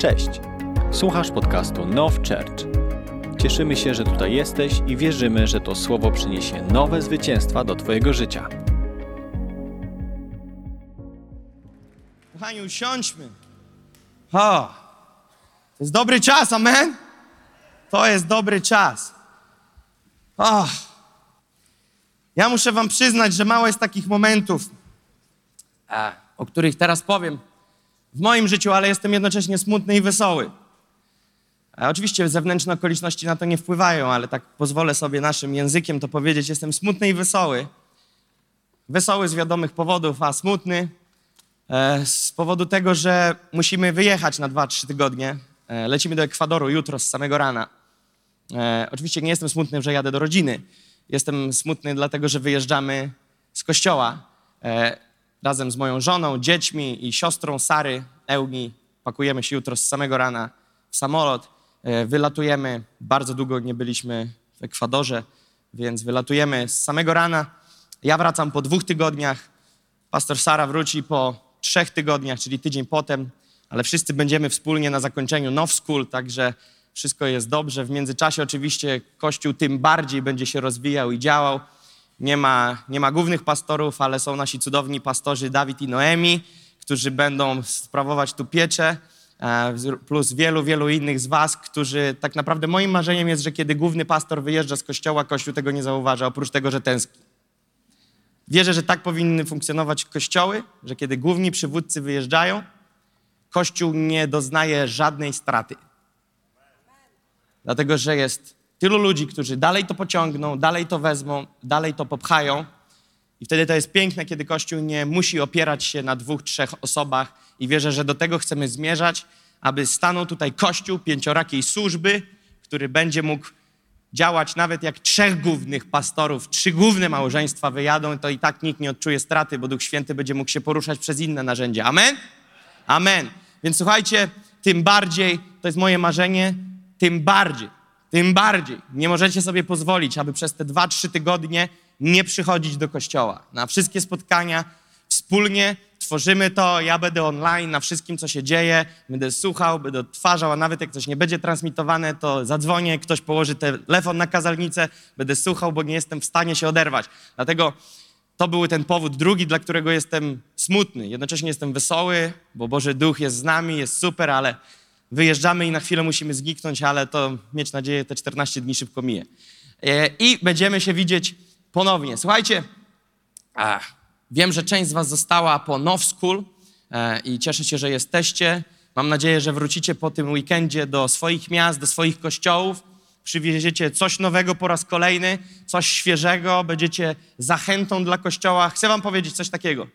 Cześć! Słuchasz podcastu Now Church. Cieszymy się, że tutaj jesteś i wierzymy, że to słowo przyniesie nowe zwycięstwa do Twojego życia. Kochani, usiądźmy. O, to jest dobry czas, amen? To jest dobry czas. O, ja muszę wam przyznać, że mało jest takich momentów, o których teraz powiem w moim życiu, ale jestem jednocześnie smutny i wesoły. E, oczywiście zewnętrzne okoliczności na to nie wpływają, ale tak pozwolę sobie naszym językiem to powiedzieć. Jestem smutny i wesoły. Wesoły z wiadomych powodów, a smutny E, z powodu tego, że musimy wyjechać na 2-3 tygodnie. E, Lecimy do Ekwadoru jutro z samego rana. E, Oczywiście nie jestem smutny, że jadę do rodziny. Jestem smutny dlatego, że wyjeżdżamy z kościoła e, razem z moją żoną, dziećmi i siostrą Sary, Euni. Pakujemy się jutro z samego rana w samolot. E, Wylatujemy. Bardzo długo nie byliśmy w Ekwadorze, więc wylatujemy z samego rana. Ja wracam po dwóch tygodniach. Pastor Sara wróci po trzech tygodniach, czyli tydzień potem, ale wszyscy będziemy wspólnie na zakończeniu Now School, także wszystko jest dobrze. W międzyczasie oczywiście Kościół tym bardziej będzie się rozwijał i działał. Nie ma, nie ma głównych pastorów, ale są nasi cudowni pastorzy Dawid i Noemi, którzy będą sprawować tu pieczę, e, plus wielu, wielu innych z was, którzy tak naprawdę moim marzeniem jest, że kiedy główny pastor wyjeżdża z kościoła, Kościół tego nie zauważa, oprócz tego, że tęskni. Wierzę, że tak powinny funkcjonować kościoły, że kiedy główni przywódcy wyjeżdżają, kościół nie doznaje żadnej straty. Dlatego, że jest tylu ludzi, którzy dalej to pociągną, dalej to wezmą, dalej to popchają. I wtedy to jest piękne, kiedy Kościół nie musi opierać się na dwóch, trzech osobach. I wierzę, że do tego chcemy zmierzać, aby stanął tutaj Kościół pięciorakiej służby, który będzie mógł działać nawet jak trzech głównych pastorów, trzy główne małżeństwa wyjadą, to i tak nikt nie odczuje straty, bo Duch Święty będzie mógł się poruszać przez inne narzędzia. Amen? Amen. Więc słuchajcie, tym bardziej, to jest moje marzenie, tym bardziej, tym bardziej nie możecie sobie pozwolić, aby przez te dwa, trzy tygodnie nie przychodzić do kościoła. Na wszystkie spotkania wspólnie tworzymy to, ja będę online na wszystkim, co się dzieje, będę słuchał, będę odtwarzał, a nawet jak coś nie będzie transmitowane, to zadzwonię, ktoś położy telefon na kazalnicę, będę słuchał, bo nie jestem w stanie się oderwać. Dlatego to był ten powód drugi, dla którego jestem smutny. Jednocześnie jestem wesoły, bo Boży Duch jest z nami, jest super, ale wyjeżdżamy i na chwilę musimy zniknąć, ale to mieć nadzieję, te 14 dni szybko mije. E, I będziemy się widzieć ponownie. Słuchajcie, wiem, że część z was została po Now School e, i cieszę się, że jesteście. Mam nadzieję, że wrócicie po tym weekendzie do swoich miast, do swoich kościołów. Przywieziecie coś nowego po raz kolejny, coś świeżego, będziecie zachętą dla kościoła. Chcę wam powiedzieć coś takiego.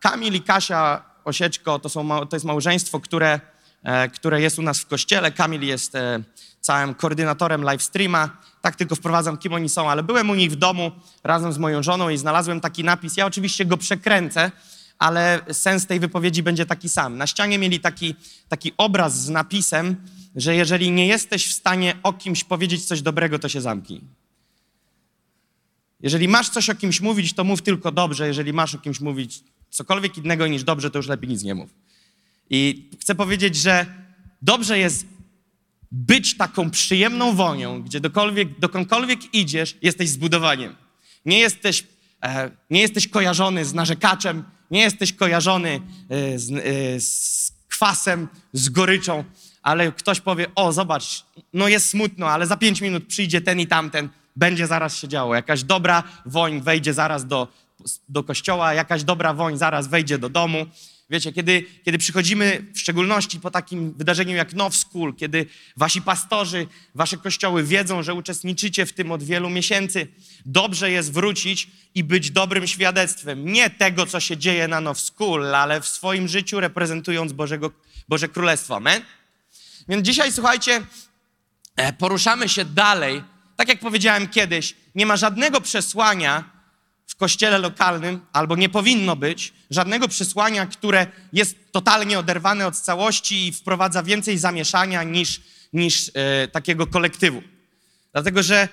Kamil i Kasia Osieczko to, są, to jest małżeństwo, które, które jest u nas w kościele. Kamil jest e, całym koordynatorem live streama. Tak tylko wprowadzam, kim oni są, ale byłem u nich w domu razem z moją żoną i znalazłem taki napis. Ja oczywiście go przekręcę, ale sens tej wypowiedzi będzie taki sam. Na ścianie mieli taki, taki obraz z napisem, że jeżeli nie jesteś w stanie o kimś powiedzieć coś dobrego, to się zamknij. Jeżeli masz coś o kimś mówić, to mów tylko dobrze. Jeżeli masz o kimś mówić cokolwiek innego niż dobrze, to już lepiej nic nie mów. I chcę powiedzieć, że dobrze jest być taką przyjemną wonią, gdzie dokolwiek, dokądkolwiek idziesz, jesteś zbudowaniem. Nie jesteś, e, nie jesteś kojarzony z narzekaczem, nie jesteś kojarzony e, z, e, z kwasem, z goryczą, ale ktoś powie, o zobacz, no jest smutno, ale za pięć minut przyjdzie ten i tamten, będzie zaraz się działo. Jakaś dobra woń wejdzie zaraz do, do kościoła, jakaś dobra woń zaraz wejdzie do domu. Wiecie, kiedy, kiedy przychodzimy w szczególności po takim wydarzeniu jak Now School, kiedy wasi pastorzy, wasze kościoły wiedzą, że uczestniczycie w tym od wielu miesięcy, dobrze jest wrócić i być dobrym świadectwem. Nie tego, co się dzieje na Now School, ale w swoim życiu reprezentując Bożego, Boże Królestwo. Amen? Więc dzisiaj, słuchajcie, e, poruszamy się dalej. Tak jak powiedziałem kiedyś, nie ma żadnego przesłania w kościele lokalnym, albo nie powinno być, żadnego przesłania, które jest totalnie oderwane od całości i wprowadza więcej zamieszania niż, niż e, takiego kolektywu. Dlatego, że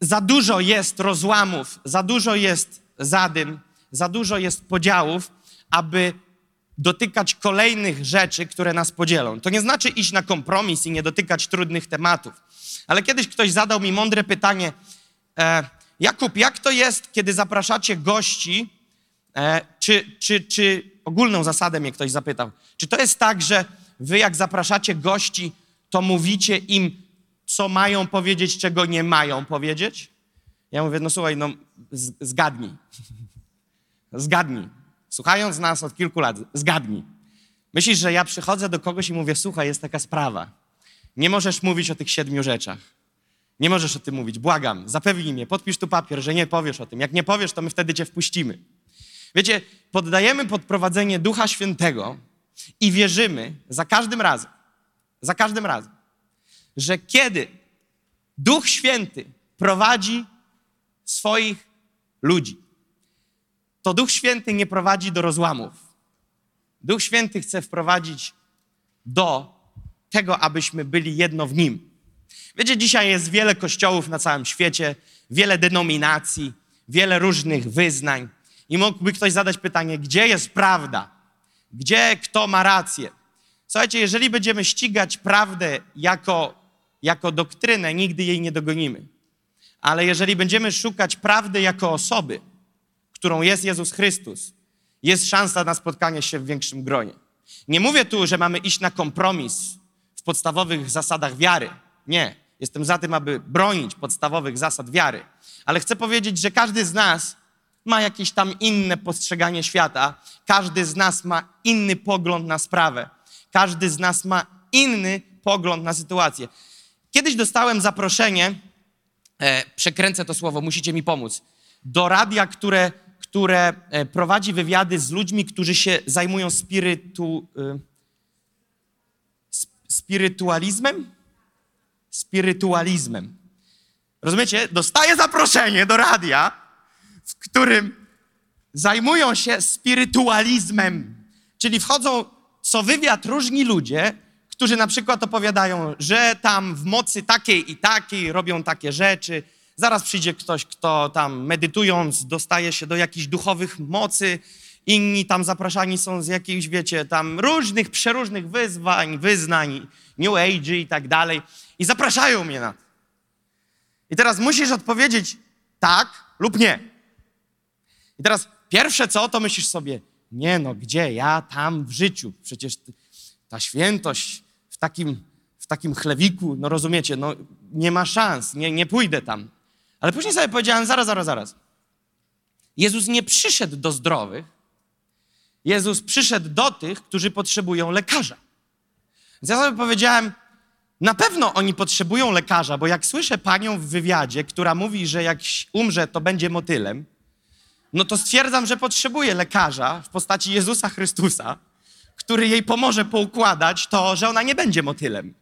za dużo jest rozłamów, za dużo jest zadym, za dużo jest podziałów, aby dotykać kolejnych rzeczy, które nas podzielą. To nie znaczy iść na kompromis i nie dotykać trudnych tematów. Ale kiedyś ktoś zadał mi mądre pytanie: e, Jakub, jak to jest, kiedy zapraszacie gości? E, czy, czy, czy ogólną zasadę mnie ktoś zapytał? Czy to jest tak, że wy, jak zapraszacie gości, to mówicie im, co mają powiedzieć, czego nie mają powiedzieć? Ja mówię, no słuchaj, no z- zgadnij. zgadnij. Słuchając nas od kilku lat, zgadnij. Myślisz, że ja przychodzę do kogoś i mówię, słuchaj, jest taka sprawa. Nie możesz mówić o tych siedmiu rzeczach. Nie możesz o tym mówić. Błagam, zapewnij mnie, podpisz tu papier, że nie powiesz o tym. Jak nie powiesz, to my wtedy cię wpuścimy. Wiecie, poddajemy pod prowadzenie Ducha Świętego i wierzymy za każdym razem, za każdym razem, że kiedy Duch Święty prowadzi swoich ludzi, to Duch Święty nie prowadzi do rozłamów. Duch Święty chce wprowadzić do tego, abyśmy byli jedno w Nim. Wiecie, dzisiaj jest wiele kościołów na całym świecie, wiele denominacji, wiele różnych wyznań. I mógłby ktoś zadać pytanie, gdzie jest prawda? Gdzie kto ma rację? Słuchajcie, jeżeli będziemy ścigać prawdę jako, jako doktrynę, nigdy jej nie dogonimy. Ale jeżeli będziemy szukać prawdy jako osoby, którą jest Jezus Chrystus, jest szansa na spotkanie się w większym gronie. Nie mówię tu, że mamy iść na kompromis w podstawowych zasadach wiary. Nie. Jestem za tym, aby bronić podstawowych zasad wiary. Ale chcę powiedzieć, że każdy z nas ma jakieś tam inne postrzeganie świata. Każdy z nas ma inny pogląd na sprawę. Każdy z nas ma inny pogląd na sytuację. Kiedyś dostałem zaproszenie, e, przekręcę to słowo, musicie mi pomóc, do radia, które, które e, prowadzi wywiady z ludźmi, którzy się zajmują spirytu, e, sp- spirytualizmem? Spirytualizmem. Rozumiecie? Dostaję zaproszenie do radia, w którym zajmują się spirytualizmem. Czyli wchodzą co wywiad różni ludzie, którzy na przykład opowiadają, że tam w mocy takiej i takiej robią takie rzeczy. Zaraz przyjdzie ktoś, kto tam medytując dostaje się do jakichś duchowych mocy. Inni tam zapraszani są z jakichś, wiecie, tam różnych, przeróżnych wyzwań, wyznań, New Age i tak dalej. I zapraszają mnie na to. I teraz musisz odpowiedzieć tak lub nie. I teraz pierwsze co, to myślisz sobie, nie no, gdzie ja tam w życiu? Przecież ta świętość w takim, w takim chlewiku, no rozumiecie, no nie ma szans, nie, nie pójdę tam. Ale później sobie powiedziałem, zaraz, zaraz, zaraz. Jezus nie przyszedł do zdrowych, Jezus przyszedł do tych, którzy potrzebują lekarza. Więc ja sobie powiedziałem, na pewno oni potrzebują lekarza, bo jak słyszę panią w wywiadzie, która mówi, że jak umrze, to będzie motylem, no to stwierdzam, że potrzebuje lekarza w postaci Jezusa Chrystusa, który jej pomoże poukładać to, że ona nie będzie motylem.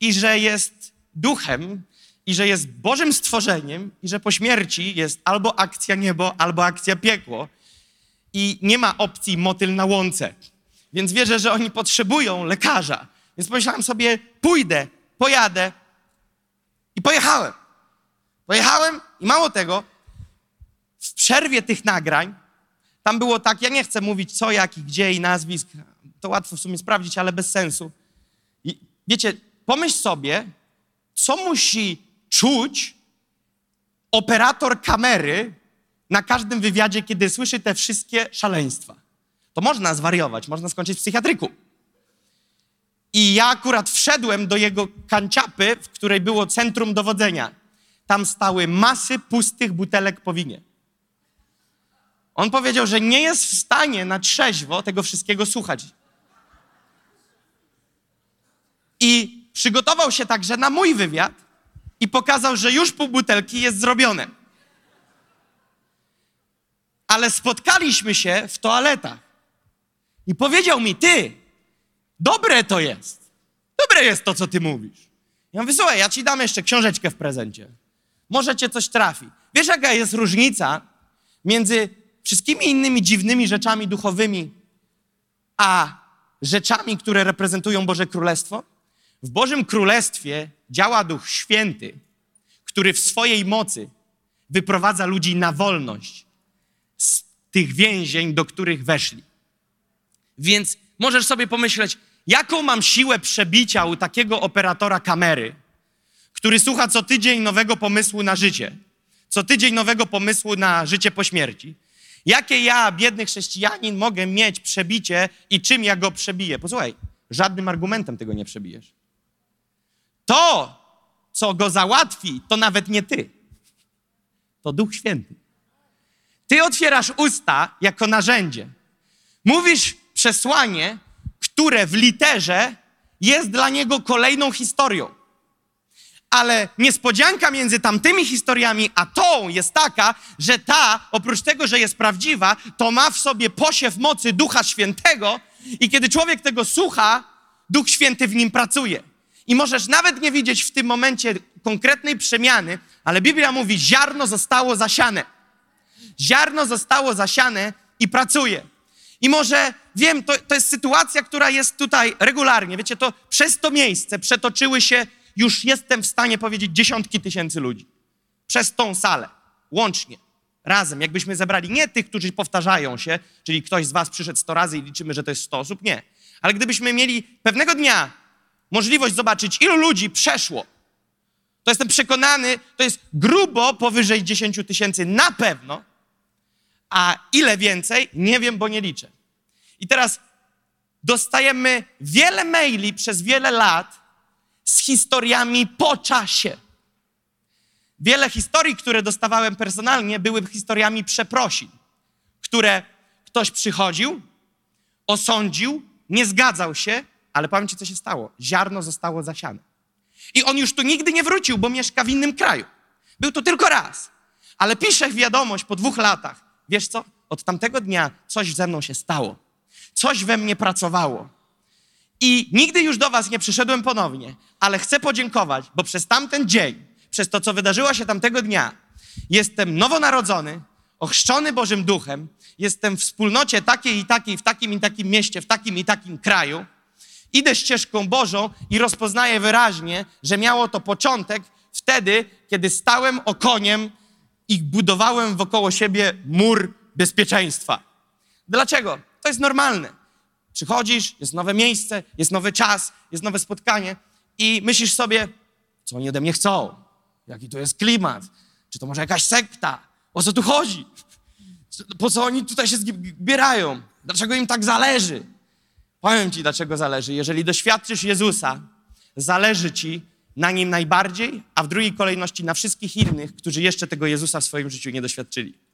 I że jest duchem, i że jest Bożym stworzeniem, i że po śmierci jest albo akcja niebo, albo akcja piekło. I nie ma opcji motyl na łące. Więc wierzę, że oni potrzebują lekarza. Więc pomyślałem sobie, pójdę, pojadę. I pojechałem. Pojechałem i mało tego, w przerwie tych nagrań, tam było tak, ja nie chcę mówić co, jak i gdzie i nazwisk, to łatwo w sumie sprawdzić, ale bez sensu. I wiecie, pomyśl sobie, co musi czuć operator kamery na każdym wywiadzie, kiedy słyszy te wszystkie szaleństwa. To można zwariować, można skończyć w psychiatryku. I ja akurat wszedłem do jego kanciapy, w której było centrum dowodzenia. Tam stały masy pustych butelek po winie. On powiedział, że nie jest w stanie na trzeźwo tego wszystkiego słuchać. I przygotował się także na mój wywiad i pokazał, że już pół butelki jest zrobione. Ale spotkaliśmy się w toaletach. I powiedział mi, ty, dobre to jest. Dobre jest to, co ty mówisz. Ja mówię, słuchaj, ja ci dam jeszcze książeczkę w prezencie. Może cię coś trafi. Wiesz, jaka jest różnica między wszystkimi innymi dziwnymi rzeczami duchowymi, a rzeczami, które reprezentują Boże Królestwo? W Bożym Królestwie działa Duch Święty, który w swojej mocy wyprowadza ludzi na wolność z tych więzień, do których weszli. Więc możesz sobie pomyśleć, jaką mam siłę przebicia u takiego operatora kamery, który słucha co tydzień nowego pomysłu na życie, co tydzień nowego pomysłu na życie po śmierci. Jakie ja, biedny chrześcijanin, mogę mieć przebicie i czym ja go przebiję? Posłuchaj, żadnym argumentem tego nie przebijesz. To, co go załatwi, to nawet nie ty. To Duch Święty. Ty otwierasz usta jako narzędzie. Mówisz przesłanie, które w literze jest dla niego kolejną historią. Ale niespodzianka między tamtymi historiami a tą jest taka, że ta, oprócz tego, że jest prawdziwa, to ma w sobie posiew mocy Ducha Świętego i kiedy człowiek tego słucha, Duch Święty w nim pracuje. I możesz nawet nie widzieć w tym momencie konkretnej przemiany, ale Biblia mówi, ziarno zostało zasiane. Ziarno zostało zasiane i pracuje. I może wiem, to, to jest sytuacja, która jest tutaj regularnie. Wiecie, to przez to miejsce przetoczyły się, już jestem w stanie powiedzieć, dziesiątki tysięcy ludzi. Przez tą salę, łącznie, razem. Jakbyśmy zebrali nie tych, którzy powtarzają się, czyli ktoś z Was przyszedł 100 razy i liczymy, że to jest 100 osób, nie. Ale gdybyśmy mieli pewnego dnia możliwość zobaczyć, ilu ludzi przeszło, to jestem przekonany, to jest grubo powyżej 10 tysięcy na pewno, a ile więcej, nie wiem, bo nie liczę. I teraz dostajemy wiele maili przez wiele lat z historiami po czasie. Wiele historii, które dostawałem personalnie, były historiami przeprosin, które ktoś przychodził, osądził, nie zgadzał się, ale powiem ci, co się stało. Ziarno zostało zasiane. I on już tu nigdy nie wrócił, bo mieszka w innym kraju. Był tu tylko raz. Ale pisze wiadomość po dwóch latach. Wiesz co? Od tamtego dnia coś ze mną się stało. Coś we mnie pracowało. I nigdy już do Was nie przyszedłem ponownie, ale chcę podziękować, bo przez tamten dzień, przez to, co wydarzyło się tamtego dnia, jestem nowonarodzony, ochrzczony Bożym Duchem, jestem w wspólnocie takiej i takiej, w takim i takim mieście, w takim i takim kraju. Idę ścieżką Bożą i rozpoznaję wyraźnie, że miało to początek wtedy, kiedy stałem okoniem i budowałem wokoło siebie mur bezpieczeństwa. Dlaczego? To jest normalne. Przychodzisz, jest nowe miejsce, jest nowy czas, jest nowe spotkanie i myślisz sobie, co oni ode mnie chcą? Jaki to jest klimat? Czy to może jakaś sekta? O co tu chodzi? Po co oni tutaj się zbierają? Dlaczego im tak zależy? Powiem ci, dlaczego zależy. Jeżeli doświadczysz Jezusa, zależy ci na nim najbardziej, a w drugiej kolejności na wszystkich innych, którzy jeszcze tego Jezusa w swoim życiu nie doświadczyli.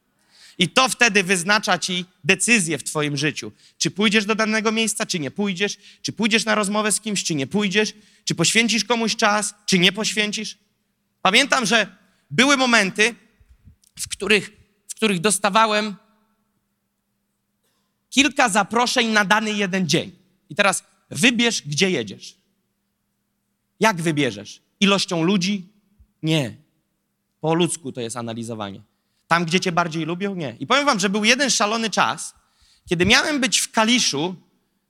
I to wtedy wyznacza ci decyzję w twoim życiu. Czy pójdziesz do danego miejsca, czy nie pójdziesz, czy pójdziesz na rozmowę z kimś, czy nie pójdziesz, czy poświęcisz komuś czas, czy nie poświęcisz. Pamiętam, że były momenty, w których, w których dostawałem kilka zaproszeń na dany jeden dzień. I teraz wybierz, gdzie jedziesz. Jak wybierzesz? Ilością ludzi? Nie. Po ludzku to jest analizowanie. Tam, gdzie cię bardziej lubią? Nie. I powiem wam, że był jeden szalony czas, kiedy miałem być w Kaliszu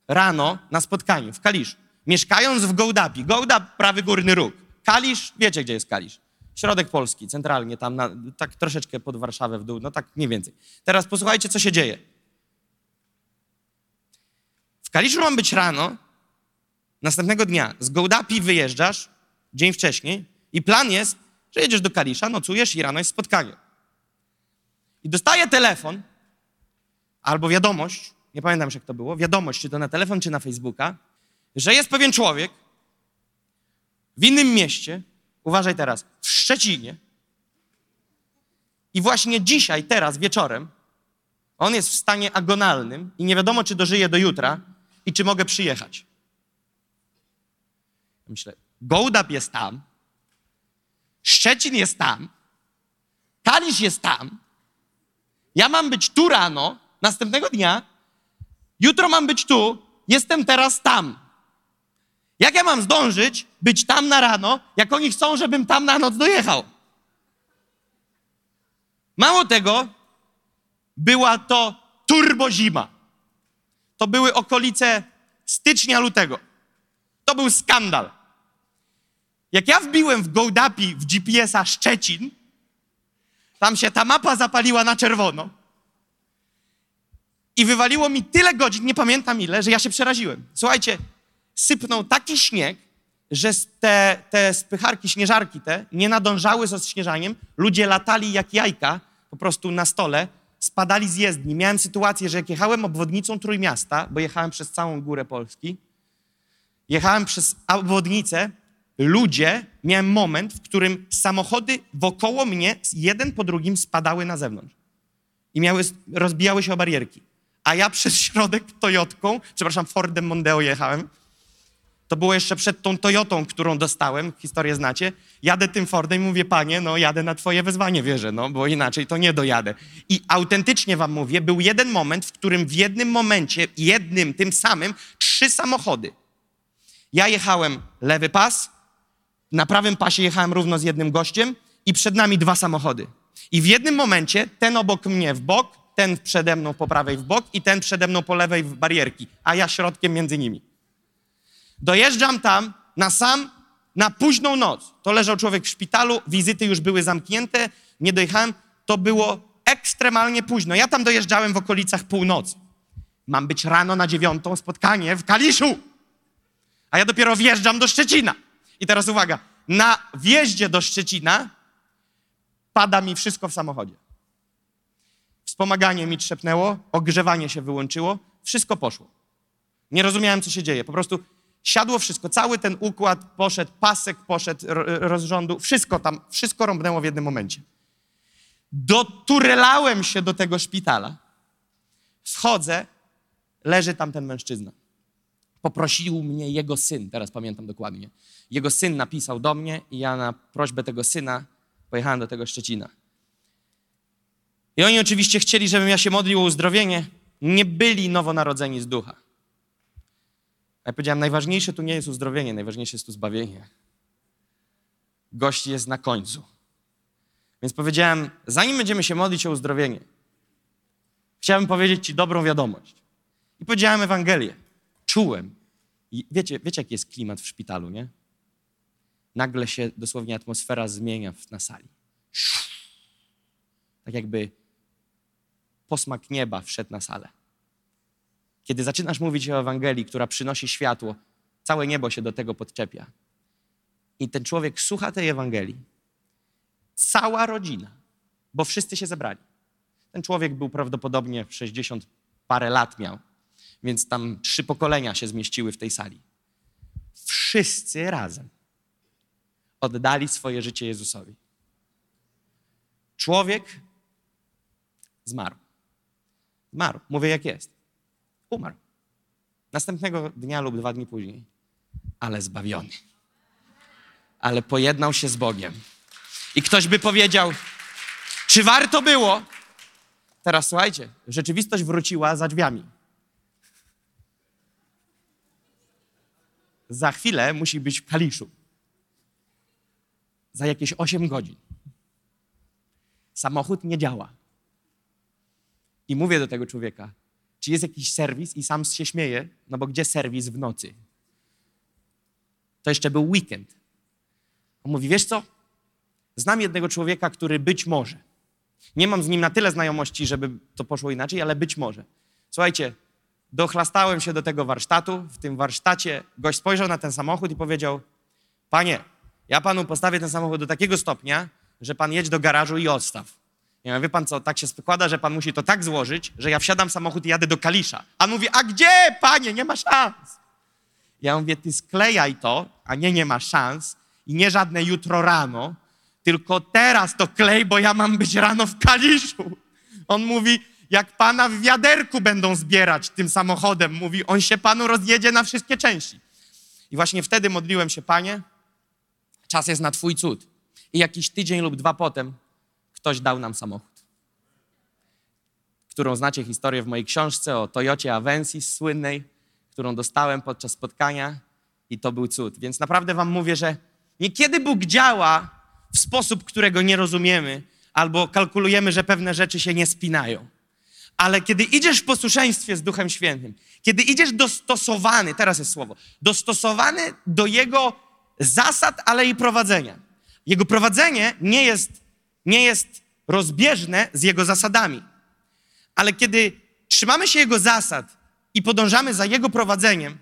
rano na spotkaniu, w Kaliszu, mieszkając w Gołdapi. Gołdap, prawy górny róg. Kalisz, wiecie, gdzie jest Kalisz? Środek Polski, centralnie, tam na, tak troszeczkę pod Warszawę w dół, no tak mniej więcej. Teraz posłuchajcie, co się dzieje. W Kaliszu mam być rano, następnego dnia. Z Gołdapi wyjeżdżasz dzień wcześniej i plan jest, że jedziesz do Kalisza, nocujesz i rano jest spotkanie. I dostaję telefon albo wiadomość, nie pamiętam już jak to było, wiadomość, czy to na telefon, czy na Facebooka, że jest pewien człowiek w innym mieście, uważaj teraz, w Szczecinie i właśnie dzisiaj, teraz, wieczorem, on jest w stanie agonalnym i nie wiadomo, czy dożyje do jutra i czy mogę przyjechać. Myślę, Gołdap jest tam, Szczecin jest tam, Kalisz jest tam, ja mam być tu rano, następnego dnia, jutro mam być tu, jestem teraz tam. Jak ja mam zdążyć być tam na rano, jak oni chcą, żebym tam na noc dojechał? Mało tego, była to turbozima. To były okolice stycznia, lutego. To był skandal. Jak ja wbiłem w Gołdapi w GPS-a Szczecin, tam się ta mapa zapaliła na czerwono. I wywaliło mi tyle godzin, nie pamiętam ile, że ja się przeraziłem. Słuchajcie, sypnął taki śnieg, że te, te spycharki, śnieżarki te nie nadążały ze śnieżaniem. Ludzie latali jak jajka po prostu na stole, spadali z jezdni. Miałem sytuację, że jak jechałem obwodnicą Trójmiasta, bo jechałem przez całą górę Polski, jechałem przez obwodnicę, ludzie, miałem moment, w którym samochody wokoło mnie jeden po drugim spadały na zewnątrz. I miały, rozbijały się o barierki. A ja przez środek Toyotką, przepraszam, Fordem Mondeo jechałem, to było jeszcze przed tą Toyotą, którą dostałem, historię znacie. Jadę tym Fordem i mówię, panie, no jadę na twoje wezwanie, wierzę, no, bo inaczej to nie dojadę. I autentycznie wam mówię, był jeden moment, w którym w jednym momencie, jednym, tym samym, trzy samochody. Ja jechałem lewy pas, na prawym pasie jechałem równo z jednym gościem i przed nami dwa samochody. I w jednym momencie ten obok mnie w bok, ten przede mną po prawej w bok i ten przede mną po lewej w barierki, a ja środkiem między nimi. Dojeżdżam tam na sam, na późną noc. To leżał człowiek w szpitalu, wizyty już były zamknięte, nie dojechałem. To było ekstremalnie późno. Ja tam dojeżdżałem w okolicach północy. Mam być rano na dziewiątą spotkanie w Kaliszu. A ja dopiero wjeżdżam do Szczecina. I teraz uwaga, na wjeździe do Szczecina pada mi wszystko w samochodzie. Wspomaganie mi trzepnęło, ogrzewanie się wyłączyło, wszystko poszło. Nie rozumiałem, co się dzieje. Po prostu siadło wszystko, cały ten układ poszedł, pasek poszedł ro- rozrządu, wszystko tam, wszystko rąbnęło w jednym momencie. Doturelałem się do tego szpitala. Wchodzę, leży tam ten mężczyzna. Poprosił mnie jego syn, teraz pamiętam dokładnie. Jego syn napisał do mnie i ja na prośbę tego syna pojechałem do tego Szczecina. I oni oczywiście chcieli, żebym ja się modlił o uzdrowienie. Nie byli nowonarodzeni z ducha. Ja powiedziałem, najważniejsze tu nie jest uzdrowienie, najważniejsze jest tu zbawienie. Gość jest na końcu. Więc powiedziałem, zanim będziemy się modlić o uzdrowienie, chciałbym powiedzieć Ci dobrą wiadomość. I powiedziałem Ewangelię. Czułem. I wiecie, wiecie, jaki jest klimat w szpitalu, nie? Nagle się dosłownie atmosfera zmienia na sali. Tak jakby posmak nieba wszedł na salę. Kiedy zaczynasz mówić o Ewangelii, która przynosi światło, całe niebo się do tego podczepia. I ten człowiek słucha tej Ewangelii. Cała rodzina, bo wszyscy się zebrali. Ten człowiek był prawdopodobnie 60 parę lat miał, więc tam trzy pokolenia się zmieściły w tej sali. Wszyscy razem oddali swoje życie Jezusowi. Człowiek zmarł. Zmarł. Mówię jak jest. Umarł. Następnego dnia lub dwa dni później, ale zbawiony. Ale pojednał się z Bogiem. I ktoś by powiedział, czy warto było? Teraz słuchajcie, rzeczywistość wróciła za drzwiami. Za chwilę musi być w Kaliszu. Za jakieś 8 godzin. Samochód nie działa. I mówię do tego człowieka, czy jest jakiś serwis? I sam się śmieje, no bo gdzie serwis w nocy? To jeszcze był weekend. On mówi, wiesz co? Znam jednego człowieka, który być może, nie mam z nim na tyle znajomości, żeby to poszło inaczej, ale być może. Słuchajcie, dochlastałem się do tego warsztatu. W tym warsztacie gość spojrzał na ten samochód i powiedział: Panie, ja panu postawię ten samochód do takiego stopnia, że pan jedź do garażu i odstaw. Ja mówię, wie pan co, tak się składa, że pan musi to tak złożyć, że ja wsiadam w samochód i jadę do Kalisza. A mówi, a gdzie, panie, nie ma szans. Ja mówię, ty sklejaj to, a nie, nie ma szans i nie żadne jutro rano, tylko teraz to klej, bo ja mam być rano w Kaliszu. On mówi, jak pana w wiaderku będą zbierać tym samochodem, mówi, on się panu rozjedzie na wszystkie części. I właśnie wtedy modliłem się, panie, czas jest na twój cud. I jakiś tydzień lub dwa potem ktoś dał nam samochód. Którą znacie historię w mojej książce o Toyocie Avensis słynnej, którą dostałem podczas spotkania i to był cud. Więc naprawdę wam mówię, że niekiedy Bóg działa w sposób, którego nie rozumiemy, albo kalkulujemy, że pewne rzeczy się nie spinają. Ale kiedy idziesz w posłuszeństwie z Duchem Świętym, kiedy idziesz dostosowany, teraz jest słowo, dostosowany do Jego zasad, ale i prowadzenia. Jego prowadzenie nie jest, nie jest rozbieżne z Jego zasadami. Ale kiedy trzymamy się Jego zasad i podążamy za Jego prowadzeniem,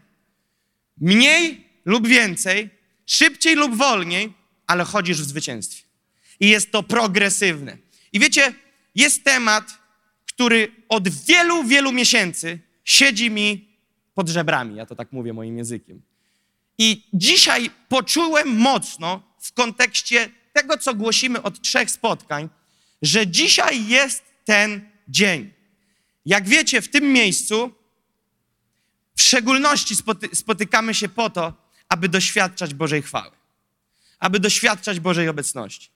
mniej lub więcej, szybciej lub wolniej, ale chodzisz w zwycięstwie. I jest to progresywne. I wiecie, jest temat, który od wielu, wielu miesięcy siedzi mi pod żebrami. Ja to tak mówię moim językiem. I dzisiaj poczułem mocno w kontekście tego, co głosimy od trzech spotkań, że dzisiaj jest ten dzień. Jak wiecie, w tym miejscu w szczególności spoty spotykamy się po to, aby doświadczać Bożej chwały, aby doświadczać Bożej obecności.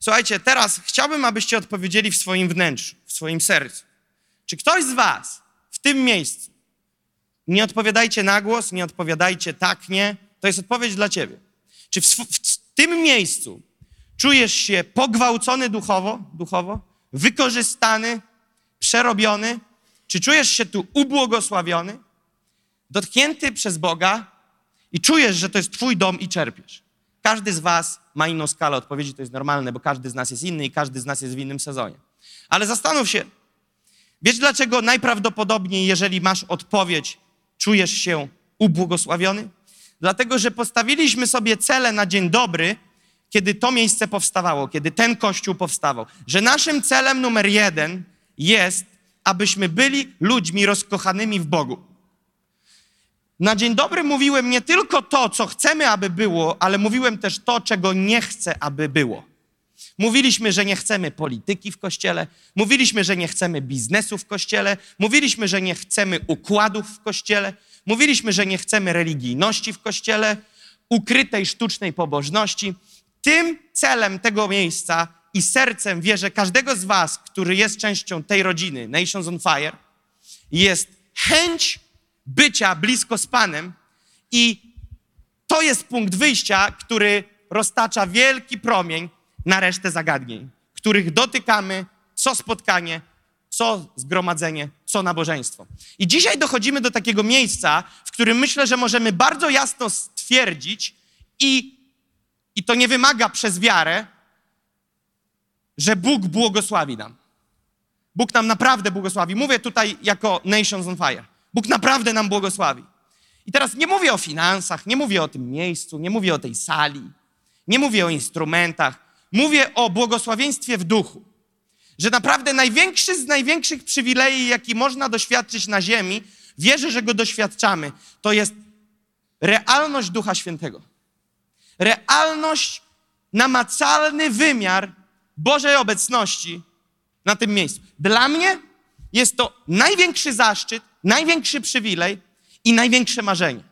Słuchajcie, teraz chciałbym, abyście odpowiedzieli w swoim wnętrzu, w swoim sercu. Czy ktoś z Was w tym miejscu, nie odpowiadajcie na głos, nie odpowiadajcie tak, nie, to jest odpowiedź dla Ciebie. Czy w, w tym miejscu czujesz się pogwałcony duchowo, duchowo, wykorzystany, przerobiony? Czy czujesz się tu ubłogosławiony, dotknięty przez Boga i czujesz, że to jest Twój dom i czerpiesz? Każdy z Was ma inną skalę odpowiedzi, to jest normalne, bo każdy z nas jest inny i każdy z nas jest w innym sezonie. Ale zastanów się, wiesz dlaczego najprawdopodobniej, jeżeli masz odpowiedź, czujesz się ubłogosławiony? Dlatego, że postawiliśmy sobie cele na dzień dobry, kiedy to miejsce powstawało, kiedy ten kościół powstawał. Że naszym celem numer jeden jest, abyśmy byli ludźmi rozkochanymi w Bogu. Na dzień dobry mówiłem nie tylko to, co chcemy, aby było, ale mówiłem też to, czego nie chcę, aby było. Mówiliśmy, że nie chcemy polityki w kościele, mówiliśmy, że nie chcemy biznesu w kościele, mówiliśmy, że nie chcemy układów w kościele, mówiliśmy, że nie chcemy religijności w kościele, ukrytej, sztucznej pobożności. Tym celem tego miejsca i sercem wierzę każdego z Was, który jest częścią tej rodziny Nations on Fire, jest chęć bycia blisko z Panem i to jest punkt wyjścia, który roztacza wielki promień na resztę zagadnień, których dotykamy co spotkanie, co zgromadzenie, co nabożeństwo. I dzisiaj dochodzimy do takiego miejsca, w którym myślę, że możemy bardzo jasno stwierdzić i, i to nie wymaga przez wiarę, że Bóg błogosławi nam. Bóg nam naprawdę błogosławi. Mówię tutaj jako Nations on Fire. Bóg naprawdę nam błogosławi. I teraz nie mówię o finansach, nie mówię o tym miejscu, nie mówię o tej sali, nie mówię o instrumentach. Mówię o błogosławieństwie w duchu. Że naprawdę największy z największych przywilei, jaki można doświadczyć na ziemi, wierzę, że go doświadczamy, to jest realność Ducha Świętego. Realność, namacalny wymiar Bożej obecności na tym miejscu. Dla mnie jest to największy zaszczyt, największy przywilej i największe marzenie.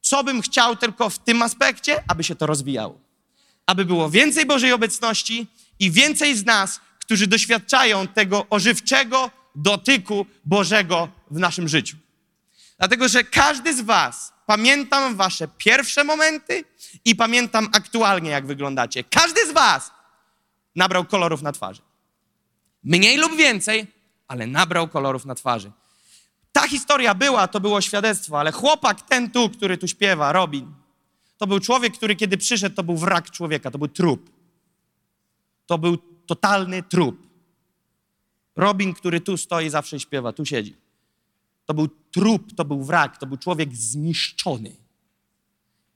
Co bym chciał tylko w tym aspekcie, aby się to rozwijało. Aby było więcej Bożej obecności i więcej z nas, którzy doświadczają tego ożywczego dotyku Bożego w naszym życiu. Dlatego, że każdy z Was, pamiętam Wasze pierwsze momenty i pamiętam aktualnie, jak wyglądacie. Każdy z Was nabrał kolorów na twarzy. Mniej lub więcej, ale nabrał kolorów na twarzy. Ta historia była, to było świadectwo, ale chłopak ten tu, który tu śpiewa, Robin, to był człowiek, który kiedy przyszedł, to był wrak człowieka, to był trup. To był totalny trup. Robin, który tu stoi, zawsze śpiewa, tu siedzi. To był trup, to był wrak, to był człowiek zniszczony.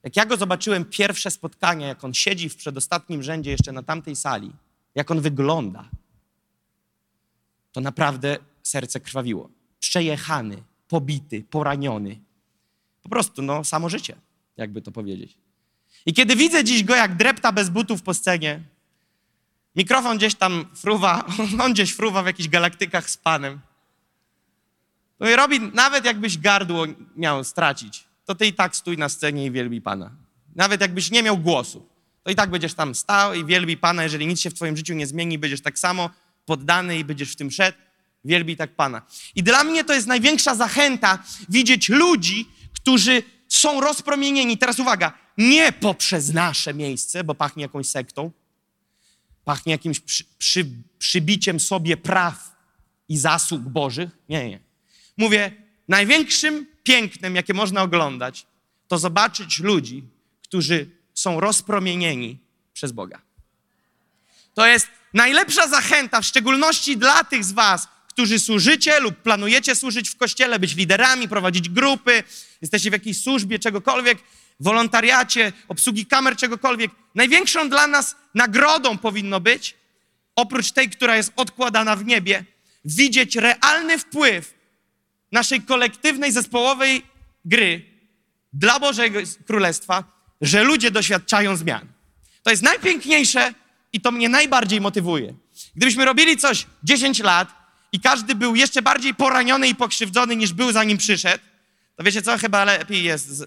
Jak ja go zobaczyłem pierwsze spotkanie, jak on siedzi w przedostatnim rzędzie jeszcze na tamtej sali, jak on wygląda, to naprawdę serce krwawiło. Przejechany, pobity, poraniony. Po prostu, no, samo życie, jakby to powiedzieć. I kiedy widzę dziś go, jak drepta bez butów po scenie, mikrofon gdzieś tam fruwa, on gdzieś fruwa w jakichś galaktykach z Panem. To i robi, nawet jakbyś gardło miał stracić, to ty i tak stój na scenie i wielbi Pana. Nawet jakbyś nie miał głosu, to i tak będziesz tam stał i wielbi Pana. Jeżeli nic się w twoim życiu nie zmieni, będziesz tak samo poddany i będziesz w tym szedł, wielbi tak Pana. I dla mnie to jest największa zachęta widzieć ludzi, którzy są rozpromienieni. Teraz uwaga, nie poprzez nasze miejsce, bo pachnie jakąś sektą, pachnie jakimś przy, przy, przybiciem sobie praw i zasług Bożych. Nie, nie. Mówię, największym pięknem, jakie można oglądać, to zobaczyć ludzi, którzy są rozpromienieni przez Boga. To jest najlepsza zachęta, w szczególności dla tych z Was, którzy służycie lub planujecie służyć w kościele, być liderami, prowadzić grupy, jesteście w jakiejś służbie, czegokolwiek, wolontariacie, obsługi kamer, czegokolwiek. Największą dla nas nagrodą powinno być, oprócz tej, która jest odkładana w niebie, widzieć realny wpływ naszej kolektywnej, zespołowej gry dla Bożego Królestwa, że ludzie doświadczają zmian. To jest najpiękniejsze i to mnie najbardziej motywuje. Gdybyśmy robili coś 10 lat i każdy był jeszcze bardziej poraniony i pokrzywdzony niż był zanim przyszedł, to wiecie co, chyba lepiej jest z,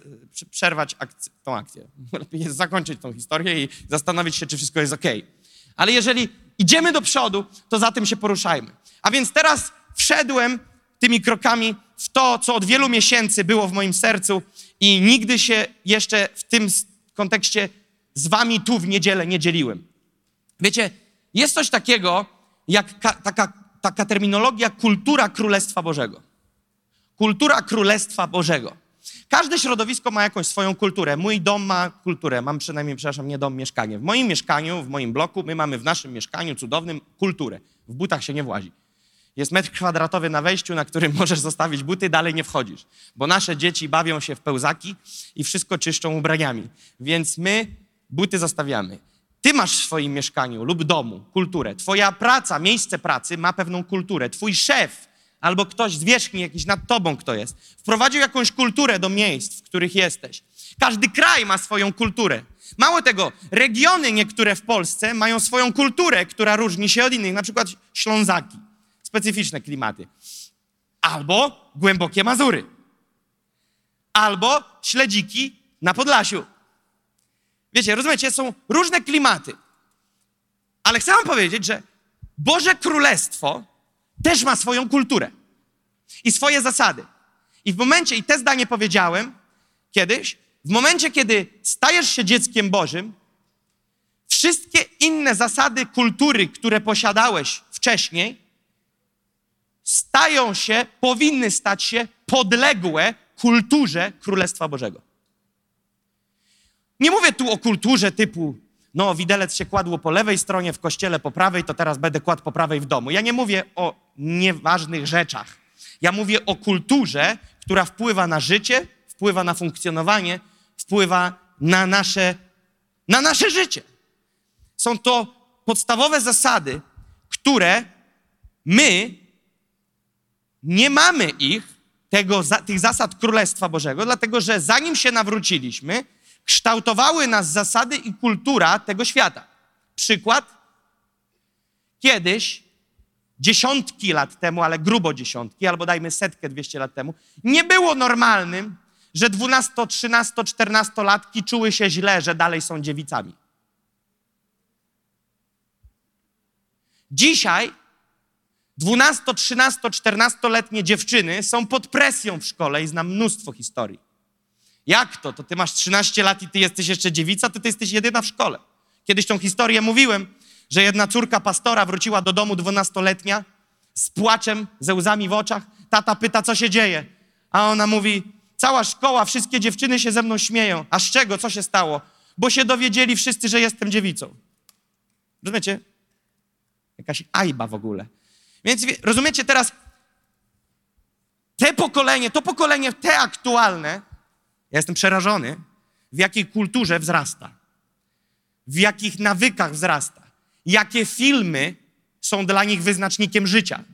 przerwać akcję, tą akcję. Lepiej jest zakończyć tą historię i zastanowić się, czy wszystko jest ok. Ale jeżeli idziemy do przodu, to za tym się poruszajmy. A więc teraz wszedłem tymi krokami w to, co od wielu miesięcy było w moim sercu i nigdy się jeszcze w tym kontekście z wami tu w niedzielę nie dzieliłem. Wiecie, jest coś takiego, jak ka, taka, taka terminologia kultura Królestwa Bożego. Kultura Królestwa Bożego. Każde środowisko ma jakąś swoją kulturę. Mój dom ma kulturę. Mam przynajmniej, przepraszam, nie dom, mieszkanie. W moim mieszkaniu, w moim bloku, my mamy w naszym mieszkaniu cudownym kulturę. W butach się nie włazi. Jest metr kwadratowy na wejściu, na którym możesz zostawić buty, dalej nie wchodzisz. Bo nasze dzieci bawią się w pełzaki i wszystko czyszczą ubraniami. Więc my buty zostawiamy. Ty masz w swoim mieszkaniu lub domu kulturę. Twoja praca, miejsce pracy ma pewną kulturę. Twój szef albo ktoś z wierzchni, jakiś nad tobą kto jest, wprowadził jakąś kulturę do miejsc, w których jesteś. Każdy kraj ma swoją kulturę. Mało tego, regiony niektóre w Polsce mają swoją kulturę, która różni się od innych, na przykład Ślązaki, specyficzne klimaty. Albo głębokie Mazury. Albo śledziki na Podlasiu. Wiecie, rozumiecie, są różne klimaty. Ale chcę wam powiedzieć, że Boże Królestwo też ma swoją kulturę i swoje zasady. I w momencie, i te zdanie powiedziałem kiedyś, w momencie, kiedy stajesz się dzieckiem Bożym, wszystkie inne zasady kultury, które posiadałeś wcześniej, stają się, powinny stać się podległe kulturze Królestwa Bożego. Nie mówię tu o kulturze typu, no, widelec się kładło po lewej stronie, w kościele po prawej, to teraz będę kładł po prawej w domu. Ja nie mówię o nieważnych rzeczach. Ja mówię o kulturze, która wpływa na życie, wpływa na funkcjonowanie, wpływa na nasze, na nasze życie. Są to podstawowe zasady, które my nie mamy ich, tego, tych zasad Królestwa Bożego, dlatego że zanim się nawróciliśmy, kształtowały nas zasady i kultura tego świata. Przykład. Kiedyś, dziesiątki lat temu, ale grubo dziesiątki, albo dajmy setkę, dwieście lat temu, nie było normalnym, że 12, 13, 14 latki czuły się źle, że dalej są dziewicami. Dzisiaj 12, 13, 14-letnie dziewczyny są pod presją w szkole i znam mnóstwo historii. Jak to? To ty masz 13 lat i ty jesteś jeszcze dziewica, to ty jesteś jedyna w szkole. Kiedyś tą historię mówiłem, że jedna córka pastora wróciła do domu dwunastoletnia z płaczem, ze łzami w oczach. Tata pyta, co się dzieje. A ona mówi, cała szkoła, wszystkie dziewczyny się ze mną śmieją. A z czego? Co się stało? Bo się dowiedzieli wszyscy, że jestem dziewicą. Rozumiecie? Jakaś ajba w ogóle. Więc rozumiecie teraz, te pokolenie, to pokolenie, te aktualne, ja jestem przerażony, w jakiej kulturze wzrasta, w jakich nawykach wzrasta, jakie filmy są dla nich wyznacznikiem życia.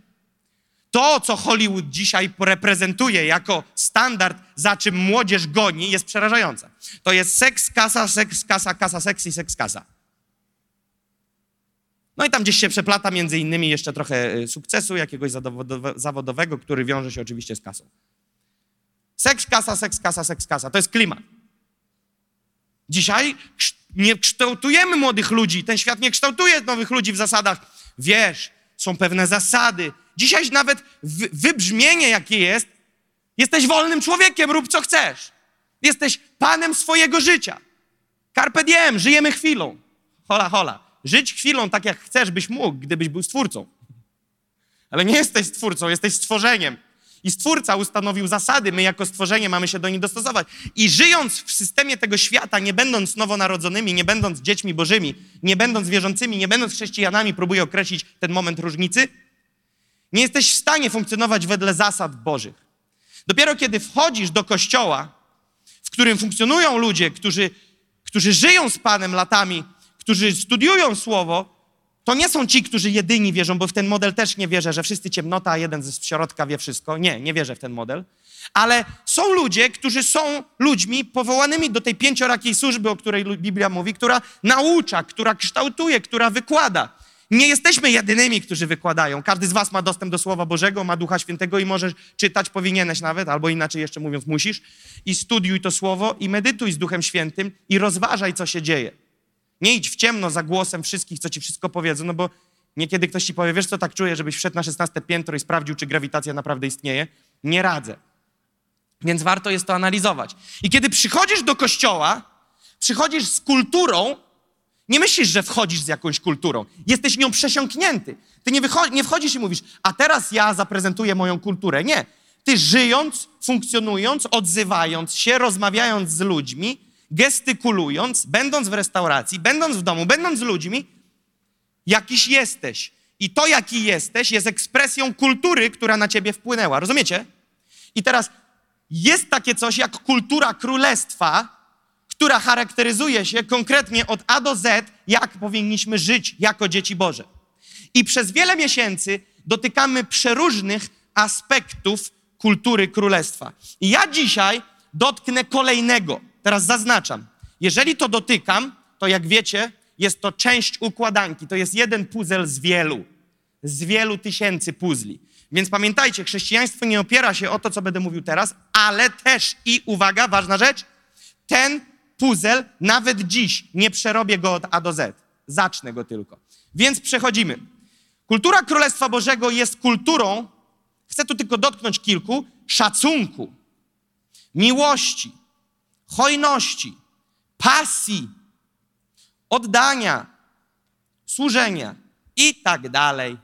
To, co Hollywood dzisiaj reprezentuje jako standard, za czym młodzież goni, jest przerażające. To jest seks, kasa, seks, kasa, kasa, seks i seks, kasa. No i tam gdzieś się przeplata między innymi jeszcze trochę y, sukcesu jakiegoś zawodowego, który wiąże się oczywiście z kasą. Seks, kasa, seks, kasa, seks, kasa. To jest klimat. Dzisiaj nie kształtujemy młodych ludzi. Ten świat nie kształtuje nowych ludzi w zasadach. Wiesz, są pewne zasady. Dzisiaj nawet wybrzmienie, jakie jest, jesteś wolnym człowiekiem, rób co chcesz. Jesteś panem swojego życia. Carpe diem, żyjemy chwilą. Hola, hola. Żyć chwilą tak, jak chcesz, byś mógł, gdybyś był stwórcą. Ale nie jesteś stwórcą, jesteś stworzeniem. I Stwórca ustanowił zasady, my jako stworzenie mamy się do nich dostosować. I żyjąc w systemie tego świata, nie będąc nowonarodzonymi, nie będąc dziećmi bożymi, nie będąc wierzącymi, nie będąc chrześcijanami, próbuję określić ten moment różnicy, Nie jesteś w stanie funkcjonować wedle zasad Bożych. Dopiero kiedy wchodzisz do kościoła, w którym funkcjonują ludzie, którzy, którzy żyją z Panem latami, którzy studiują Słowo, to nie są ci, którzy jedyni wierzą, bo w ten model też nie wierzę, że wszyscy ciemnota, a jeden z środka wie wszystko. Nie, nie wierzę w ten model. Ale są ludzie, którzy są ludźmi powołanymi do tej pięciorakiej służby, o której Biblia mówi, która naucza, która kształtuje, która wykłada. Nie jesteśmy jedynymi, którzy wykładają. Każdy z was ma dostęp do Słowa Bożego, ma Ducha Świętego i możesz czytać, powinieneś nawet, albo inaczej jeszcze mówiąc, musisz. I studiuj to Słowo i medytuj z Duchem Świętym i rozważaj, co się dzieje. Nie idź w ciemno za głosem wszystkich, co ci wszystko powiedzą, no bo niekiedy ktoś ci powie, wiesz co, tak czuję, żebyś wszedł na 16 piętro i sprawdził, czy grawitacja naprawdę istnieje. Nie radzę. Więc warto jest to analizować. I kiedy przychodzisz do kościoła, przychodzisz z kulturą, nie myślisz, że wchodzisz z jakąś kulturą. Jesteś nią przesiąknięty. Ty nie, nie wchodzisz i mówisz, a teraz ja zaprezentuję moją kulturę. Nie. Ty żyjąc, funkcjonując, odzywając się, rozmawiając z ludźmi, gestykulując, będąc w restauracji, będąc w domu, będąc z ludźmi, jakiś jesteś. I to, jaki jesteś, jest ekspresją kultury, która na ciebie wpłynęła. Rozumiecie? I teraz jest takie coś jak kultura królestwa, która charakteryzuje się konkretnie od A do Z, jak powinniśmy żyć jako dzieci Boże. I przez wiele miesięcy dotykamy przeróżnych aspektów kultury królestwa. I ja dzisiaj dotknę kolejnego. Teraz zaznaczam. Jeżeli to dotykam, to jak wiecie, jest to część układanki. To jest jeden puzzle z wielu, z wielu tysięcy puzli. Więc pamiętajcie, chrześcijaństwo nie opiera się o to, co będę mówił teraz, ale też i uwaga, ważna rzecz, ten puzzle nawet dziś nie przerobię go od A do Z. Zacznę go tylko. Więc przechodzimy. Kultura Królestwa Bożego jest kulturą, chcę tu tylko dotknąć kilku, szacunku, miłości, hojności, pasji, oddania, służenia i tak dalej,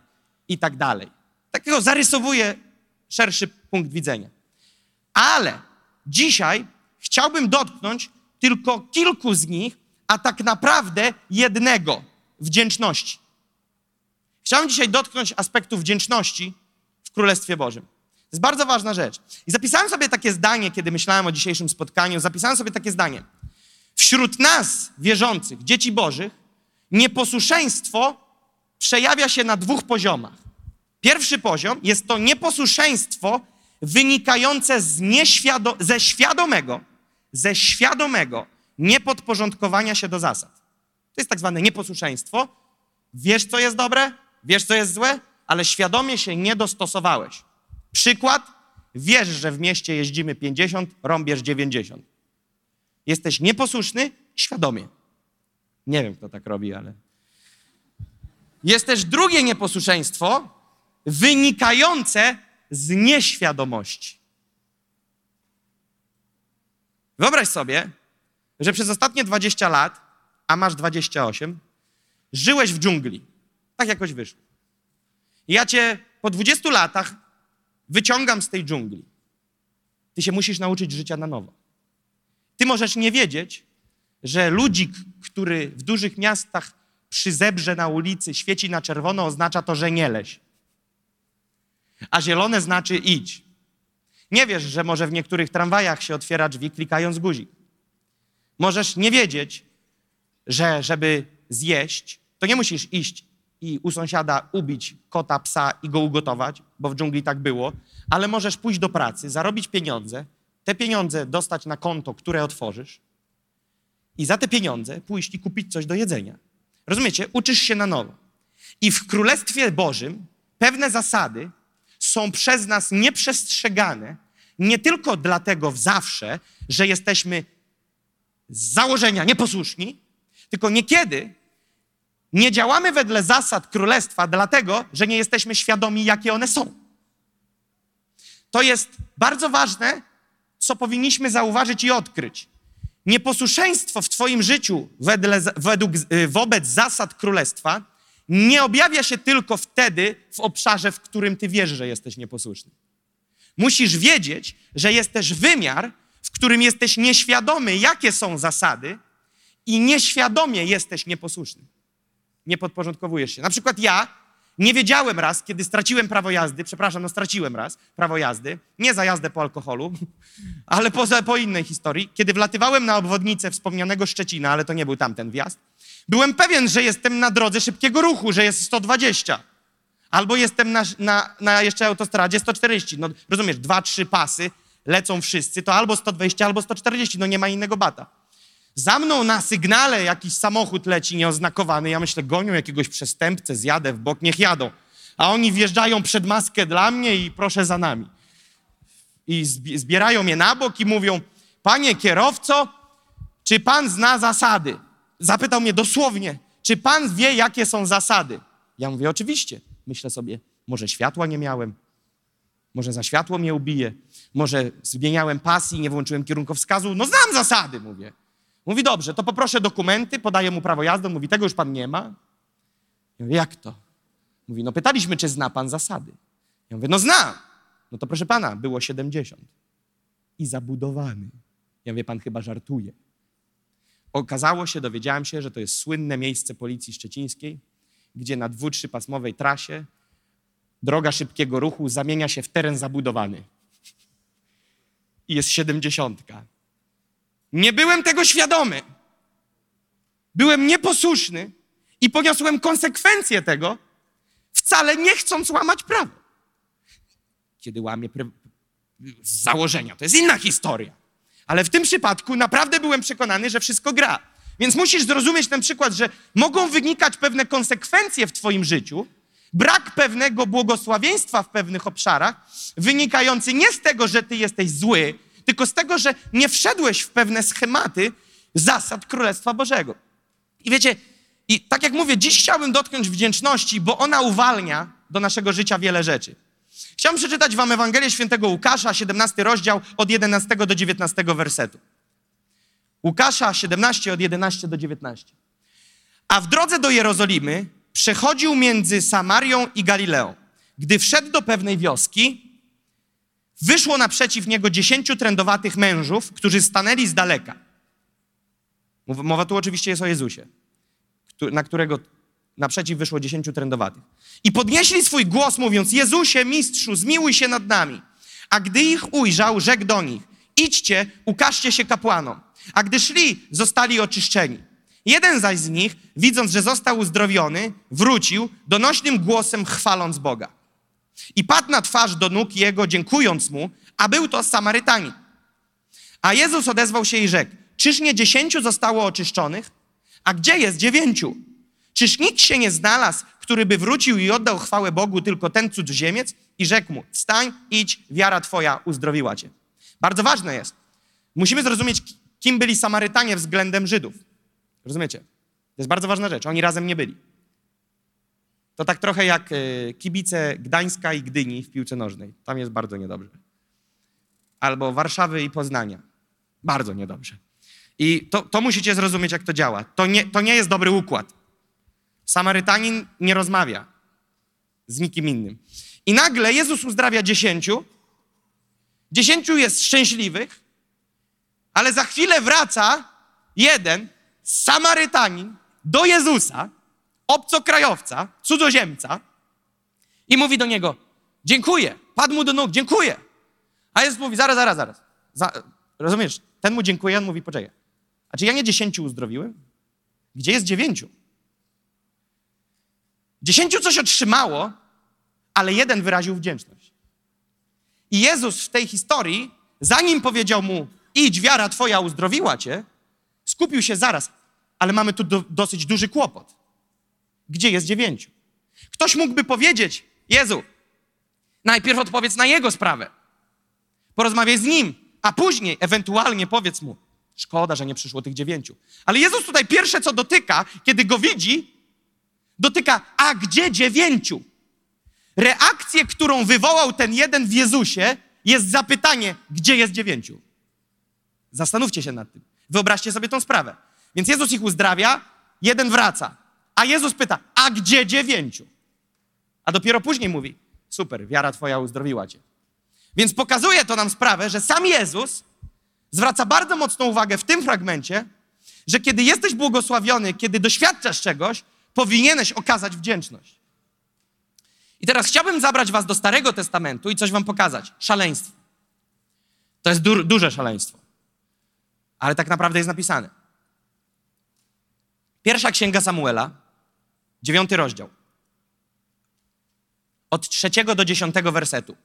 i tak dalej. Takiego zarysowuję szerszy punkt widzenia. Ale dzisiaj chciałbym dotknąć tylko kilku z nich, a tak naprawdę jednego wdzięczności. Chciałem dzisiaj dotknąć aspektu wdzięczności w Królestwie Bożym. To jest bardzo ważna rzecz. I zapisałem sobie takie zdanie, kiedy myślałem o dzisiejszym spotkaniu. Zapisałem sobie takie zdanie. Wśród nas, wierzących, dzieci Bożych, nieposłuszeństwo przejawia się na dwóch poziomach. Pierwszy poziom jest to nieposłuszeństwo wynikające z nieświado- ze świadomego, ze świadomego niepodporządkowania się do zasad. To jest tak zwane nieposłuszeństwo. Wiesz, co jest dobre, wiesz, co jest złe, ale świadomie się nie dostosowałeś. Przykład, wiesz, że w mieście jeździmy 50, rąbiesz 90. Jesteś nieposłuszny świadomie. Nie wiem, kto tak robi, ale. Jest też drugie nieposłuszeństwo wynikające z nieświadomości. Wyobraź sobie, że przez ostatnie 20 lat, a masz 28, żyłeś w dżungli. Tak jakoś wyszło. I ja cię po 20 latach wyciągam z tej dżungli. Ty się musisz nauczyć życia na nowo. Ty możesz nie wiedzieć, że ludzik, który w dużych miastach przy zebrze na ulicy świeci na czerwono, oznacza to, że nie leś. A zielone znaczy idź. Nie wiesz, że może w niektórych tramwajach się otwiera drzwi klikając guzik. Możesz nie wiedzieć, że żeby zjeść, to nie musisz iść i u sąsiada ubić kota, psa i go ugotować, bo w dżungli tak było, ale możesz pójść do pracy, zarobić pieniądze, te pieniądze dostać na konto, które otworzysz i za te pieniądze pójść i kupić coś do jedzenia. Rozumiecie? Uczysz się na nowo. I w Królestwie Bożym pewne zasady są przez nas nieprzestrzegane nie tylko dlatego zawsze, że jesteśmy z założenia nieposłuszni, tylko niekiedy nie działamy wedle zasad królestwa, dlatego że nie jesteśmy świadomi, jakie one są. To jest bardzo ważne, co powinniśmy zauważyć i odkryć. Nieposłuszeństwo w Twoim życiu wedle, według, y, wobec zasad królestwa nie objawia się tylko wtedy w obszarze, w którym Ty wiesz, że jesteś nieposłuszny. Musisz wiedzieć, że jest też wymiar, w którym jesteś nieświadomy, jakie są zasady, i nieświadomie jesteś nieposłuszny. Nie podporządkowujesz się. Na przykład ja Nie wiedziałem raz, kiedy straciłem prawo jazdy, przepraszam, no straciłem raz prawo jazdy, nie za jazdę po alkoholu, ale po, po innej historii, kiedy wlatywałem na obwodnicę wspomnianego Szczecina, ale to nie był tamten wjazd, byłem pewien, że jestem na drodze szybkiego ruchu, że jest 120. Albo jestem na, na, na jeszcze autostradzie 140. No rozumiesz, dwa, trzy pasy, lecą wszyscy, to albo 120, albo 140, no nie ma innego bata. Za mną na sygnale jakiś samochód leci nieoznakowany. Ja myślę, gonią jakiegoś przestępcę, zjadę w bok, niech jadą. A oni wjeżdżają przed maskę dla mnie i proszę za nami. I zbierają mnie na bok i mówią, panie kierowco, czy pan zna zasady? Zapytał mnie dosłownie, czy pan wie, jakie są zasady? Ja mówię, oczywiście. Myślę sobie, może światła nie miałem, może za światło mnie ubije, może zmieniałem pas i nie włączyłem kierunkowskazu. No znam zasady, mówię. Mówi, dobrze, to poproszę dokumenty, podaję mu prawo jazdy. Mówi, tego już pan nie ma. Ja mówię, jak to? Mówi, no pytaliśmy, czy zna pan zasady. Ja mówię, no znam. No to proszę pana, było 70. I zabudowany. Ja mówię, pan chyba żartuje. Okazało się, dowiedziałem się, że to jest słynne miejsce policji szczecińskiej, gdzie na dwu, trzypasmowej trasie droga szybkiego ruchu zamienia się w teren zabudowany. I jest siedemdziesiątka. Nie byłem tego świadomy. Byłem nieposłuszny i poniosłem konsekwencje tego, wcale nie chcąc łamać prawa. Kiedy łamię z założenia, to jest inna historia. Ale w tym przypadku naprawdę byłem przekonany, że wszystko gra. Więc musisz zrozumieć ten przykład, że mogą wynikać pewne konsekwencje w Twoim życiu, brak pewnego błogosławieństwa w pewnych obszarach, wynikający nie z tego, że Ty jesteś zły, tylko z tego, że nie wszedłeś w pewne schematy zasad Królestwa Bożego. I wiecie, i tak jak mówię, dziś chciałbym dotknąć wdzięczności, bo ona uwalnia do naszego życia wiele rzeczy. Chciałbym przeczytać Wam Ewangelię Świętego Łukasza, 17 rozdział, od 11 do 19 wersetu. Łukasza 17 od 11 do 19. A w drodze do Jerozolimy przechodził między Samarią i Galileą. Gdy wszedł do pewnej wioski, wyszło naprzeciw niego dziesięciu trędowatych mężów, którzy stanęli z daleka. Mowa tu oczywiście jest o Jezusie, na którego naprzeciw wyszło dziesięciu trędowatych. I podnieśli swój głos, mówiąc: Jezusie, mistrzu, zmiłuj się nad nami. A gdy ich ujrzał, rzekł do nich: Idźcie, ukażcie się kapłanom. A gdy szli, zostali oczyszczeni. Jeden zaś z nich, widząc, że został uzdrowiony, wrócił, donośnym głosem chwaląc Boga. I padł na twarz do nóg jego, dziękując mu, a był to Samarytanin. A Jezus odezwał się i rzekł, czyż nie dziesięciu zostało oczyszczonych? A gdzie jest dziewięciu? Czyż nikt się nie znalazł, który by wrócił i oddał chwałę Bogu, tylko ten cudzoziemiec? I rzekł mu, wstań, idź, wiara twoja uzdrowiła cię. Bardzo ważne jest. Musimy zrozumieć, kim byli Samarytanie względem Żydów. Rozumiecie? To jest bardzo ważna rzecz. Oni razem nie byli. To tak trochę jak e, kibice Gdańska i Gdyni w piłce nożnej. Tam jest bardzo niedobrze. Albo Warszawy i Poznania. Bardzo niedobrze. I to, to musicie zrozumieć, jak to działa. To nie, to nie jest dobry układ. Samarytanin nie rozmawia z nikim innym. I nagle Jezus uzdrawia dziesięciu. Dziesięciu jest szczęśliwych, ale za chwilę wraca jeden Samarytanin do Jezusa, obcokrajowca, cudzoziemca i mówi do niego, dziękuję, padł mu do nóg, dziękuję. A Jezus mówi, zaraz, zaraz, zaraz. Za, rozumiesz, ten mu dziękuję, on mówi, poczekaj. A czy ja nie dziesięciu uzdrowiłem? Gdzie jest dziewięciu? Dziesięciu coś otrzymało, ale jeden wyraził wdzięczność. I Jezus w tej historii, zanim powiedział mu, idź, wiara twoja uzdrowiła cię, skupił się zaraz, ale mamy tu do, dosyć duży kłopot. Gdzie jest dziewięciu? Ktoś mógłby powiedzieć, Jezu, najpierw odpowiedz na jego sprawę. Porozmawiaj z nim, a później ewentualnie powiedz mu, szkoda, że nie przyszło tych dziewięciu. Ale Jezus tutaj pierwsze, co dotyka, kiedy go widzi, dotyka, a gdzie dziewięciu? Reakcję, którą wywołał ten jeden w Jezusie, jest zapytanie, gdzie jest dziewięciu? Zastanówcie się nad tym. Wyobraźcie sobie tą sprawę. Więc Jezus ich uzdrawia, jeden wraca. A Jezus pyta, a gdzie dziewięciu? A dopiero później mówi, super, wiara twoja uzdrowiła cię. Więc pokazuje to nam sprawę, że sam Jezus zwraca bardzo mocną uwagę w tym fragmencie, że kiedy jesteś błogosławiony, kiedy doświadczasz czegoś, powinieneś okazać wdzięczność. I teraz chciałbym zabrać was do Starego Testamentu i coś wam pokazać. Szaleństwo. To jest du duże szaleństwo. Ale tak naprawdę jest napisane. Pierwsza księga Samuela, dziewiąty rozdział. Od trzeciego do dziesiątego wersetu.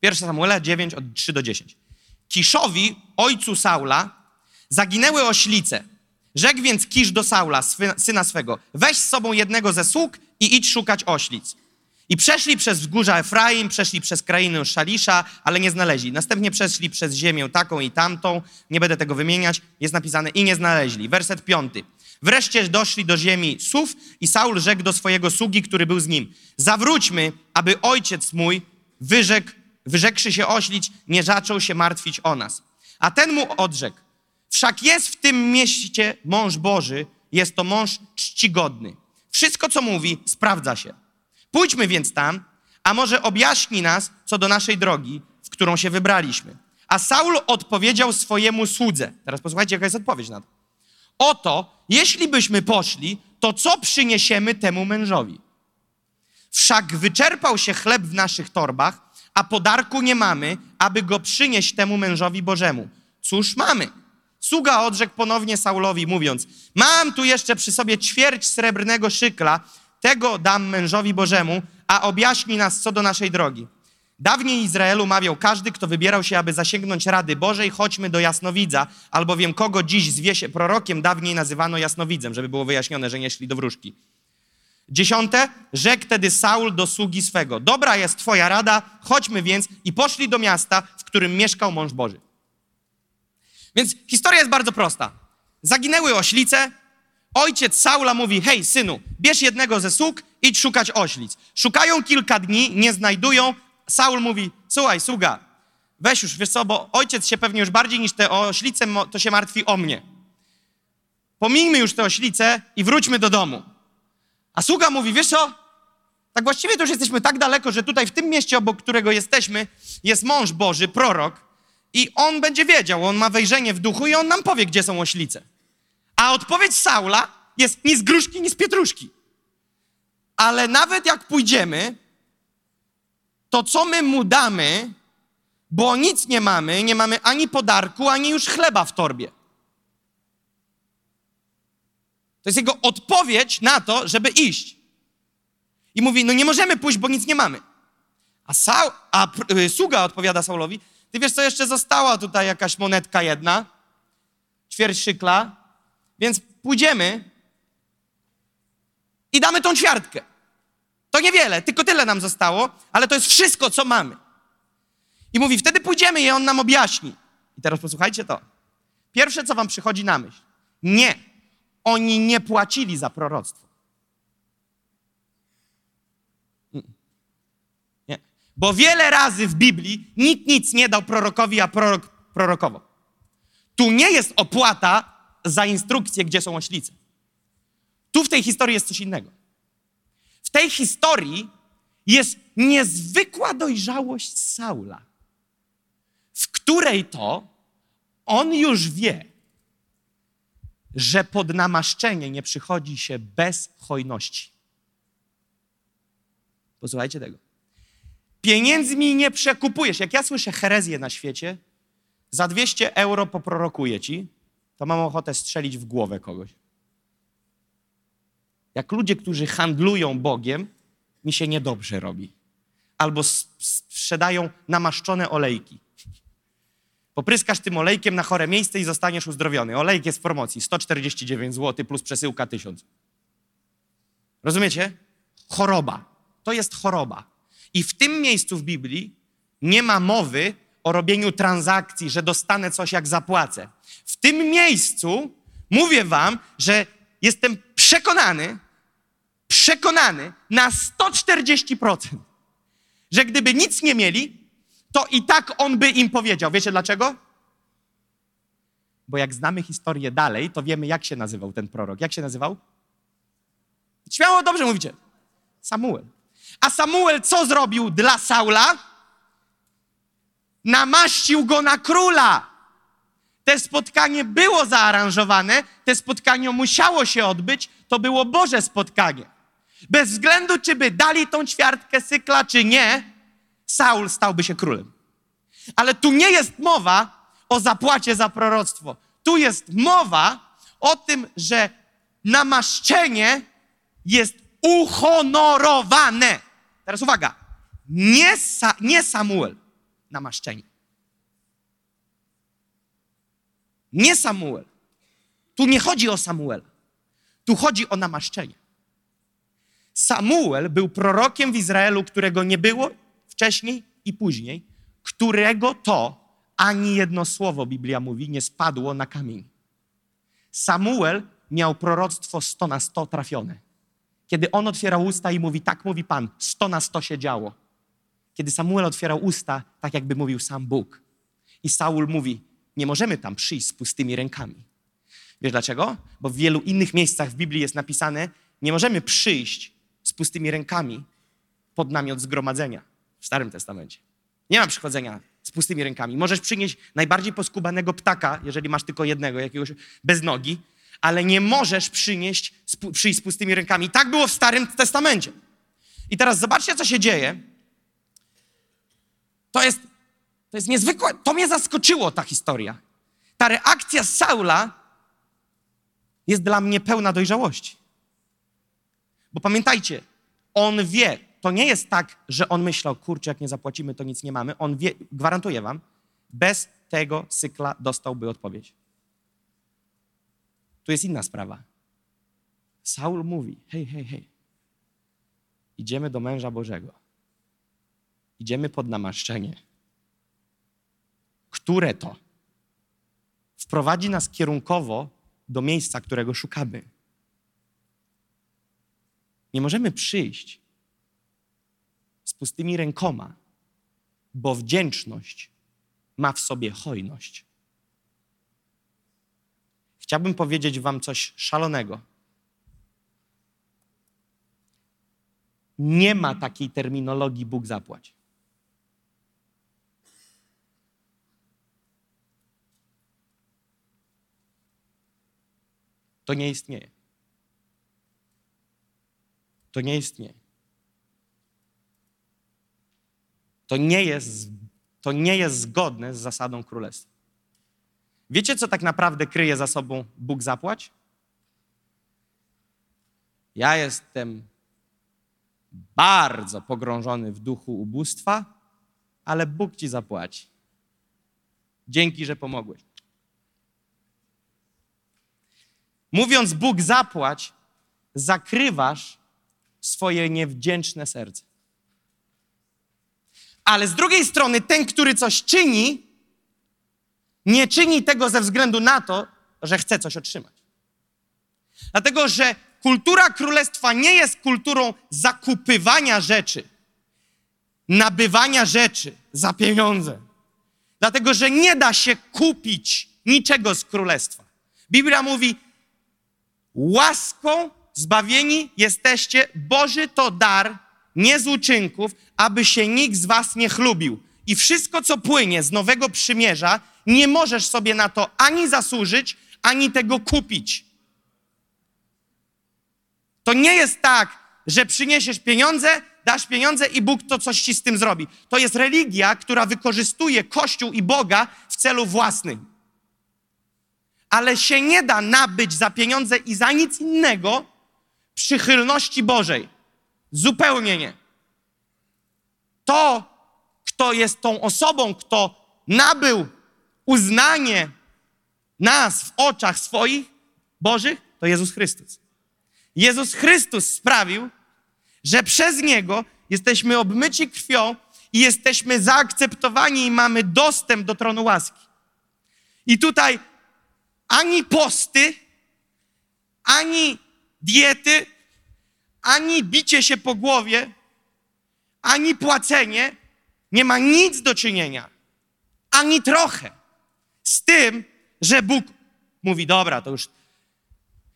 Pierwsza Samuela 9, od 3 do 10. Kiszowi, ojcu Saula, zaginęły oślice. Rzekł więc Kisz do Saula, syna swego, weź z sobą jednego ze sług i idź szukać oślic. I przeszli przez wzgórza Efraim, przeszli przez krainę Szalisza, ale nie znaleźli. Następnie przeszli przez ziemię taką i tamtą, nie będę tego wymieniać, jest napisane i nie znaleźli. Werset piąty. Wreszcie doszli do ziemi Suf i Saul rzekł do swojego sługi, który był z nim. Zawróćmy, aby ojciec mój wyrzekł, wyrzekszy się oślić, nie zaczął się martwić o nas. A ten mu odrzekł. Wszak jest w tym mieście mąż Boży, jest to mąż czcigodny. Wszystko, co mówi, sprawdza się. Pójdźmy więc tam, a może objaśni nas co do naszej drogi, w którą się wybraliśmy. A Saul odpowiedział swojemu słudze. Teraz posłuchajcie, jaka jest odpowiedź na to. Oto, jeśli byśmy poszli, to co przyniesiemy temu mężowi? Wszak wyczerpał się chleb w naszych torbach, a podarku nie mamy, aby go przynieść temu mężowi Bożemu. Cóż mamy? Sługa odrzekł ponownie Saulowi, mówiąc: Mam tu jeszcze przy sobie ćwierć srebrnego szykla, tego dam mężowi Bożemu, a objaśni nas co do naszej drogi. Dawniej Izraelu mawiał każdy, kto wybierał się, aby zasięgnąć rady Bożej, chodźmy do jasnowidza, albowiem kogo dziś zwie się prorokiem, dawniej nazywano jasnowidzem, żeby było wyjaśnione, że nie szli do wróżki. Dziesiąte, rzekł tedy Saul do sługi swego, dobra jest twoja rada, chodźmy więc i poszli do miasta, w którym mieszkał mąż Boży. Więc historia jest bardzo prosta. Zaginęły oślice, ojciec Saula mówi, hej synu, bierz jednego ze sług, idź szukać oślic. Szukają kilka dni, nie znajdują. Saul mówi, słuchaj, sługa, weź już, wiesz co, bo ojciec się pewnie już bardziej niż te oślice, to się martwi o mnie. Pomijmy już te oślice i wróćmy do domu. A sługa mówi, wiesz co, tak właściwie to już jesteśmy tak daleko, że tutaj w tym mieście, obok którego jesteśmy, jest mąż Boży, prorok, i on będzie wiedział, on ma wejrzenie w duchu i on nam powie, gdzie są oślice. A odpowiedź Saula jest ni z gruszki, ni z pietruszki. Ale nawet jak pójdziemy, to co my mu damy, bo nic nie mamy, nie mamy ani podarku, ani już chleba w torbie. To jest jego odpowiedź na to, żeby iść. I mówi, no nie możemy pójść, bo nic nie mamy. A, Saul, a y, sługa odpowiada Saulowi, ty wiesz co, jeszcze została tutaj jakaś monetka jedna, ćwierć szykla, więc pójdziemy i damy tą ćwiartkę. To niewiele, tylko tyle nam zostało, ale to jest wszystko, co mamy. I mówi, wtedy pójdziemy i on nam objaśni. I teraz posłuchajcie to. Pierwsze, co wam przychodzi na myśl. Nie, oni nie płacili za proroctwo. Nie. Bo wiele razy w Biblii nikt nic nie dał prorokowi, a prorok prorokowo. Tu nie jest opłata za instrukcję, gdzie są oślice. Tu w tej historii jest coś innego. Tej historii jest niezwykła dojrzałość Saula, w której to on już wie, że pod namaszczenie nie przychodzi się bez hojności. Posłuchajcie tego. Pieniędzmi nie przekupujesz. Jak ja słyszę herezję na świecie, za 200 euro poprorokuję ci, to mam ochotę strzelić w głowę kogoś. Jak ludzie, którzy handlują Bogiem, mi się niedobrze robi. Albo sprzedają namaszczone olejki. Popryskasz tym olejkiem na chore miejsce i zostaniesz uzdrowiony. Olejk jest w promocji 149 zł plus przesyłka 1000. Rozumiecie? Choroba. To jest choroba. I w tym miejscu w Biblii nie ma mowy o robieniu transakcji, że dostanę coś jak zapłacę. W tym miejscu mówię wam, że jestem przekonany, przekonany na 140%, że gdyby nic nie mieli, to i tak on by im powiedział. Wiecie dlaczego? Bo jak znamy historię dalej, to wiemy, jak się nazywał ten prorok. Jak się nazywał? Śmiało, dobrze mówicie. Samuel. A Samuel co zrobił dla Saula? Namaścił go na króla. Te spotkanie było zaaranżowane, te spotkanie musiało się odbyć, to było Boże spotkanie. Bez względu, czy by dali tą ćwiartkę cykla, czy nie, Saul stałby się królem. Ale tu nie jest mowa o zapłacie za proroctwo. Tu jest mowa o tym, że namaszczenie jest uhonorowane. Teraz uwaga, nie, Sa nie Samuel, namaszczenie. Nie Samuel. Tu nie chodzi o Samuela. Tu chodzi o namaszczenie. Samuel był prorokiem w Izraelu, którego nie było wcześniej i później, którego to ani jedno słowo, Biblia mówi, nie spadło na kamień. Samuel miał proroctwo 100 na 100 trafione. Kiedy on otwierał usta i mówi, tak mówi Pan, 100 na 100 się działo. Kiedy Samuel otwierał usta, tak jakby mówił sam Bóg. I Saul mówi, nie możemy tam przyjść z pustymi rękami. Wiesz dlaczego? Bo w wielu innych miejscach w Biblii jest napisane, nie możemy przyjść z pustymi rękami pod namiot zgromadzenia w Starym Testamencie. Nie ma przychodzenia z pustymi rękami. Możesz przynieść najbardziej poskubanego ptaka, jeżeli masz tylko jednego, jakiegoś bez nogi, ale nie możesz przynieść, przyjść z pustymi rękami. Tak było w Starym Testamencie. I teraz zobaczcie, co się dzieje. To jest, to jest niezwykłe. To mnie zaskoczyło, ta historia. Ta reakcja Saula jest dla mnie pełna dojrzałości. Bo pamiętajcie, on wie, to nie jest tak, że on myślał, kurczę, jak nie zapłacimy, to nic nie mamy. On wie, gwarantuję wam, bez tego cykla dostałby odpowiedź. Tu jest inna sprawa. Saul mówi, hej, hej, hej, idziemy do męża Bożego. Idziemy pod namaszczenie. Które to wprowadzi nas kierunkowo do miejsca, którego szukamy. Nie możemy przyjść z pustymi rękoma, bo wdzięczność ma w sobie hojność. Chciałbym powiedzieć Wam coś szalonego. Nie ma takiej terminologii Bóg zapłać. To nie istnieje. To nie istnieje. To nie jest, to nie jest zgodne z zasadą królestwa. Wiecie, co tak naprawdę kryje za sobą Bóg zapłać? Ja jestem bardzo pogrążony w duchu ubóstwa, ale Bóg ci zapłaci. Dzięki, że pomogłeś. Mówiąc Bóg zapłać, zakrywasz swoje niewdzięczne serce. Ale z drugiej strony, ten, który coś czyni, nie czyni tego ze względu na to, że chce coś otrzymać. Dlatego, że kultura królestwa nie jest kulturą zakupywania rzeczy, nabywania rzeczy za pieniądze. Dlatego, że nie da się kupić niczego z królestwa. Biblia mówi, Łaską zbawieni jesteście, Boży to dar, nie z uczynków, aby się nikt z was nie chlubił. I wszystko, co płynie z Nowego Przymierza, nie możesz sobie na to ani zasłużyć, ani tego kupić. To nie jest tak, że przyniesiesz pieniądze, dasz pieniądze i Bóg to coś ci z tym zrobi. To jest religia, która wykorzystuje Kościół i Boga w celu własnym ale się nie da nabyć za pieniądze i za nic innego przychylności Bożej. Zupełnie nie. To, kto jest tą osobą, kto nabył uznanie nas w oczach swoich Bożych, to Jezus Chrystus. Jezus Chrystus sprawił, że przez Niego jesteśmy obmyci krwią i jesteśmy zaakceptowani i mamy dostęp do tronu łaski. I tutaj ani posty, ani diety, ani bicie się po głowie, ani płacenie nie ma nic do czynienia, ani trochę z tym, że Bóg mówi: Dobra, to już,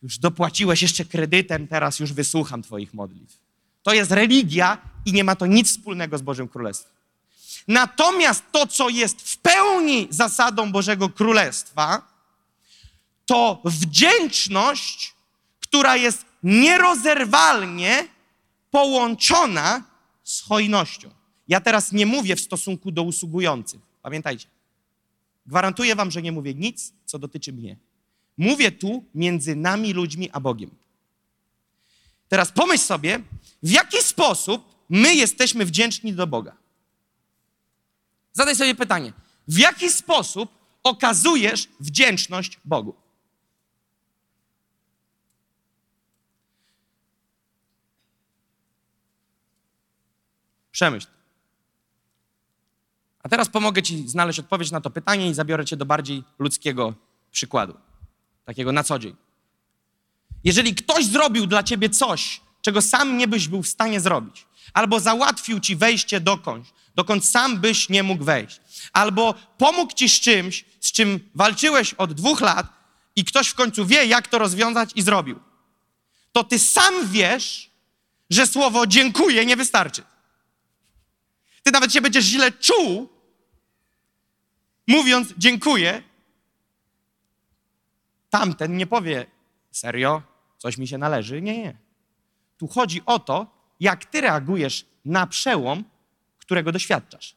już dopłaciłeś jeszcze kredytem, teraz już wysłucham Twoich modlitw. To jest religia i nie ma to nic wspólnego z Bożym Królestwem. Natomiast to, co jest w pełni zasadą Bożego Królestwa, to wdzięczność, która jest nierozerwalnie połączona z hojnością. Ja teraz nie mówię w stosunku do usługujących. Pamiętajcie. Gwarantuję wam, że nie mówię nic, co dotyczy mnie. Mówię tu między nami ludźmi a Bogiem. Teraz pomyśl sobie, w jaki sposób my jesteśmy wdzięczni do Boga. Zadaj sobie pytanie, w jaki sposób okazujesz wdzięczność Bogu? Przemyśl. A teraz pomogę Ci znaleźć odpowiedź na to pytanie i zabiorę Cię do bardziej ludzkiego przykładu, takiego na co dzień. Jeżeli ktoś zrobił dla Ciebie coś, czego sam nie byś był w stanie zrobić, albo załatwił Ci wejście dokądś, dokąd sam byś nie mógł wejść, albo pomógł Ci z czymś, z czym walczyłeś od dwóch lat i ktoś w końcu wie, jak to rozwiązać i zrobił, to Ty sam wiesz, że słowo dziękuję nie wystarczy. Ty nawet się będziesz źle czuł, mówiąc dziękuję. Tamten nie powie, serio, coś mi się należy. Nie, nie. Tu chodzi o to, jak ty reagujesz na przełom, którego doświadczasz.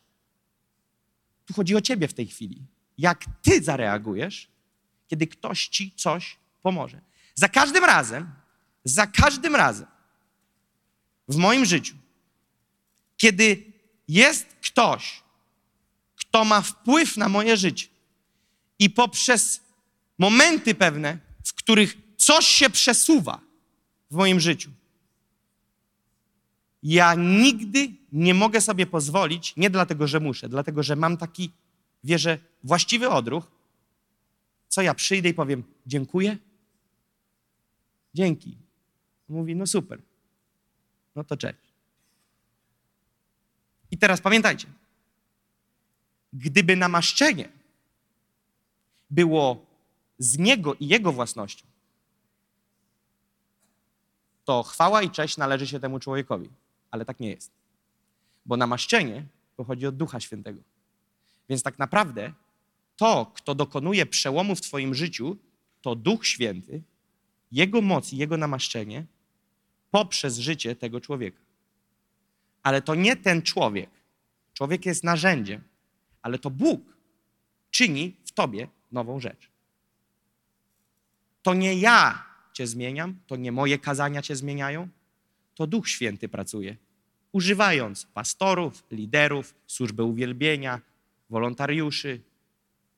Tu chodzi o ciebie w tej chwili. Jak ty zareagujesz, kiedy ktoś ci coś pomoże. Za każdym razem, za każdym razem w moim życiu, kiedy jest ktoś, kto ma wpływ na moje życie i poprzez momenty pewne, w których coś się przesuwa w moim życiu, ja nigdy nie mogę sobie pozwolić, nie dlatego, że muszę, dlatego, że mam taki, wierzę, właściwy odruch, co ja przyjdę i powiem dziękuję, dzięki. Mówi, no super, no to cześć. I teraz pamiętajcie, gdyby namaszczenie było z Niego i Jego własnością, to chwała i cześć należy się temu człowiekowi. Ale tak nie jest. Bo namaszczenie pochodzi od Ducha Świętego. Więc tak naprawdę to, kto dokonuje przełomu w Twoim życiu, to Duch Święty, Jego moc i Jego namaszczenie poprzez życie tego człowieka. Ale to nie ten człowiek. Człowiek jest narzędziem, ale to Bóg czyni w tobie nową rzecz. To nie ja cię zmieniam, to nie moje kazania cię zmieniają, to Duch Święty pracuje, używając pastorów, liderów, służby uwielbienia, wolontariuszy,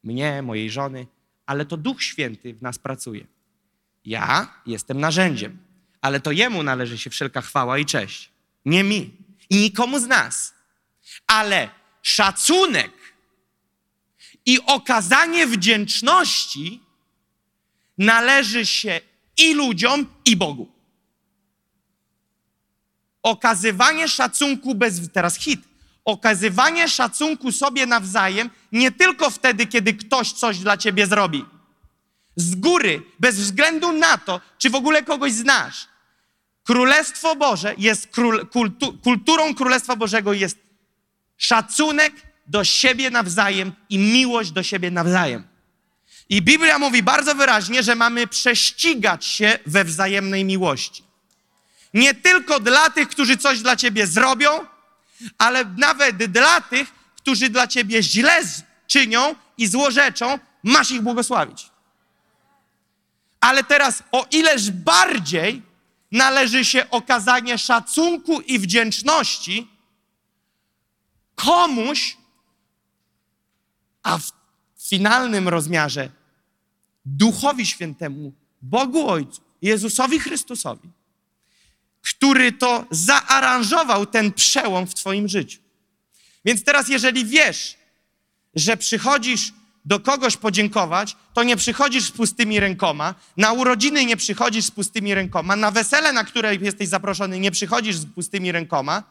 mnie, mojej żony, ale to Duch Święty w nas pracuje. Ja jestem narzędziem, ale to Jemu należy się wszelka chwała i cześć, nie mi i nikomu z nas. Ale szacunek i okazanie wdzięczności należy się i ludziom, i Bogu. Okazywanie szacunku bez. Teraz hit. Okazywanie szacunku sobie nawzajem nie tylko wtedy, kiedy ktoś coś dla ciebie zrobi. Z góry, bez względu na to, czy w ogóle kogoś znasz. Królestwo Boże jest król, kultu, kulturą Królestwa Bożego jest szacunek do siebie nawzajem i miłość do siebie nawzajem. I Biblia mówi bardzo wyraźnie, że mamy prześcigać się we wzajemnej miłości. Nie tylko dla tych, którzy coś dla ciebie zrobią, ale nawet dla tych, którzy dla ciebie źle czynią i złorzeczą, masz ich błogosławić. Ale teraz, o ileż bardziej należy się okazanie szacunku i wdzięczności komuś, a w finalnym rozmiarze Duchowi Świętemu, Bogu Ojcu, Jezusowi Chrystusowi, który to zaaranżował ten przełom w Twoim życiu. Więc teraz, jeżeli wiesz, że przychodzisz do kogoś podziękować, to nie przychodzisz z pustymi rękoma, na urodziny nie przychodzisz z pustymi rękoma, na wesele, na które jesteś zaproszony, nie przychodzisz z pustymi rękoma,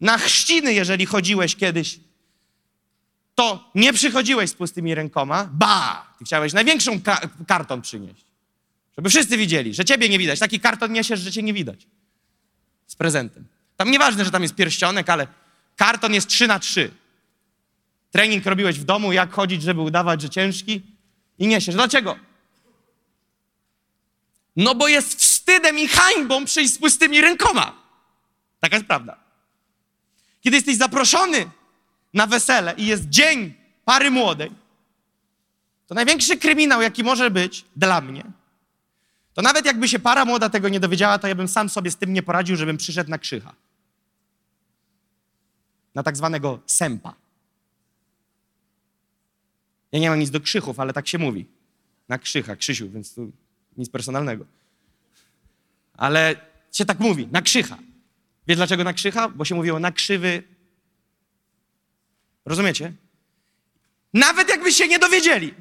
na chrzciny, jeżeli chodziłeś kiedyś, to nie przychodziłeś z pustymi rękoma, ba, ty chciałeś największą ka karton przynieść, żeby wszyscy widzieli, że ciebie nie widać. Taki karton niesiesz, że cię nie widać z prezentem. Tam nieważne, że tam jest pierścionek, ale karton jest 3 na 3. Trening robiłeś w domu, jak chodzić, żeby udawać, że ciężki i niesiesz. Dlaczego? No bo jest wstyd wstydem i hańbą przyjść z pustymi rękoma. Taka jest prawda. Kiedy jesteś zaproszony na wesele i jest dzień pary młodej, to największy kryminał, jaki może być dla mnie, to nawet jakby się para młoda tego nie dowiedziała, to ja bym sam sobie z tym nie poradził, żebym przyszedł na krzycha. Na tak zwanego sępa. Ja nie mam nic do krzychów, ale tak się mówi. Na krzycha, Krzysiu, więc tu nic personalnego. Ale się tak mówi, na krzycha. Wiesz dlaczego na krzycha? Bo się mówiło na krzywy. Rozumiecie? Nawet jakby się nie dowiedzieli.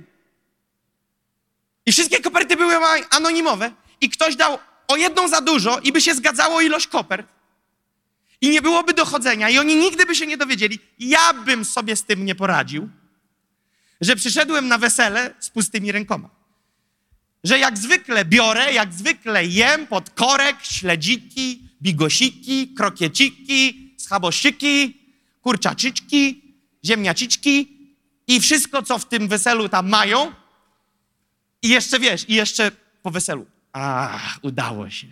I wszystkie koperty były anonimowe i ktoś dał o jedną za dużo i by się zgadzało ilość kopert. I nie byłoby dochodzenia i oni nigdy by się nie dowiedzieli. Ja bym sobie z tym nie poradził, że przyszedłem na wesele z pustymi rękoma. Że jak zwykle biorę, jak zwykle jem pod korek śledziki, bigosiki, krokieciki, schabosiki, kurczaczyczki, ziemniaczyczki i wszystko, co w tym weselu tam mają. I jeszcze wiesz, i jeszcze po weselu. A, udało się.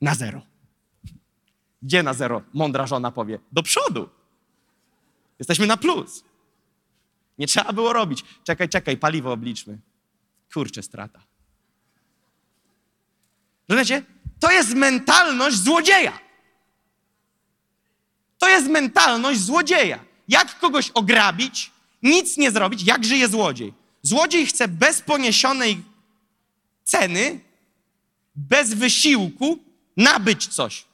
Na zero. Gdzie na zero? Mądra żona powie. Do przodu. Jesteśmy na plus. Nie trzeba było robić. Czekaj, czekaj, paliwo obliczmy. Kurczę, strata. Rozumiecie? To jest mentalność złodzieja. To jest mentalność złodzieja. Jak kogoś ograbić, nic nie zrobić, jak żyje złodziej? Złodziej chce bez poniesionej ceny, bez wysiłku nabyć coś.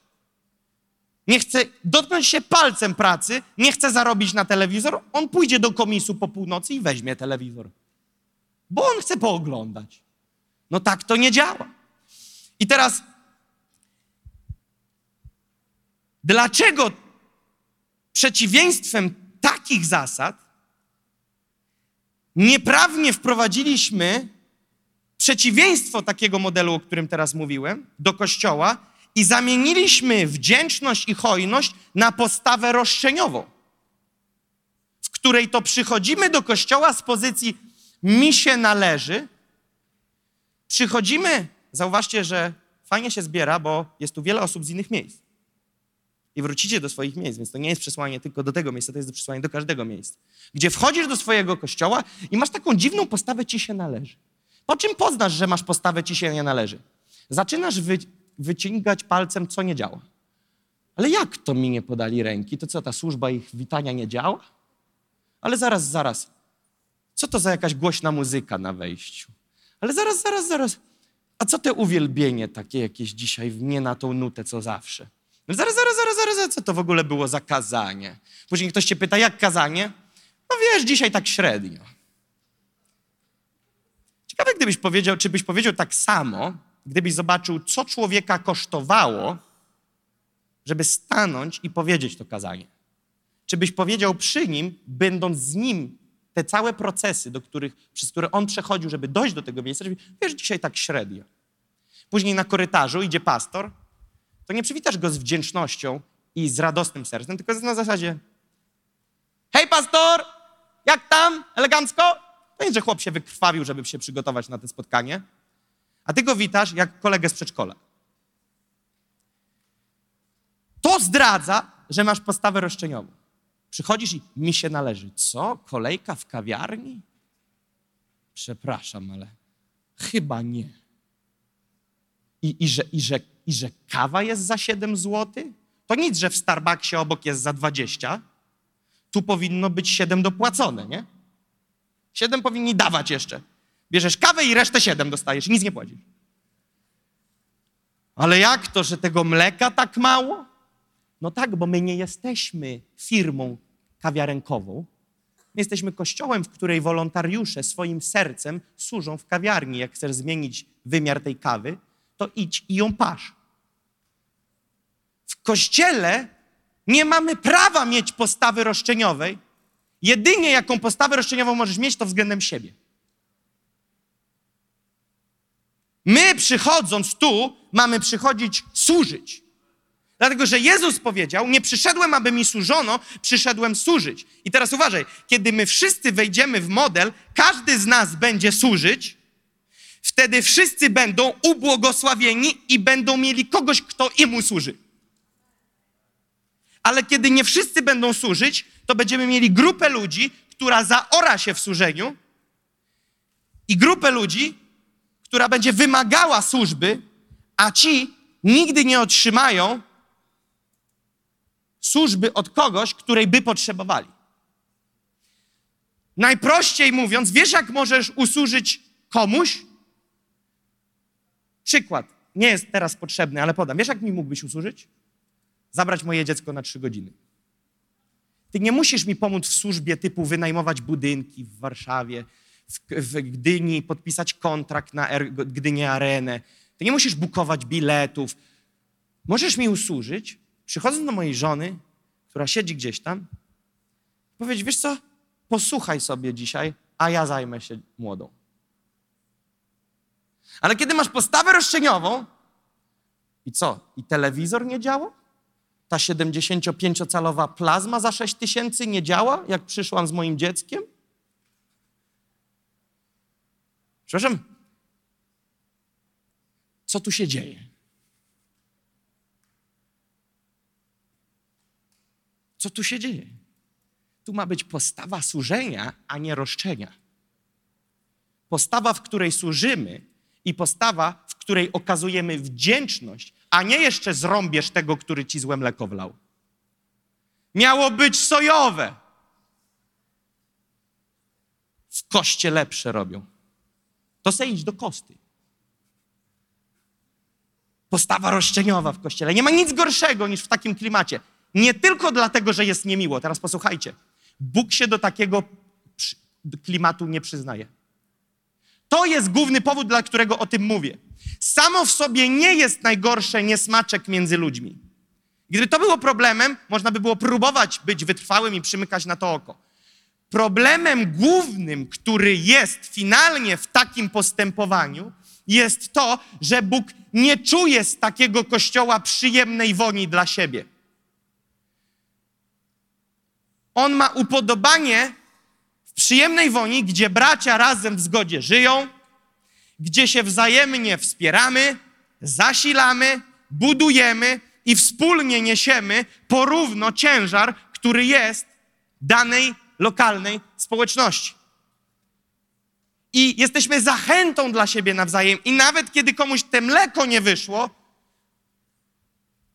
Nie chce dotknąć się palcem pracy, nie chce zarobić na telewizor, on pójdzie do komisu po północy i weźmie telewizor. Bo on chce pooglądać. No tak to nie działa. I teraz, dlaczego przeciwieństwem takich zasad nieprawnie wprowadziliśmy przeciwieństwo takiego modelu, o którym teraz mówiłem, do kościoła i zamieniliśmy wdzięczność i hojność na postawę roszczeniową, w której to przychodzimy do kościoła z pozycji mi się należy, przychodzimy, zauważcie, że fajnie się zbiera, bo jest tu wiele osób z innych miejsc. I wrócicie do swoich miejsc, więc to nie jest przesłanie tylko do tego miejsca, to jest przesłanie do każdego miejsca. Gdzie wchodzisz do swojego kościoła i masz taką dziwną postawę, ci się należy. Po czym poznasz, że masz postawę, ci się nie należy? Zaczynasz wy, wyciągać palcem, co nie działa. Ale jak to mi nie podali ręki? To co, ta służba ich witania nie działa? Ale zaraz, zaraz. Co to za jakaś głośna muzyka na wejściu? Ale zaraz, zaraz, zaraz. A co te uwielbienie takie jakieś dzisiaj, nie na tą nutę, co zawsze? No zaraz, zaraz, zaraz, zaraz, zaraz, co to w ogóle było za kazanie? Później ktoś cię pyta, jak kazanie? No wiesz, dzisiaj tak średnio. Ciekawe, gdybyś powiedział, czy byś powiedział tak samo, gdybyś zobaczył, co człowieka kosztowało, żeby stanąć i powiedzieć to kazanie. Czy byś powiedział przy nim, będąc z nim, te całe procesy, do których, przez które on przechodził, żeby dojść do tego miejsca, żeby, wiesz, dzisiaj tak średnio. Później na korytarzu idzie pastor, to nie przywitasz go z wdzięcznością i z radosnym sercem, tylko na zasadzie hej pastor, jak tam, elegancko? To nie, że chłop się wykrwawił, żeby się przygotować na to spotkanie, a ty go witasz jak kolegę z przedszkola. To zdradza, że masz postawę roszczeniową. Przychodzisz i mi się należy. Co? Kolejka w kawiarni? Przepraszam, ale chyba nie. I, i, że, i, że, I że kawa jest za 7 zł? To nic, że w Starbucksie obok jest za 20. Tu powinno być 7 dopłacone, nie? 7 powinni dawać jeszcze. Bierzesz kawę i resztę 7 dostajesz, nic nie płacisz. Ale jak to, że tego mleka tak mało? No tak, bo my nie jesteśmy firmą kawiarenkową. My jesteśmy kościołem, w której wolontariusze swoim sercem służą w kawiarni. Jak chcesz zmienić wymiar tej kawy, to idź i ją pasz. W kościele nie mamy prawa mieć postawy roszczeniowej. Jedynie jaką postawę roszczeniową możesz mieć, to względem siebie. My przychodząc tu, mamy przychodzić służyć. Dlatego, że Jezus powiedział: Nie przyszedłem, aby mi służono, przyszedłem służyć. I teraz uważaj, kiedy my wszyscy wejdziemy w model, każdy z nas będzie służyć, Wtedy wszyscy będą ubłogosławieni i będą mieli kogoś, kto im usłuży. Ale kiedy nie wszyscy będą służyć, to będziemy mieli grupę ludzi, która zaora się w służeniu i grupę ludzi, która będzie wymagała służby, a ci nigdy nie otrzymają służby od kogoś, której by potrzebowali. Najprościej mówiąc, wiesz, jak możesz usłużyć komuś? Przykład. Nie jest teraz potrzebny, ale podam. Wiesz, jak mi mógłbyś usłużyć? Zabrać moje dziecko na trzy godziny. Ty nie musisz mi pomóc w służbie typu wynajmować budynki w Warszawie, w, Gdyni, podpisać kontrakt na er, Gdynię Arenę. Ty nie musisz bukować biletów. Możesz mi usłużyć, przychodząc do mojej żony, która siedzi gdzieś tam, powiedzieć, wiesz co, posłuchaj sobie dzisiaj, a ja zajmę się młodą. Ale kiedy masz postawę roszczeniową i co? I telewizor nie działa? Ta 75-calowa plazma za 6 tysięcy nie działa, jak przyszłam z moim dzieckiem? Przepraszam, co tu się dzieje? Co tu się dzieje? Tu ma być postawa służenia, a nie roszczenia. Postawa, w której służymy i postawa, w której okazujemy wdzięczność, a nie jeszcze zrąbiesz tego, który ci złe mleko wlał. Miało być sojowe. W koście lepsze robią. To se do kosty. Postawa roszczeniowa w kościele. Nie ma nic gorszego niż w takim klimacie. Nie tylko dlatego, że jest niemiło. Teraz posłuchajcie. Bóg się do takiego klimatu nie przyznaje. To jest główny powód, dla którego o tym mówię. Samo w sobie nie jest najgorsze niesmaczek między ludźmi. Gdyby to było problemem, można by było próbować być wytrwałym i przymykać na to oko. Problemem głównym, który jest finalnie w takim postępowaniu, jest to, że Bóg nie czuje z takiego kościoła przyjemnej woni dla siebie. On ma upodobanie w przyjemnej woni, gdzie bracia razem w zgodzie żyją, gdzie się wzajemnie wspieramy, zasilamy, budujemy i wspólnie niesiemy porówno ciężar, który jest danej lokalnej społeczności. I jesteśmy zachętą dla siebie nawzajem. I nawet kiedy komuś te mleko nie wyszło,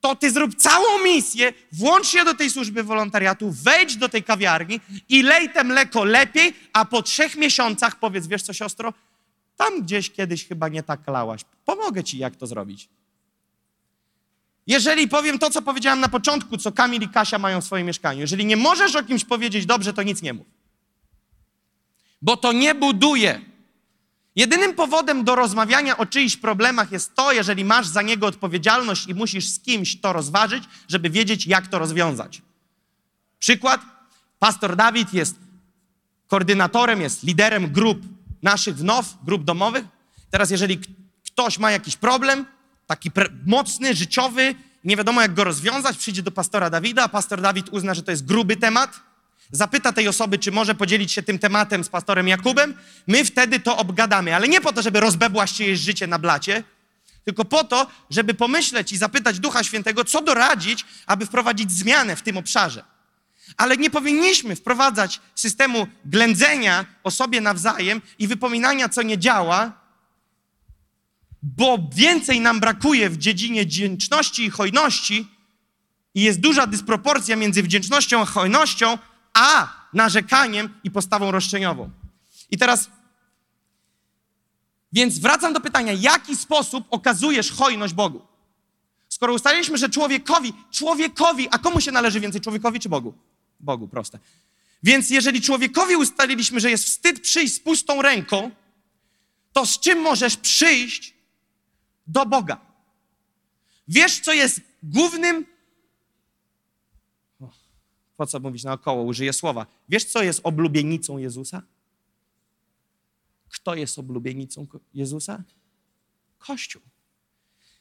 to ty zrób całą misję, włącz się do tej służby wolontariatu, wejdź do tej kawiarni i lej te mleko lepiej, a po trzech miesiącach powiedz, wiesz co siostro, tam gdzieś kiedyś chyba nie tak lałaś. Pomogę ci, jak to zrobić. Jeżeli powiem to, co powiedziałem na początku, co Kamil i Kasia mają w swoim mieszkaniu, jeżeli nie możesz o kimś powiedzieć dobrze, to nic nie mów. Bo to nie buduje Jedynym powodem do rozmawiania o czyichś problemach jest to, jeżeli masz za niego odpowiedzialność i musisz z kimś to rozważyć, żeby wiedzieć, jak to rozwiązać. Przykład: Pastor Dawid jest koordynatorem, jest liderem grup naszych wnow, grup domowych. Teraz, jeżeli ktoś ma jakiś problem, taki mocny, życiowy, nie wiadomo jak go rozwiązać, przyjdzie do pastora Dawida, a pastor Dawid uzna, że to jest gruby temat, zapyta tej osoby, czy może podzielić się tym tematem z pastorem Jakubem, my wtedy to obgadamy. Ale nie po to, żeby rozbebłaś jej życie na blacie, tylko po to, żeby pomyśleć i zapytać Ducha Świętego, co doradzić, aby wprowadzić zmianę w tym obszarze. Ale nie powinniśmy wprowadzać systemu ględzenia o sobie nawzajem i wypominania, co nie działa, bo więcej nam brakuje w dziedzinie wdzięczności i hojności i jest duża dysproporcja między wdzięcznością a hojnością, a narzekaniem i postawą roszczeniową. I teraz, więc wracam do pytania, jaki sposób okazujesz hojność Bogu? Skoro ustaliliśmy, że człowiekowi, człowiekowi, a komu się należy więcej, człowiekowi czy Bogu? Bogu, proste. Więc jeżeli człowiekowi ustaliliśmy, że jest wstyd przyjść z pustą ręką, to z czym możesz przyjść do Boga? Wiesz, co jest głównym po co mówić naokoło, użyję słowa. Wiesz, co jest oblubienicą Jezusa? Kto jest oblubienicą Jezusa? Kościół.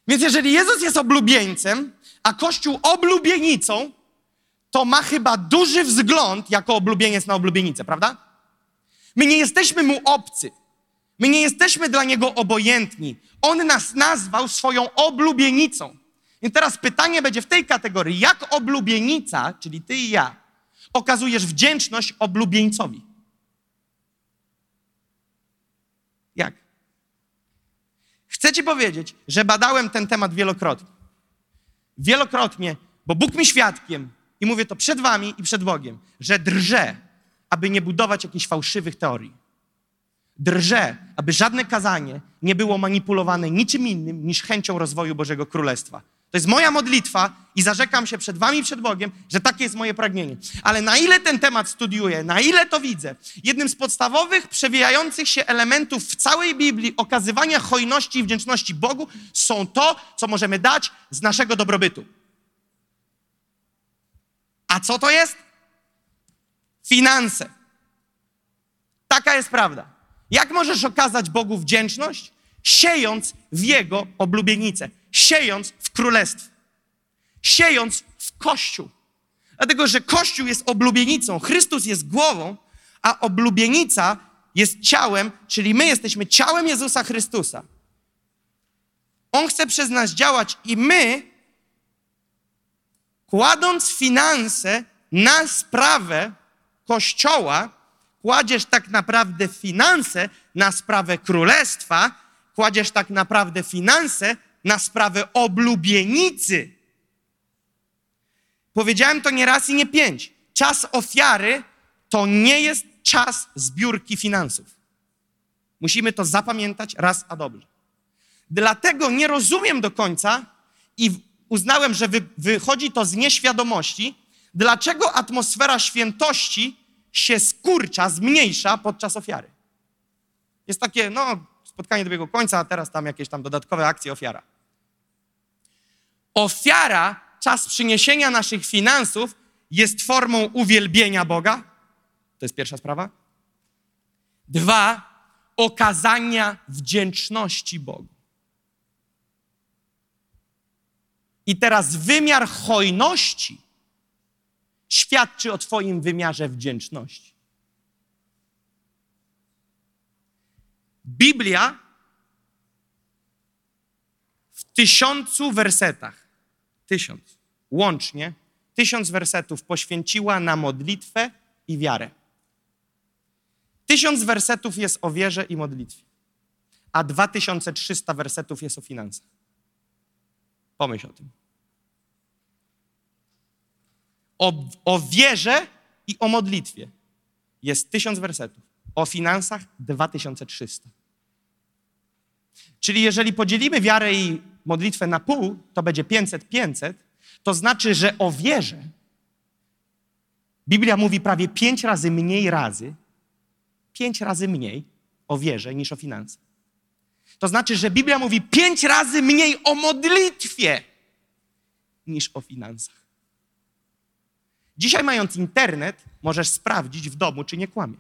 Więc jeżeli Jezus jest oblubieńcem, a Kościół oblubienicą, to ma chyba duży wzgląd jako oblubieniec na oblubienicę, prawda? My nie jesteśmy mu obcy. My nie jesteśmy dla Niego obojętni. On nas nazwał swoją oblubienicą. I teraz pytanie będzie w tej kategorii. Jak oblubienica, czyli ty i ja, okazujesz wdzięczność oblubieńcowi? Jak? Chcę ci powiedzieć, że badałem ten temat wielokrotnie. Wielokrotnie, bo Bóg mi świadkiem, i mówię to przed wami i przed Bogiem, że drżę, aby nie budować jakichś fałszywych teorii. Drżę, aby żadne kazanie nie było manipulowane niczym innym niż chęcią rozwoju Bożego Królestwa. To jest moja modlitwa i zarzekam się przed wami przed Bogiem, że takie jest moje pragnienie. Ale na ile ten temat studiuję, na ile to widzę, jednym z podstawowych, przewijających się elementów w całej Biblii okazywania hojności i wdzięczności Bogu są to, co możemy dać z naszego dobrobytu. A co to jest? Finanse. Taka jest prawda. Jak możesz okazać Bogu wdzięczność? Siejąc w Jego oblubienicę, siejąc w królestwie, siejąc w Kościół. Dlatego, że Kościół jest oblubienicą, Chrystus jest głową, a oblubienica jest ciałem, czyli my jesteśmy ciałem Jezusa Chrystusa. On chce przez nas działać i my, kładąc finanse na sprawę Kościoła, kładziesz tak naprawdę finanse na sprawę królestwa, kładziesz tak naprawdę finanse na sprawę oblubienicy. Powiedziałem to nie raz i nie pięć. Czas ofiary to nie jest czas zbiórki finansów. Musimy to zapamiętać raz a dobrze. Dlatego nie rozumiem do końca i uznałem, że wy, wychodzi to z nieświadomości, dlaczego atmosfera świętości się skurcza, zmniejsza podczas ofiary. Jest takie, no, spotkanie dobiegło końca, a teraz tam jakieś tam dodatkowe akcje, ofiara. Ofiara, czas przyniesienia naszych finansów jest formą uwielbienia Boga. To jest pierwsza sprawa. Dwa, okazania wdzięczności Bogu. I teraz wymiar hojności świadczy o Twoim wymiarze wdzięczności. Biblia w tysiącu wersetach, tysiąc, łącznie, tysiąc wersetów poświęciła na modlitwę i wiarę. Tysiąc wersetów jest o wierze i modlitwie, a 2300 wersetów jest o finansach. Pomyśl o tym. O, o wierze i o modlitwie jest tysiąc wersetów. O finansach 2300. Czyli jeżeli podzielimy wiarę i modlitwę na pół, to będzie 500-500, to znaczy, że o wierze Biblia mówi prawie pięć razy mniej razy, pięć razy mniej o wierze niż o finansach. To znaczy, że Biblia mówi pięć razy mniej o modlitwie niż o finansach. Dzisiaj, mając internet, możesz sprawdzić w domu, czy nie kłamie.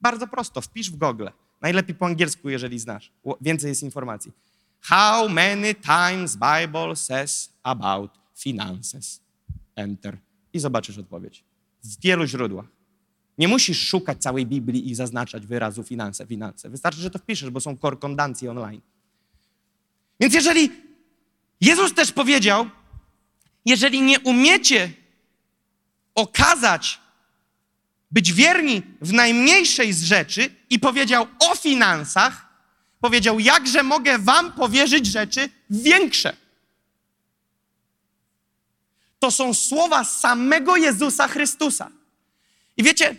Bardzo prosto, wpisz w Google. Najlepiej po angielsku, jeżeli znasz. Więcej jest informacji. How many times Bible says about finances? Enter. I zobaczysz odpowiedź. W wielu źródłach. Nie musisz szukać całej Biblii i zaznaczać wyrazu finanse, finanse. Wystarczy, że to wpiszesz, bo są korkondancje online. Więc jeżeli Jezus też powiedział, jeżeli nie umiecie okazać, być wierni w najmniejszej z rzeczy i powiedział o finansach, powiedział, jakże mogę wam powierzyć rzeczy większe. To są słowa samego Jezusa Chrystusa. I wiecie,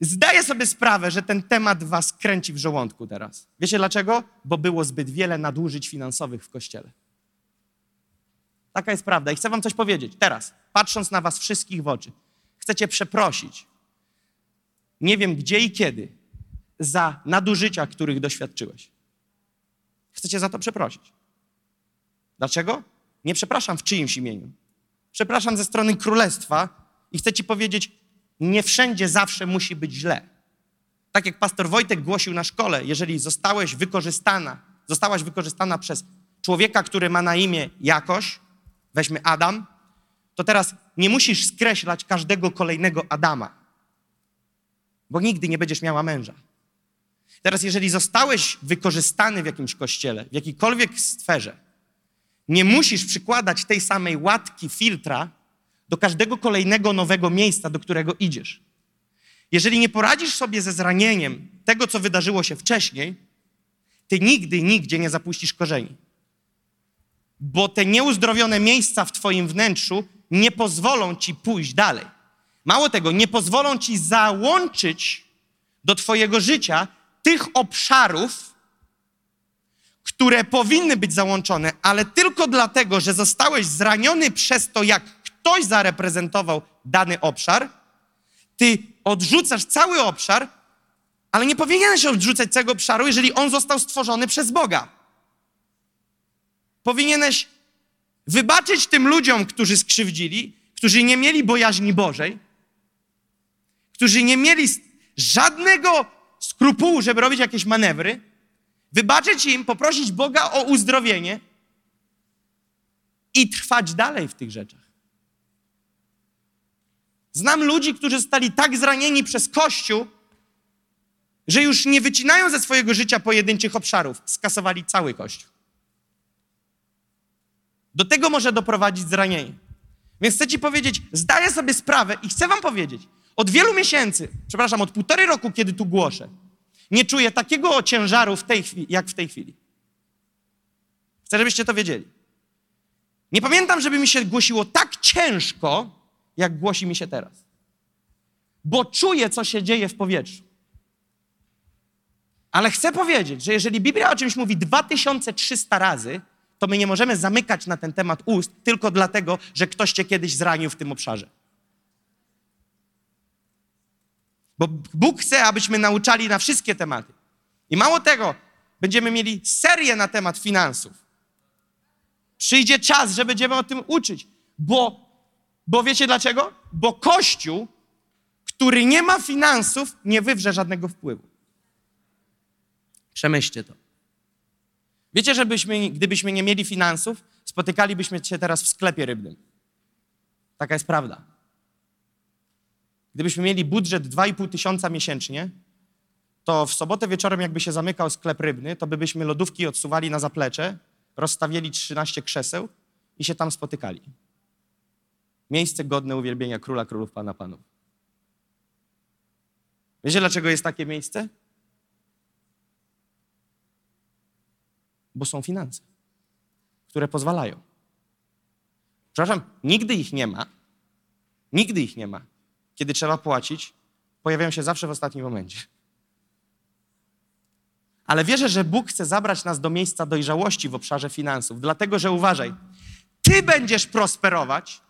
zdaję sobie sprawę, że ten temat was kręci w żołądku teraz. Wiecie dlaczego? Bo było zbyt wiele nadużyć finansowych w kościele. Taka jest prawda. I chcę wam coś powiedzieć. Teraz, patrząc na was wszystkich w oczy, chcecie przeprosić. Nie wiem gdzie i kiedy za nadużycia, których doświadczyłeś. Chcecie za to przeprosić. Dlaczego? Nie przepraszam w czyimś imieniu. Przepraszam ze strony królestwa i chcę ci powiedzieć, nie wszędzie zawsze musi być źle. Tak jak pastor Wojtek głosił na szkole, jeżeli zostałeś wykorzystana, zostałaś wykorzystana przez człowieka, który ma na imię jakoś, weźmy Adam, to teraz nie musisz skreślać każdego kolejnego Adama, bo nigdy nie będziesz miała męża. Teraz, jeżeli zostałeś wykorzystany w jakimś kościele, w jakiejkolwiek sferze, nie musisz przykładać tej samej łatki, filtra do każdego kolejnego nowego miejsca, do którego idziesz. Jeżeli nie poradzisz sobie ze zranieniem tego, co wydarzyło się wcześniej, ty nigdy, nigdzie nie zapuścisz korzeni. Bo te nieuzdrowione miejsca w twoim wnętrzu nie pozwolą ci pójść dalej. Mało tego, nie pozwolą ci załączyć do twojego życia tych obszarów, które powinny być załączone, ale tylko dlatego, że zostałeś zraniony przez to, jak ktoś zareprezentował dany obszar, ty odrzucasz cały obszar, ale nie powinieneś odrzucać całego obszaru, jeżeli on został stworzony przez Boga. Powinieneś wybaczyć tym ludziom, którzy skrzywdzili, którzy nie mieli bojaźni Bożej, którzy nie mieli żadnego skrupułu, żeby robić jakieś manewry, wybaczyć im, poprosić Boga o uzdrowienie i trwać dalej w tych rzeczach. Znam ludzi, którzy zostali tak zranieni przez Kościół, że już nie wycinają ze swojego życia pojedynczych obszarów, skasowali cały Kościół. Do tego może doprowadzić zranienie. Więc chcę Ci powiedzieć, zdaję sobie sprawę i chcę Wam powiedzieć, od wielu miesięcy, przepraszam, od półtorej roku, kiedy tu głoszę, nie czuję takiego ciężaru w tej chwili, jak w tej chwili. Chcę, żebyście to wiedzieli. Nie pamiętam, żeby mi się głosiło tak ciężko, jak głosi mi się teraz. Bo czuję, co się dzieje w powietrzu. Ale chcę powiedzieć, że jeżeli Biblia o czymś mówi 2300 razy, to my nie możemy zamykać na ten temat ust tylko dlatego, że ktoś cię kiedyś zranił w tym obszarze. Bo Bóg chce, abyśmy nauczali na wszystkie tematy. I mało tego, będziemy mieli serię na temat finansów. Przyjdzie czas, że będziemy o tym uczyć. Bo, bo wiecie dlaczego? Bo Kościół, który nie ma finansów, nie wywrze żadnego wpływu. Przemyślcie to. Wiecie, że byśmy, gdybyśmy nie mieli finansów, spotykalibyśmy się teraz w sklepie rybnym. Taka jest prawda. Gdybyśmy mieli budżet 2,5 tysiąca miesięcznie, to w sobotę wieczorem, jakby się zamykał sklep rybny, to by byśmy lodówki odsuwali na zaplecze, rozstawili 13 krzeseł i się tam spotykali. Miejsce godne uwielbienia króla królów, pana panów. Wiecie, dlaczego jest takie miejsce? Bo są finanse, które pozwalają. Przepraszam, nigdy ich nie ma. Nigdy ich nie ma kiedy trzeba płacić, pojawiają się zawsze w ostatnim momencie. Ale wierzę, że Bóg chce zabrać nas do miejsca dojrzałości w obszarze finansów, dlatego że uważaj, ty będziesz prosperować,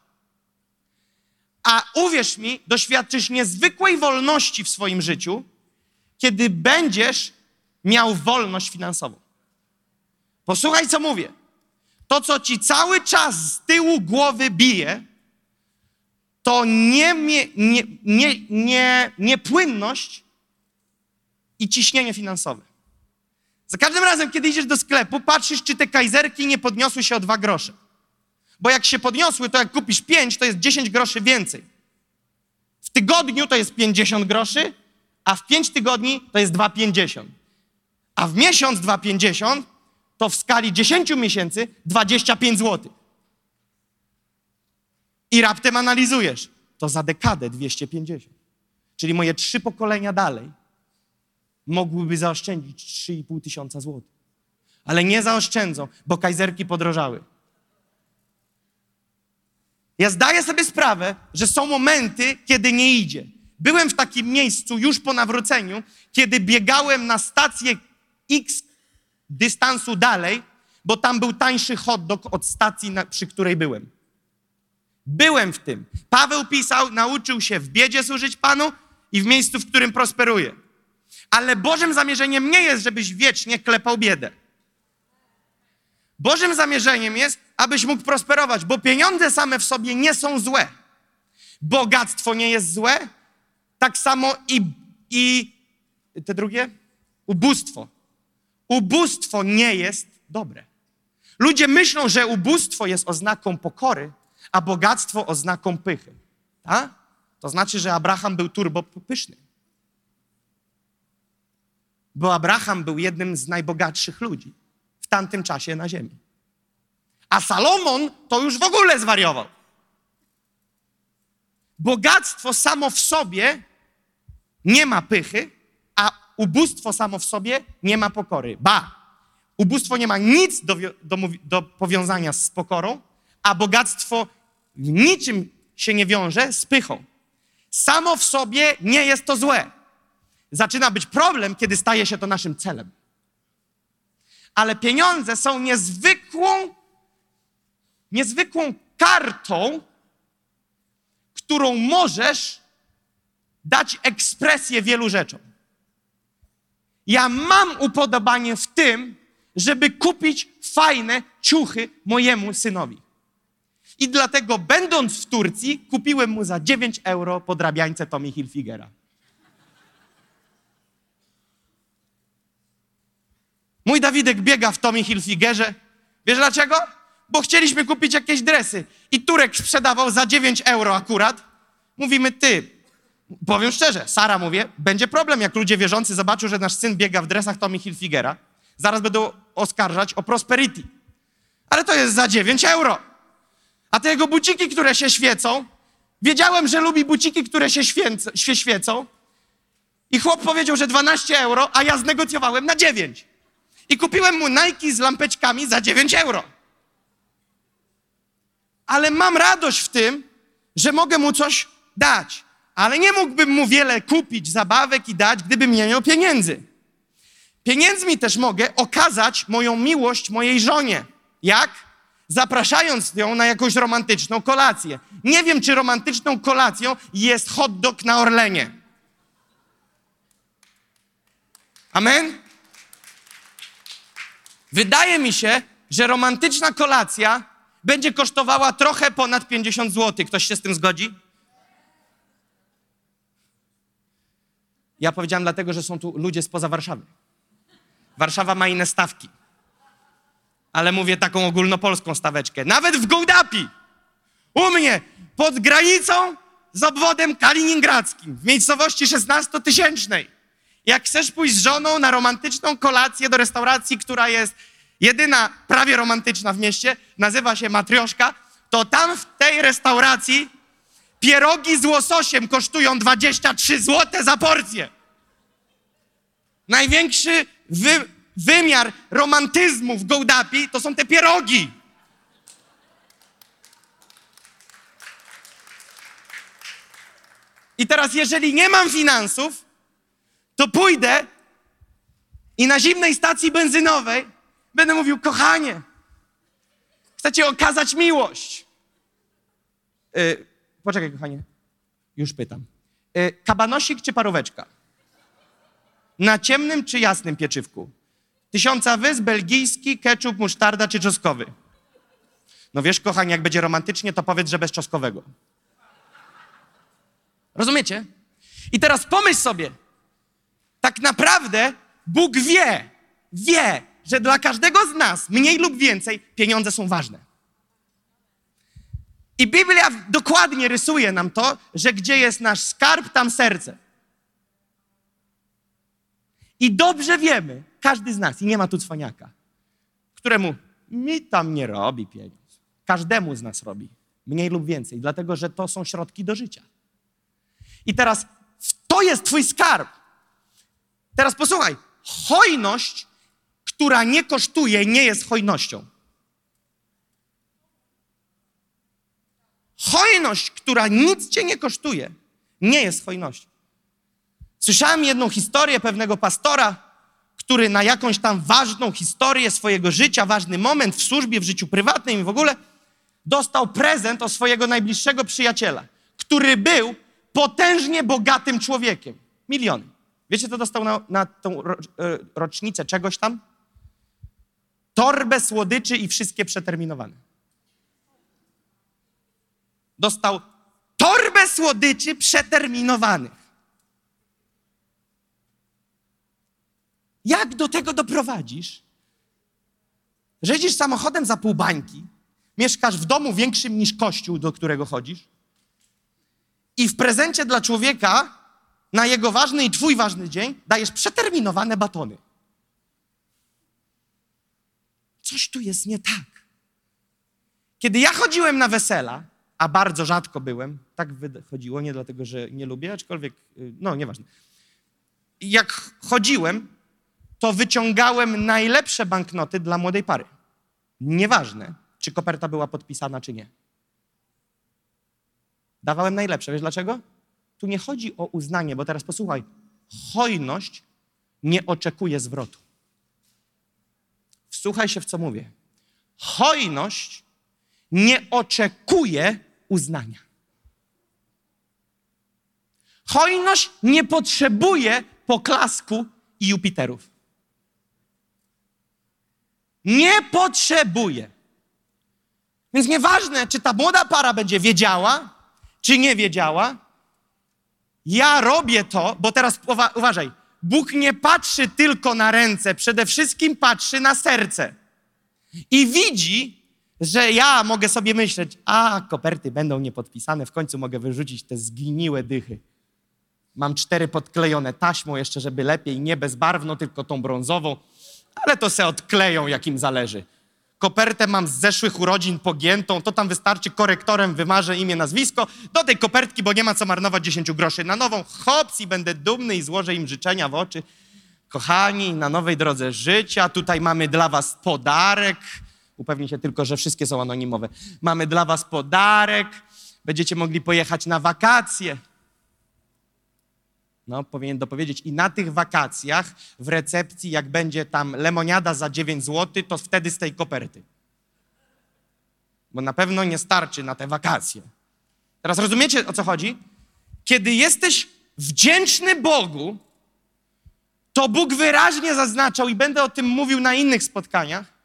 a uwierz mi, doświadczysz niezwykłej wolności w swoim życiu, kiedy będziesz miał wolność finansową. Posłuchaj, co mówię. To, co ci cały czas z tyłu głowy bije, to nie, nie, nie, nie, niepłynność i ciśnienie finansowe. Za każdym razem, kiedy idziesz do sklepu, patrzysz, czy te kajzerki nie podniosły się o dwa grosze. Bo jak się podniosły, to jak kupisz pięć, to jest 10 groszy więcej. W tygodniu to jest 50 groszy, a w pięć tygodni to jest 2,50. A w miesiąc 2,50 to w skali 10 miesięcy 25 złotych. I raptem analizujesz. To za dekadę 250. Czyli moje trzy pokolenia dalej mogłyby zaoszczędzić 3,5 tysiąca złotych. Ale nie zaoszczędzą, bo kajzerki podrożały. Ja zdaję sobie sprawę, że są momenty, kiedy nie idzie. Byłem w takim miejscu już po nawróceniu, kiedy biegałem na stację X dystansu dalej, bo tam był tańszy hot dog od stacji, na, przy której byłem. Byłem w tym. Paweł pisał, nauczył się w biedzie służyć Panu i w miejscu, w którym prosperuje. Ale Bożym zamierzeniem nie jest, żebyś wiecznie klepał biedę. Bożym zamierzeniem jest, abyś mógł prosperować, bo pieniądze same w sobie nie są złe. Bogactwo nie jest złe, tak samo i, i te drugie? Ubóstwo. Ubóstwo nie jest dobre. Ludzie myślą, że ubóstwo jest oznaką pokory, a bogactwo oznaką pychy. A? To znaczy, że Abraham był turbo pyszny. bo Abraham był jednym z najbogatszych ludzi w tamtym czasie na ziemi. A Salomon to już w ogóle zwariował. Bogactwo samo w sobie nie ma pychy, ubóstwo samo w sobie nie ma pokory. Ba, ubóstwo nie ma nic do, do, do powiązania z pokorą, a bogactwo niczym się nie wiąże z pychą. Samo w sobie nie jest to złe. Zaczyna być problem, kiedy staje się to naszym celem. Ale pieniądze są niezwykłą, niezwykłą kartą, którą możesz dać ekspresję wielu rzeczom. Ja mam upodobanie w tym, żeby kupić fajne ciuchy mojemu synowi. I dlatego, będąc w Turcji, kupiłem mu za 9 euro podrabiańce Tommy Hilfigera. Mój Dawidek biega w Tommy Hilfigerze. Wiesz dlaczego? Bo chcieliśmy kupić jakieś dresy. I Turek sprzedawał za 9 euro akurat. Mówimy, ty, powiem szczerze, Sara mówię, będzie problem, jak ludzie wierzący zobaczą, że nasz syn biega w dresach Tommy Hilfigera. Zaraz będą oskarżać o prosperity. Ale to jest za 9 euro. A te jego buciki, które się świecą, wiedziałem, że lubi buciki, które się, święc, się świecą. I chłop powiedział, że 12 euro, a ja znegocjowałem na 9. I kupiłem mu Nike z lampeczkami za 9 euro. Ale mam radość w tym, że mogę mu coś dać. Ale nie mógłbym mu wiele kupić zabawek i dać, gdybym nie miał pieniędzy. Pieniędzmi też mogę okazać moją miłość mojej żonie. Jak? Zapraszając ją na jakąś romantyczną kolację. Nie wiem, czy romantyczną kolacją jest hot dog na Orlenie. Amen? Wydaje mi się, że romantyczna kolacja będzie kosztowała trochę ponad 50 zł. Ktoś się z tym zgodzi? Ja powiedziałem dlatego, że są tu ludzie spoza Warszawy. Warszawa ma inne stawki. Ale mówię taką ogólnopolską staweczkę. Nawet w Gołdapi, u mnie, pod granicą z obwodem kaliningradzkim, w miejscowości 16-tysięcznej. Jak chcesz pójść z żoną na romantyczną kolację do restauracji, która jest jedyna prawie romantyczna w mieście, nazywa się Matrioszka, to tam w tej restauracji pierogi z łososiem kosztują 23 zł za porcję. Największy wy, wymiar romantyzmu w Gołdapi to są te pierogi. I teraz, jeżeli nie mam finansów, to pójdę i na zimnej stacji benzynowej będę mówił, kochanie, chcę ci okazać miłość. Yy, poczekaj, kochanie, już pytam. Yy, kabanosik czy paróweczka? Na ciemnym czy jasnym pieczywku? Tysiąca wysp, belgijski, ketchup, musztarda czy czosnkowy? No wiesz, kochanie, jak będzie romantycznie, to powiedz, że bez czosnkowego. Rozumiecie? I teraz pomyśl sobie, tak naprawdę Bóg wie, wie, że dla każdego z nas, mniej lub więcej, pieniądze są ważne. I Biblia dokładnie rysuje nam to, że gdzie jest nasz skarb, tam serce. I dobrze wiemy, każdy z nas, i nie ma tu cwaniaka, któremu mi tam nie robi pieniądz. Każdemu z nas robi, mniej lub więcej, dlatego że to są środki do życia. I teraz to jest Twój skarb. Teraz posłuchaj, hojność, która nie kosztuje, nie jest hojnością. Hojność, która nic cię nie kosztuje, nie jest hojnością. Słyszałem jedną historię pewnego pastora, który na jakąś tam ważną historię swojego życia, ważny moment w służbie, w życiu prywatnym i w ogóle, dostał prezent od swojego najbliższego przyjaciela, który był potężnie bogatym człowiekiem. Miliony. Wiecie, co dostał na, na tą e, rocznicę czegoś tam? Torbę słodyczy i wszystkie przeterminowane. Dostał torbę słodyczy przeterminowanych. Jak do tego doprowadzisz? Że jedziesz samochodem za pół bańki, mieszkasz w domu większym niż kościół, do którego chodzisz, i w prezencie dla człowieka na jego ważny i twój ważny dzień dajesz przeterminowane batony. Coś tu jest nie tak. Kiedy ja chodziłem na wesela, a bardzo rzadko byłem, tak wychodziło, nie dlatego, że nie lubię, aczkolwiek, y, no nieważne. Jak chodziłem, to wyciągałem najlepsze banknoty dla młodej pary. Nieważne, czy koperta była podpisana, czy nie. Dawałem najlepsze. Wiesz dlaczego? Tu nie chodzi o uznanie, bo teraz posłuchaj. Hojność nie oczekuje zwrotu. Wsłuchaj się w co mówię. Hojność nie oczekuje uznania. Hojność nie potrzebuje poklasku i Jupiterów. Nie potrzebuje. Więc nieważne, czy ta młoda para będzie wiedziała, czy nie wiedziała, ja robię to, bo teraz uwa uważaj, Bóg nie patrzy tylko na ręce, przede wszystkim patrzy na serce. I widzi, że ja mogę sobie myśleć, a koperty będą niepodpisane, w końcu mogę wyrzucić te zgniłe dychy. Mam cztery podklejone taśmą jeszcze, żeby lepiej, nie bezbarwną, tylko tą brązową, ale to se odkleją, jak im zależy. Kopertę mam z zeszłych urodzin pogiętą, to tam wystarczy korektorem wymarzę imię, nazwisko, do tej kopertki, bo nie ma co marnować 10 groszy na nową. Hops i będę dumny i złożę im życzenia w oczy. Kochani, na nowej drodze życia, tutaj mamy dla was podarek. Upewnij się tylko, że wszystkie są anonimowe. Mamy dla was podarek, będziecie mogli pojechać na wakacje. No, powinien dopowiedzieć. I na tych wakacjach w recepcji, jak będzie tam lemoniada za 9 zł, to wtedy z tej koperty. Bo na pewno nie starczy na te wakacje. Teraz rozumiecie, o co chodzi? Kiedy jesteś wdzięczny Bogu, to Bóg wyraźnie zaznaczał, i będę o tym mówił na innych spotkaniach,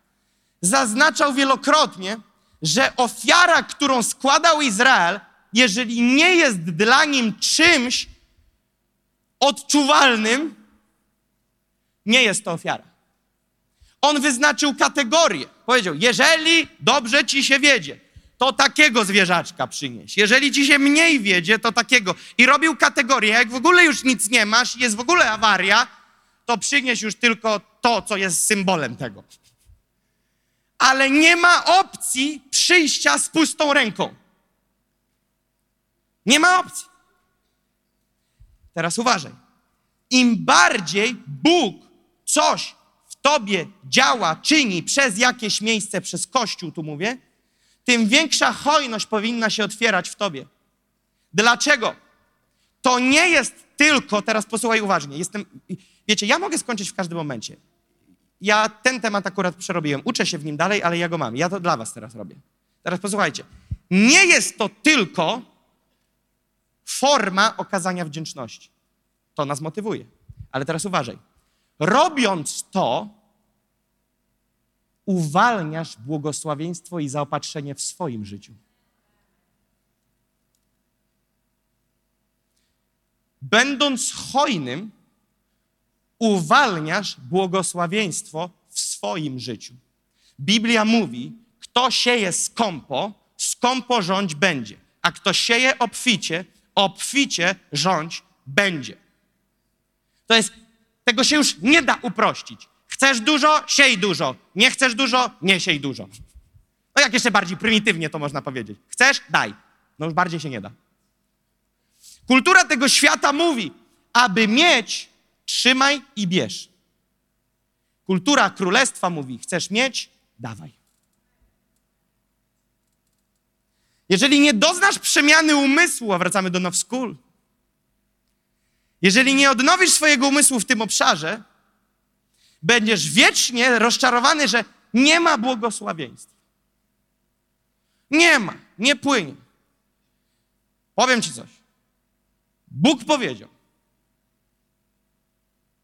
zaznaczał wielokrotnie, że ofiara, którą składał Izrael, jeżeli nie jest dla nim czymś, odczuwalnym, nie jest to ofiara. On wyznaczył kategorię. Powiedział: Jeżeli dobrze ci się wiedzie, to takiego zwierzaczka przynieś. Jeżeli ci się mniej wiedzie, to takiego. I robił kategorię. Jak w ogóle już nic nie masz, jest w ogóle awaria, to przynieś już tylko to, co jest symbolem tego. Ale nie ma opcji przyjścia z pustą ręką. Nie ma opcji. Teraz uważaj. Im bardziej Bóg coś w tobie działa, czyni przez jakieś miejsce, przez Kościół, tu mówię, tym większa hojność powinna się otwierać w tobie. Dlaczego? To nie jest tylko, teraz posłuchaj uważnie, jestem, wiecie, ja mogę skończyć w każdym momencie. Ja ten temat akurat przerobiłem, uczę się w nim dalej, ale ja go mam. Ja to dla was teraz robię. Teraz posłuchajcie. Nie jest to tylko forma okazania wdzięczności. To nas motywuje. Ale teraz uważaj. Robiąc to, uwalniasz błogosławieństwo i zaopatrzenie w swoim życiu. Będąc hojnym, uwalniasz błogosławieństwo w swoim życiu. Biblia mówi, kto sieje skąpo, skąpo rządź będzie, a kto sieje obficie, obficie rządź będzie. To jest, tego się już nie da uprościć. Chcesz dużo, siej dużo. Nie chcesz dużo, nie siej dużo. No jak jeszcze bardziej prymitywnie to można powiedzieć. Chcesz, daj. No już bardziej się nie da. Kultura tego świata mówi, aby mieć, trzymaj i bierz. Kultura królestwa mówi, chcesz mieć, dawaj. Jeżeli nie doznasz przemiany umysłu, a wracamy do Now School, jeżeli nie odnowisz swojego umysłu w tym obszarze, będziesz wiecznie rozczarowany, że nie ma błogosławieństwa. Nie ma, nie płynie. Powiem ci coś. Bóg powiedział.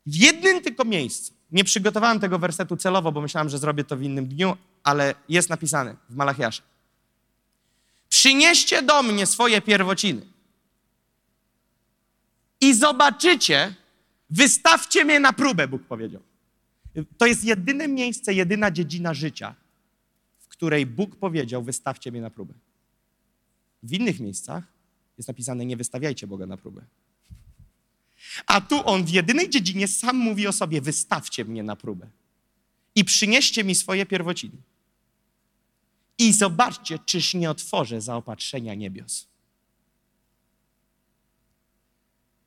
W jednym tylko miejscu. Nie przygotowałem tego wersetu celowo, bo myślałem, że zrobię to w innym dniu, ale jest napisane w Malachiaszu. Przynieście do mnie swoje pierwociny i zobaczycie, wystawcie mnie na próbę, Bóg powiedział. To jest jedyne miejsce, jedyna dziedzina życia, w której Bóg powiedział, wystawcie mnie na próbę. W innych miejscach jest napisane, nie wystawiajcie Boga na próbę. A tu on w jedynej dziedzinie sam mówi o sobie: wystawcie mnie na próbę i przynieście mi swoje pierwociny. I zobaczcie, czyż nie otworzę zaopatrzenia niebios.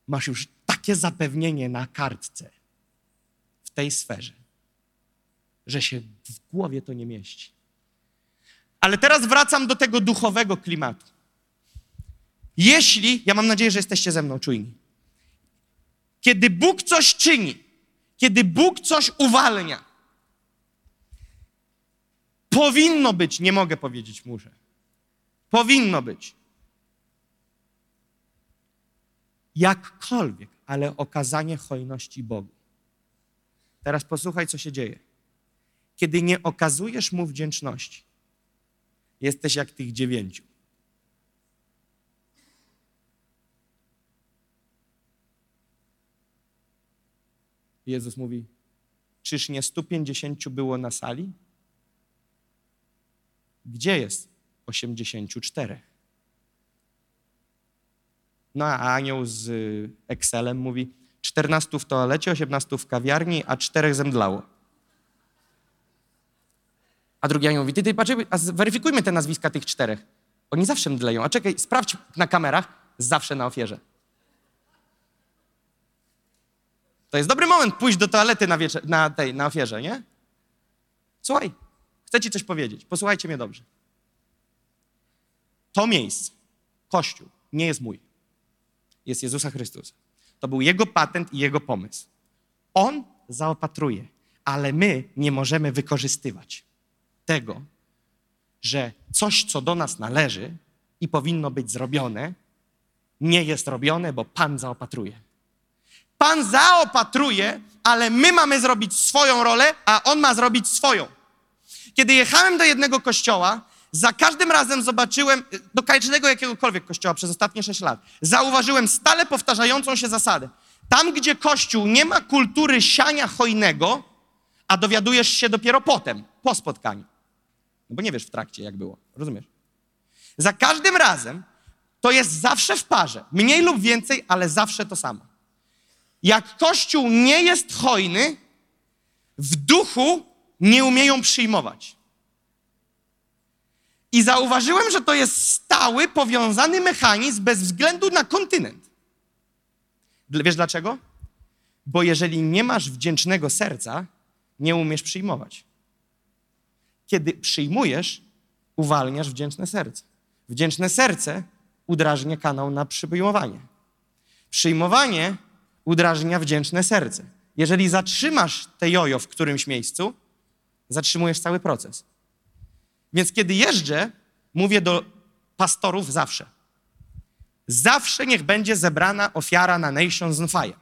Masz już takie zapewnienie na kartce w tej sferze, że się w głowie to nie mieści. Ale teraz wracam do tego duchowego klimatu. Jeśli, ja mam nadzieję, że jesteście ze mną czujni, kiedy Bóg coś czyni, kiedy Bóg coś uwalnia, powinno być, nie mogę powiedzieć muszę, powinno być, jakkolwiek, ale okazanie hojności Bogu. Teraz posłuchaj, co się dzieje. Kiedy nie okazujesz mu wdzięczności, jesteś jak tych dziewięciu. Jezus mówi: Czyż nie 150 było na sali? Gdzie jest 84? No a anioł z y, Excelem mówi: 14 w toalecie, 18 w kawiarni, a czterech zemdlało. A drugi anioł mówi: Ty, ty, patrz, a zweryfikujmy te nazwiska tych czterech. Oni zawsze mdleją. A czekaj, sprawdź na kamerach, zawsze na ofierze. To jest dobry moment pójść do toalety na, wiecze, na tej, na ofierze, nie? Słuchaj, chcę ci coś powiedzieć. Posłuchajcie mnie dobrze. To miejsce, Kościół, nie jest mój. Jest Jezusa Chrystusa. To był Jego patent i Jego pomysł. On zaopatruje, ale my nie możemy wykorzystywać tego, że coś, co do nas należy i powinno być zrobione, nie jest robione, bo Pan zaopatruje. Pan zaopatruje, ale my mamy zrobić swoją rolę, a On ma zrobić swoją. Kiedy jechałem do jednego kościoła, za każdym razem zobaczyłem, do każdego jakiegokolwiek kościoła przez ostatnie sześć lat, zauważyłem stale powtarzającą się zasadę. Tam, gdzie kościół nie ma kultury siania hojnego, a dowiadujesz się dopiero potem, po spotkaniu. No bo nie wiesz w trakcie, jak było. Rozumiesz? Za każdym razem to jest zawsze w parze. Mniej lub więcej, ale zawsze to samo. Jak Kościół nie jest hojny, w duchu nie umieją przyjmować. I zauważyłem, że to jest stały, powiązany mechanizm bez względu na kontynent. Wiesz dlaczego? Bo jeżeli nie masz wdzięcznego serca, nie umiesz przyjmować. Kiedy przyjmujesz, uwalniasz wdzięczne serce. Wdzięczne serce udrażnia kanał na przyjmowanie. Przyjmowanie udrażnia wdzięczne serce. Jeżeli zatrzymasz te jojo w którymś miejscu, zatrzymujesz cały proces. Więc kiedy jeżdżę, mówię do pastorów zawsze. Zawsze niech będzie zebrana ofiara na Nations on Fire.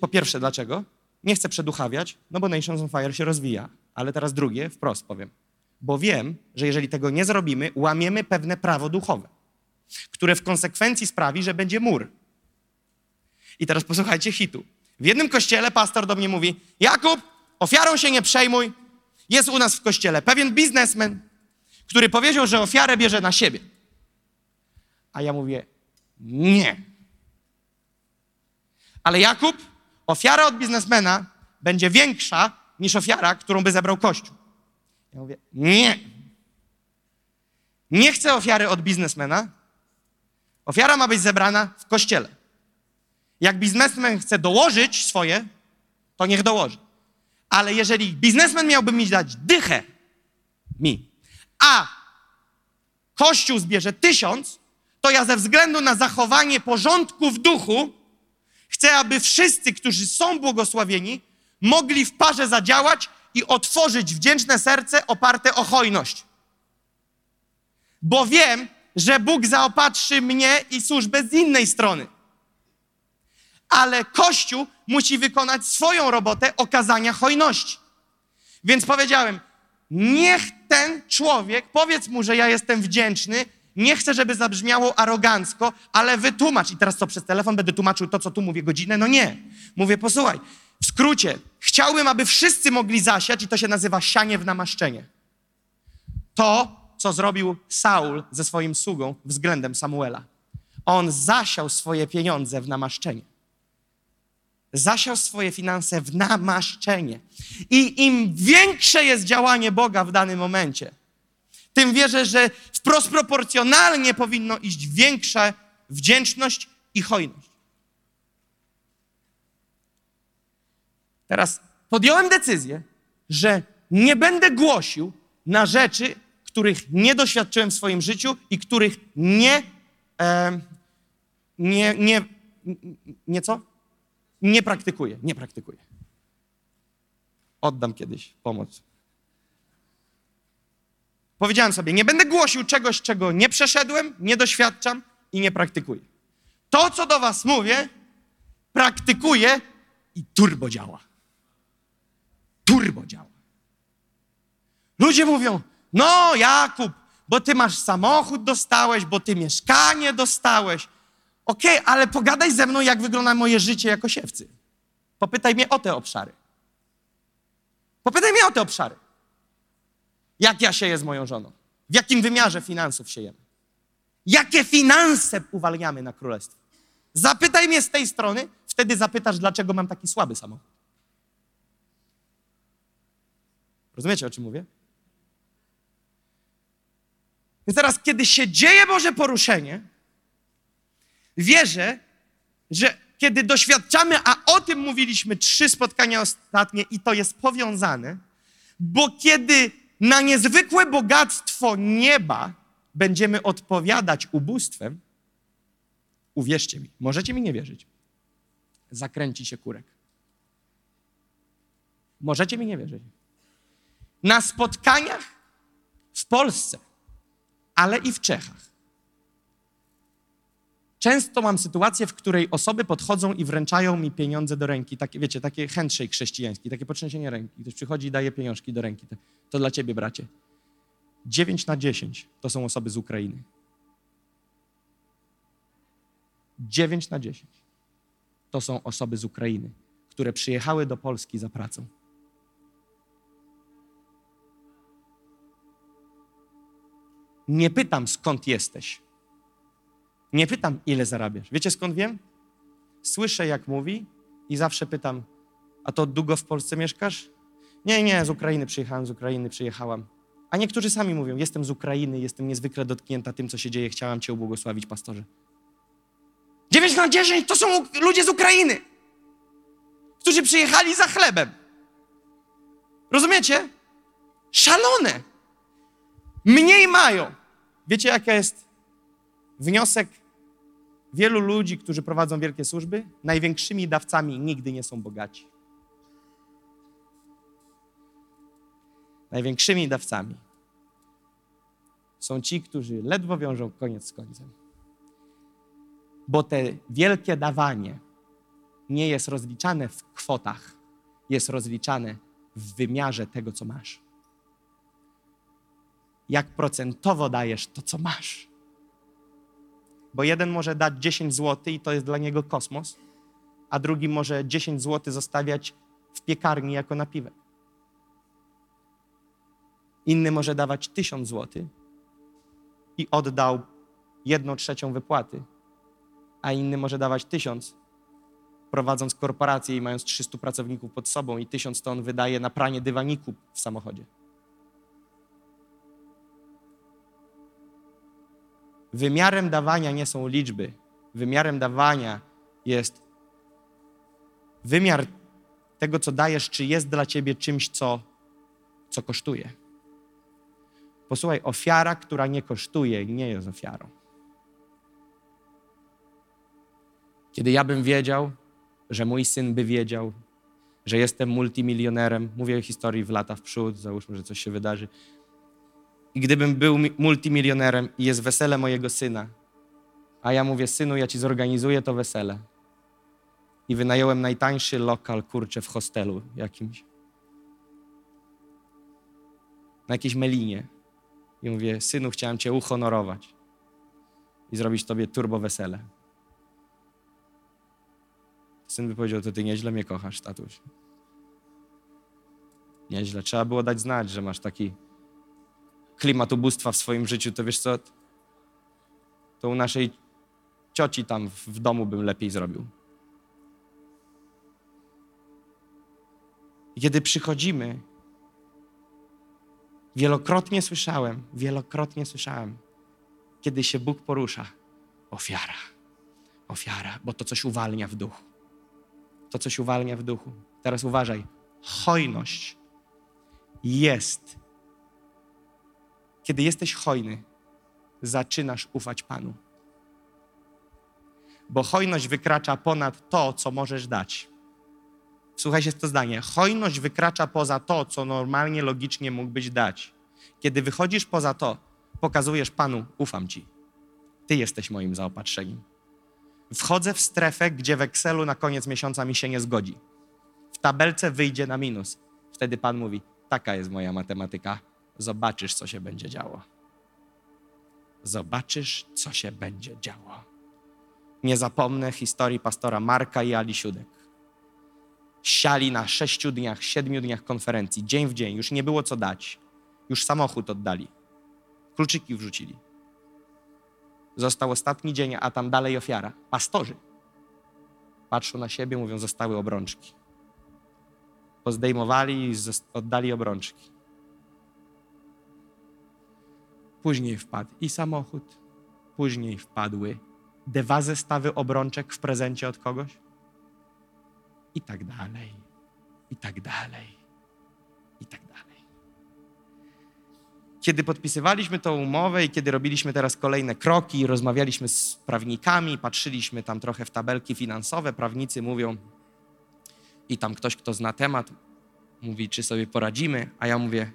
Po pierwsze, dlaczego? Nie chcę przeduchawiać, no bo Nations on Fire się rozwija. Ale teraz drugie, wprost powiem. Bo wiem, że jeżeli tego nie zrobimy, łamiemy pewne prawo duchowe, które w konsekwencji sprawi, że będzie mur. I teraz posłuchajcie hitu. W jednym kościele pastor do mnie mówi: Jakub, ofiarą się nie przejmuj. Jest u nas w kościele pewien biznesmen, który powiedział, że ofiarę bierze na siebie. A ja mówię: Nie. Ale Jakub, ofiara od biznesmena będzie większa niż ofiara, którą by zebrał Kościół. Ja mówię: Nie. Nie chcę ofiary od biznesmena. Ofiara ma być zebrana w kościele. Jak biznesmen chce dołożyć swoje, to niech dołoży. Ale jeżeli biznesmen miałby mi dać dychę, mi, a Kościół zbierze tysiąc, to ja ze względu na zachowanie porządku w duchu chcę, aby wszyscy, którzy są błogosławieni, mogli w parze zadziałać i otworzyć wdzięczne serce oparte o hojność. Bo wiem, że Bóg zaopatrzy mnie i służbę z innej strony ale Kościół musi wykonać swoją robotę okazania hojności. Więc powiedziałem, niech ten człowiek, powiedz mu, że ja jestem wdzięczny, nie chcę, żeby zabrzmiało arogancko, ale wytłumacz. I teraz co, przez telefon będę tłumaczył to, co tu mówię godzinę? No nie. Mówię, posłuchaj, w skrócie, chciałbym, aby wszyscy mogli zasiać i to się nazywa sianie w namaszczenie. To, co zrobił Saul ze swoim sługą względem Samuela. On zasiał swoje pieniądze w namaszczenie. Zasiał swoje finanse w namaszczenie. I im większe jest działanie Boga w danym momencie, tym wierzę, że wprost proporcjonalnie powinno iść większa wdzięczność i hojność. Teraz podjąłem decyzję, że nie będę głosił na rzeczy, których nie doświadczyłem w swoim życiu i których nie, e, nie, nie, nie co? Nie praktykuję, nie praktykuję. Oddam kiedyś pomoc. Powiedziałem sobie, nie będę głosił czegoś, czego nie przeszedłem, nie doświadczam i nie praktykuję. To, co do was mówię, praktykuję i turbo działa. Turbo działa. Ludzie mówią, no Jakub, bo ty masz samochód dostałeś, bo ty mieszkanie dostałeś. Okej, okay, ale pogadaj ze mną, jak wygląda moje życie jako siewcy. Popytaj mnie o te obszary. Popytaj mnie o te obszary. Jak ja sieję z moją żoną? W jakim wymiarze finansów siejemy? Jakie finanse uwalniamy na królestwo? Zapytaj mnie z tej strony, wtedy zapytasz, dlaczego mam taki słaby samochód. Rozumiecie, o czym mówię? Więc teraz, kiedy się dzieje Boże poruszenie, wierzę, że kiedy doświadczamy, a o tym mówiliśmy trzy spotkania ostatnie i to jest powiązane, bo kiedy na niezwykłe bogactwo nieba będziemy odpowiadać ubóstwem, uwierzcie mi, możecie mi nie wierzyć, zakręci się kurek. Możecie mi nie wierzyć. Na spotkaniach w Polsce, ale i w Czechach. Często mam sytuację, w której osoby podchodzą i wręczają mi pieniądze do ręki. Takie, wiecie, takie handshake chrześcijański, takie potrzęsienie ręki. Ktoś przychodzi i daje pieniążki do ręki. To dla ciebie, bracie. 9 na 10 to są osoby z Ukrainy. 9 na 10 to są osoby z Ukrainy, które przyjechały do Polski za pracą. Nie pytam, skąd jesteś. Nie pytam, ile zarabiasz. Wiecie skąd wiem? Słyszę, jak mówi i zawsze pytam, a to długo w Polsce mieszkasz? Nie, nie, z Ukrainy przyjechałem, z Ukrainy przyjechałam. A niektórzy sami mówią, jestem z Ukrainy, jestem niezwykle dotknięta tym, co się dzieje, chciałam Cię ubłogosławić, pastorze. 9 na 10 to są ludzie z Ukrainy, którzy przyjechali za chlebem. Rozumiecie? Szalone. Mniej mają. Wiecie, jaka jest wniosek wielu ludzi, którzy prowadzą wielkie służby? Największymi dawcami nigdy nie są bogaci. Największymi dawcami są ci, którzy ledwo wiążą koniec z końcem. Bo te wielkie dawanie nie jest rozliczane w kwotach, jest rozliczane w wymiarze tego, co masz. Jak procentowo dajesz to, co masz. Bo jeden może dać 10 zł i to jest dla niego kosmos, a drugi może 10 zł zostawiać w piekarni jako napiwek. Inny może dawać 1000 zł i oddał jedną trzecią wypłaty, a inny może dawać 1000, prowadząc korporację i mając 300 pracowników pod sobą i 1000 ton wydaje na pranie dywaniku w samochodzie. Wymiarem dawania nie są liczby. Wymiarem dawania jest wymiar tego, co dajesz, czy jest dla ciebie czymś, co, co kosztuje. Posłuchaj, ofiara, która nie kosztuje, nie jest ofiarą. Kiedy ja bym wiedział, że mój syn by wiedział, że jestem multimilionerem, mówię historii w lata w przód, załóżmy, że coś się wydarzy, i gdybym był multimilionerem i jest wesele mojego syna, a ja mówię, synu, ja ci zorganizuję to wesele. I wynająłem najtańszy lokal, kurczę, w hostelu jakimś. Na jakiejś melinie. I mówię, synu, chciałem cię uhonorować i zrobić tobie turbo wesele. Syn by powiedział, to ty nieźle mnie kochasz, tatuś. Nieźle. Trzeba było dać znać, że masz taki klimat ubóstwa w swoim życiu, to wiesz co? To u naszej cioci tam w- domu bym lepiej zrobił. Kiedy przychodzimy, wielokrotnie słyszałem, wielokrotnie słyszałem, kiedy się Bóg porusza, ofiara, ofiara, bo to coś uwalnia w duchu. To coś uwalnia w duchu. Teraz uważaj, hojność jest. Kiedy jesteś hojny, zaczynasz ufać Panu. Bo hojność wykracza ponad to, co możesz dać. Słuchajcie w to zdanie. Hojność wykracza poza to, co normalnie, logicznie mógłbyś dać. Kiedy wychodzisz poza to, pokazujesz Panu, ufam Ci. Ty jesteś moim zaopatrzeniem. Wchodzę w strefę, gdzie w Excelu na koniec miesiąca mi się nie zgodzi. W tabelce wyjdzie na minus. Wtedy Pan mówi, taka jest moja matematyka. Zobaczysz, co się będzie działo. Zobaczysz, co się będzie działo. Nie zapomnę historii pastora Marka i Ali Siódek. Siali na sześciu dniach, siedmiu dniach konferencji, dzień w dzień. Już nie było co dać. Już samochód oddali. Kluczyki wrzucili. Został ostatni dzień, a tam dalej ofiara. Pastorzy patrzą na siebie, mówią, zostały obrączki. Pozdejmowali i oddali obrączki. Później wpadł i samochód, później wpadły dwa zestawy obrączek w prezencie od kogoś. I tak dalej, i tak dalej, i tak dalej. Kiedy podpisywaliśmy tą umowę i kiedy robiliśmy teraz kolejne kroki, rozmawialiśmy z prawnikami, patrzyliśmy tam trochę w tabelki finansowe, prawnicy mówią, i tam ktoś, kto zna temat, mówi, czy sobie poradzimy, a ja mówię,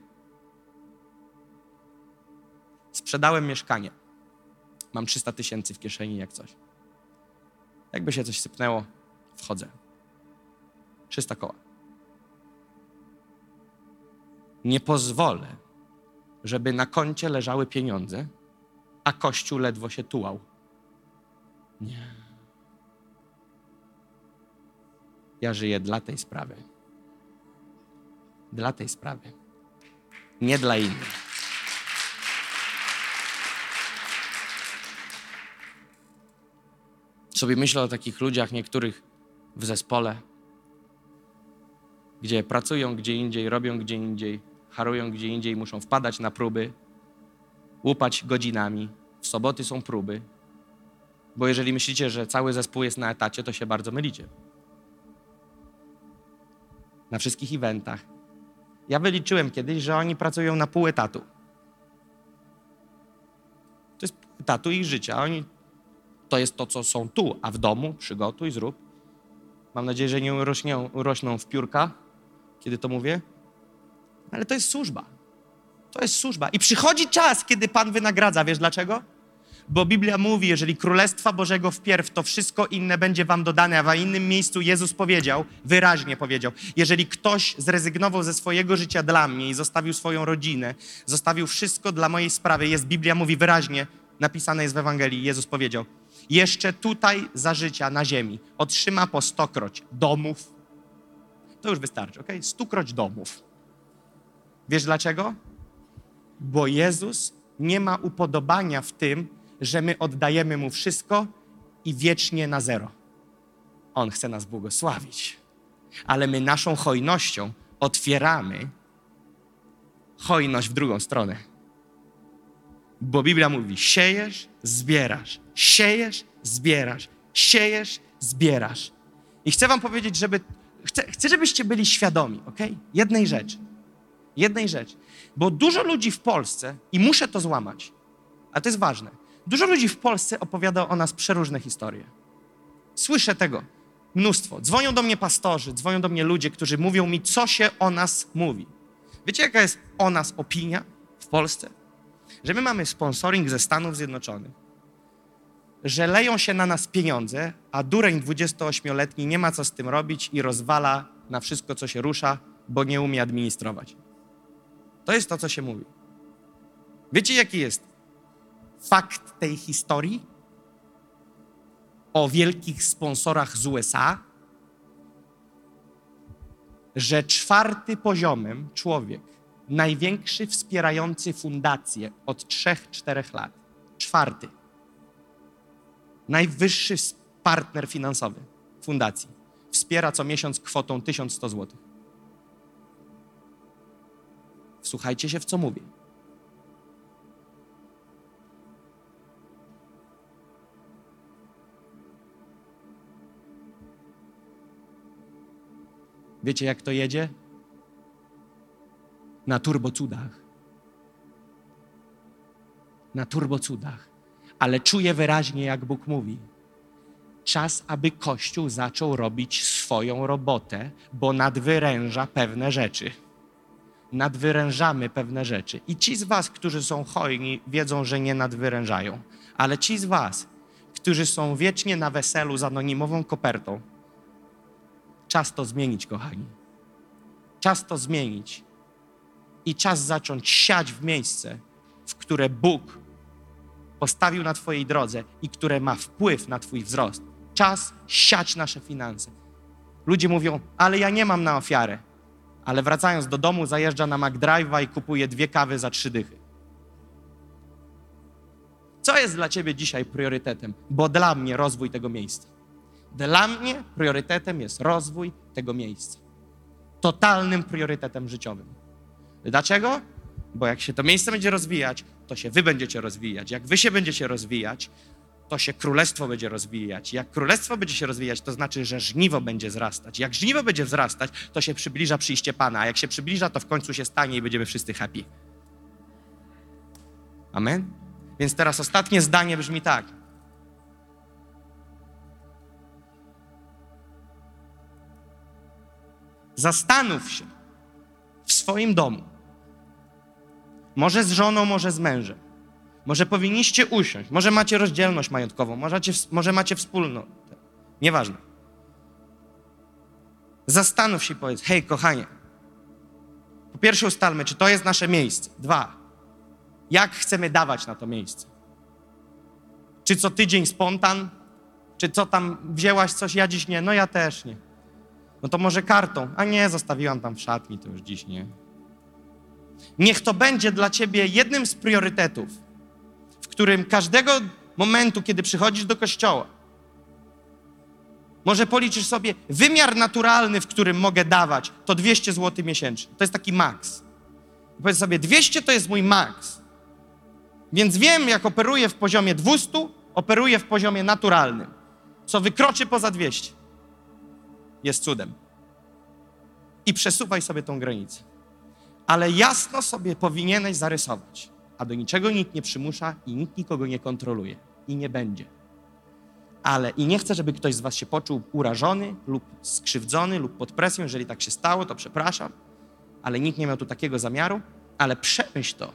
sprzedałem mieszkanie. Mam 300 tysięcy w kieszeni, jak coś. Jakby się coś sypnęło, wchodzę. 300 koła. Nie pozwolę, żeby na koncie leżały pieniądze, a Kościół ledwo się tułał. Nie. Ja żyję dla tej sprawy. Dla tej sprawy. Nie dla innych. Sobie myślę o takich ludziach, niektórych w zespole, gdzie pracują gdzie indziej, robią gdzie indziej, harują gdzie indziej, muszą wpadać na próby, łupać godzinami. W soboty są próby. Bo jeżeli myślicie, że cały zespół jest na etacie, to się bardzo mylicie. Na wszystkich eventach. Ja wyliczyłem kiedyś, że oni pracują na pół etatu. To jest pół etatu ich życia. Oni to jest to, co są tu, a w domu przygotuj, zrób. Mam nadzieję, że nie urośnią, w piórka, kiedy to mówię. Ale to jest służba. To jest służba. I przychodzi czas, kiedy Pan wynagradza. Wiesz dlaczego? Bo Biblia mówi, jeżeli Królestwa Bożego wpierw, to wszystko inne będzie wam dodane, a w innym miejscu Jezus powiedział, wyraźnie powiedział, jeżeli ktoś zrezygnował ze swojego życia dla mnie i zostawił swoją rodzinę, zostawił wszystko dla mojej sprawy, jest Biblia mówi wyraźnie, napisane jest w Ewangelii, Jezus powiedział, jeszcze tutaj za życia na ziemi otrzyma po stokroć domów. To już wystarczy, ok? Stukroć domów. Wiesz dlaczego? Bo Jezus nie ma upodobania w tym, że my oddajemy Mu wszystko i wiecznie na zero. On chce nas błogosławić, ale my naszą hojnością otwieramy hojność w drugą stronę. Bo Biblia mówi: siejesz, zbierasz, siejesz, zbierasz, siejesz, zbierasz. I chcę Wam powiedzieć, żeby. Chcę, chcę żebyście byli świadomi, ok? Jednej rzeczy. Jednej rzeczy. Bo dużo ludzi w Polsce, i muszę to złamać, a to jest ważne, dużo ludzi w Polsce opowiada o nas przeróżne historie. Słyszę tego mnóstwo. Dzwonią do mnie pastorzy, dzwonią do mnie ludzie, którzy mówią mi, co się o nas mówi. Wiecie, jaka jest o nas opinia w Polsce? Że my mamy sponsoring ze Stanów Zjednoczonych, że leją się na nas pieniądze, a dureń 28-letni nie ma co z tym robić i rozwala na wszystko, co się rusza, bo nie umie administrować. To jest to, co się mówi. Wiecie, jaki jest fakt tej historii? O wielkich sponsorach z USA? Że czwarty poziomem człowiek, największy wspierający fundację od 3-4 lat, czwarty, najwyższy partner finansowy fundacji, wspiera co miesiąc kwotą 1100 zł. Wsłuchajcie się w co mówię. Wiecie, jak to jedzie? Na turbocudach. Na turbocudach. Ale czuję wyraźnie, jak Bóg mówi. Czas, aby Kościół zaczął robić swoją robotę, bo nadwyręża pewne rzeczy. Nadwyrężamy pewne rzeczy. I ci z Was, którzy są hojni, wiedzą, że nie nadwyrężają. Ale ci z Was, którzy są wiecznie na weselu z anonimową kopertą, Czas to zmienić, kochani. Czas to zmienić. I czas zacząć siać w miejsce, w które Bóg postawił na Twojej drodze i które ma wpływ na Twój wzrost. Czas siać nasze finanse. Ludzie mówią, ale ja nie mam na ofiarę. Ale wracając do domu, zajeżdża na McDrive'a i kupuje dwie kawy za trzy dychy. Co jest dla Ciebie dzisiaj priorytetem? Bo dla mnie rozwój tego miejsca. Dla mnie priorytetem jest rozwój tego miejsca. Totalnym priorytetem życiowym. Dlaczego? Bo jak się to miejsce będzie rozwijać, to się wy będziecie rozwijać. Jak wy się będziecie rozwijać, to się królestwo będzie rozwijać. Jak królestwo będzie się rozwijać, to znaczy, że żniwo będzie wzrastać. Jak żniwo będzie wzrastać, to się przybliża przyjście Pana. A jak się przybliża, to w końcu się stanie i będziemy wszyscy happy. Amen? Więc teraz ostatnie zdanie brzmi tak. Zastanów się w swoim domu. Może z żoną, może z mężem. Może powinniście usiąść, może macie rozdzielność majątkową, może macie, może macie wspólną. Nieważne. Zastanów się i powiedz, hej kochanie, po pierwsze ustalmy, czy to jest nasze miejsce. Dwa, jak chcemy dawać na to miejsce. Czy co tydzień spontan, czy co tam wzięłaś coś, ja dziś nie, no ja też nie. No to może kartą. A nie, zostawiłam tam w szatni, to już dziś nie. Niech to będzie dla ciebie jednym z priorytetów, w którym każdego momentu, kiedy przychodzisz do kościoła, może policzysz sobie wymiar naturalny, w którym mogę dawać, to 200 zł miesięcznie. To jest taki maks. Powiedz sobie, 200 to jest mój maks. Więc wiem, jak operuję w poziomie 200, operuję w poziomie naturalnym. Co wykroczy poza 200 jest cudem. I przesuwaj sobie tą granicę. Ale jasno sobie powinieneś zarysować, a do niczego nikt nie przymusza i nikt nikogo nie kontroluje. I nie będzie. Ale i nie chcę, żeby ktoś z Was się poczuł urażony lub skrzywdzony lub pod presją. Jeżeli tak się stało, to przepraszam, ale nikt nie miał tu takiego zamiaru. Ale przemyśl to.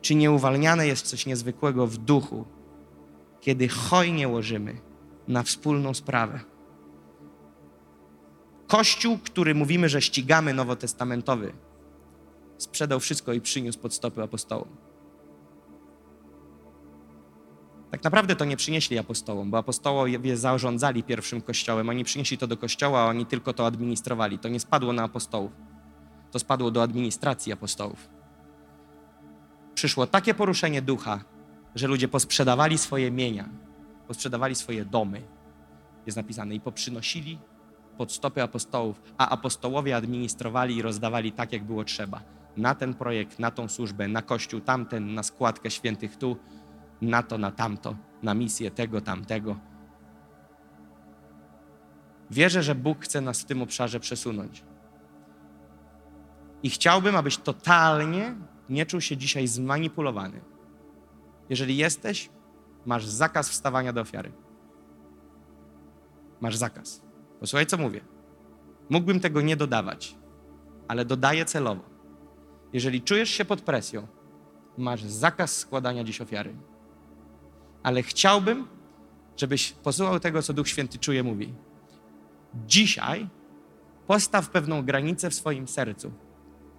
Czy nieuwalniane jest coś niezwykłego w duchu, kiedy hojnie łożymy na wspólną sprawę. Kościół, który mówimy, że ścigamy nowotestamentowy, sprzedał wszystko i przyniósł pod stopy apostołom. Tak naprawdę to nie przynieśli apostołom, bo apostołowie zarządzali pierwszym kościołem. Oni przynieśli to do kościoła, a oni tylko to administrowali. To nie spadło na apostołów. To spadło do administracji apostołów. Przyszło takie poruszenie ducha, że ludzie posprzedawali swoje mienia, posprzedawali swoje domy. Jest napisane i poprzynosili pod stopy apostołów, a apostołowie administrowali i rozdawali tak, jak było trzeba. Na ten projekt, na tą służbę, na kościół tamten, na składkę świętych tu, na to, na tamto, na misję tego, tamtego. Wierzę, że Bóg chce nas w tym obszarze przesunąć. I chciałbym, abyś totalnie nie czuł się dzisiaj zmanipulowany. Jeżeli jesteś, masz zakaz wstawania do ofiary. Masz zakaz. Posłuchaj, co mówię. Mógłbym tego nie dodawać, ale dodaję celowo. Jeżeli czujesz się pod presją, masz zakaz składania dziś ofiary. Ale chciałbym, żebyś posłuchał tego, co Duch Święty czuje, mówi. Dzisiaj postaw pewną granicę w swoim sercu.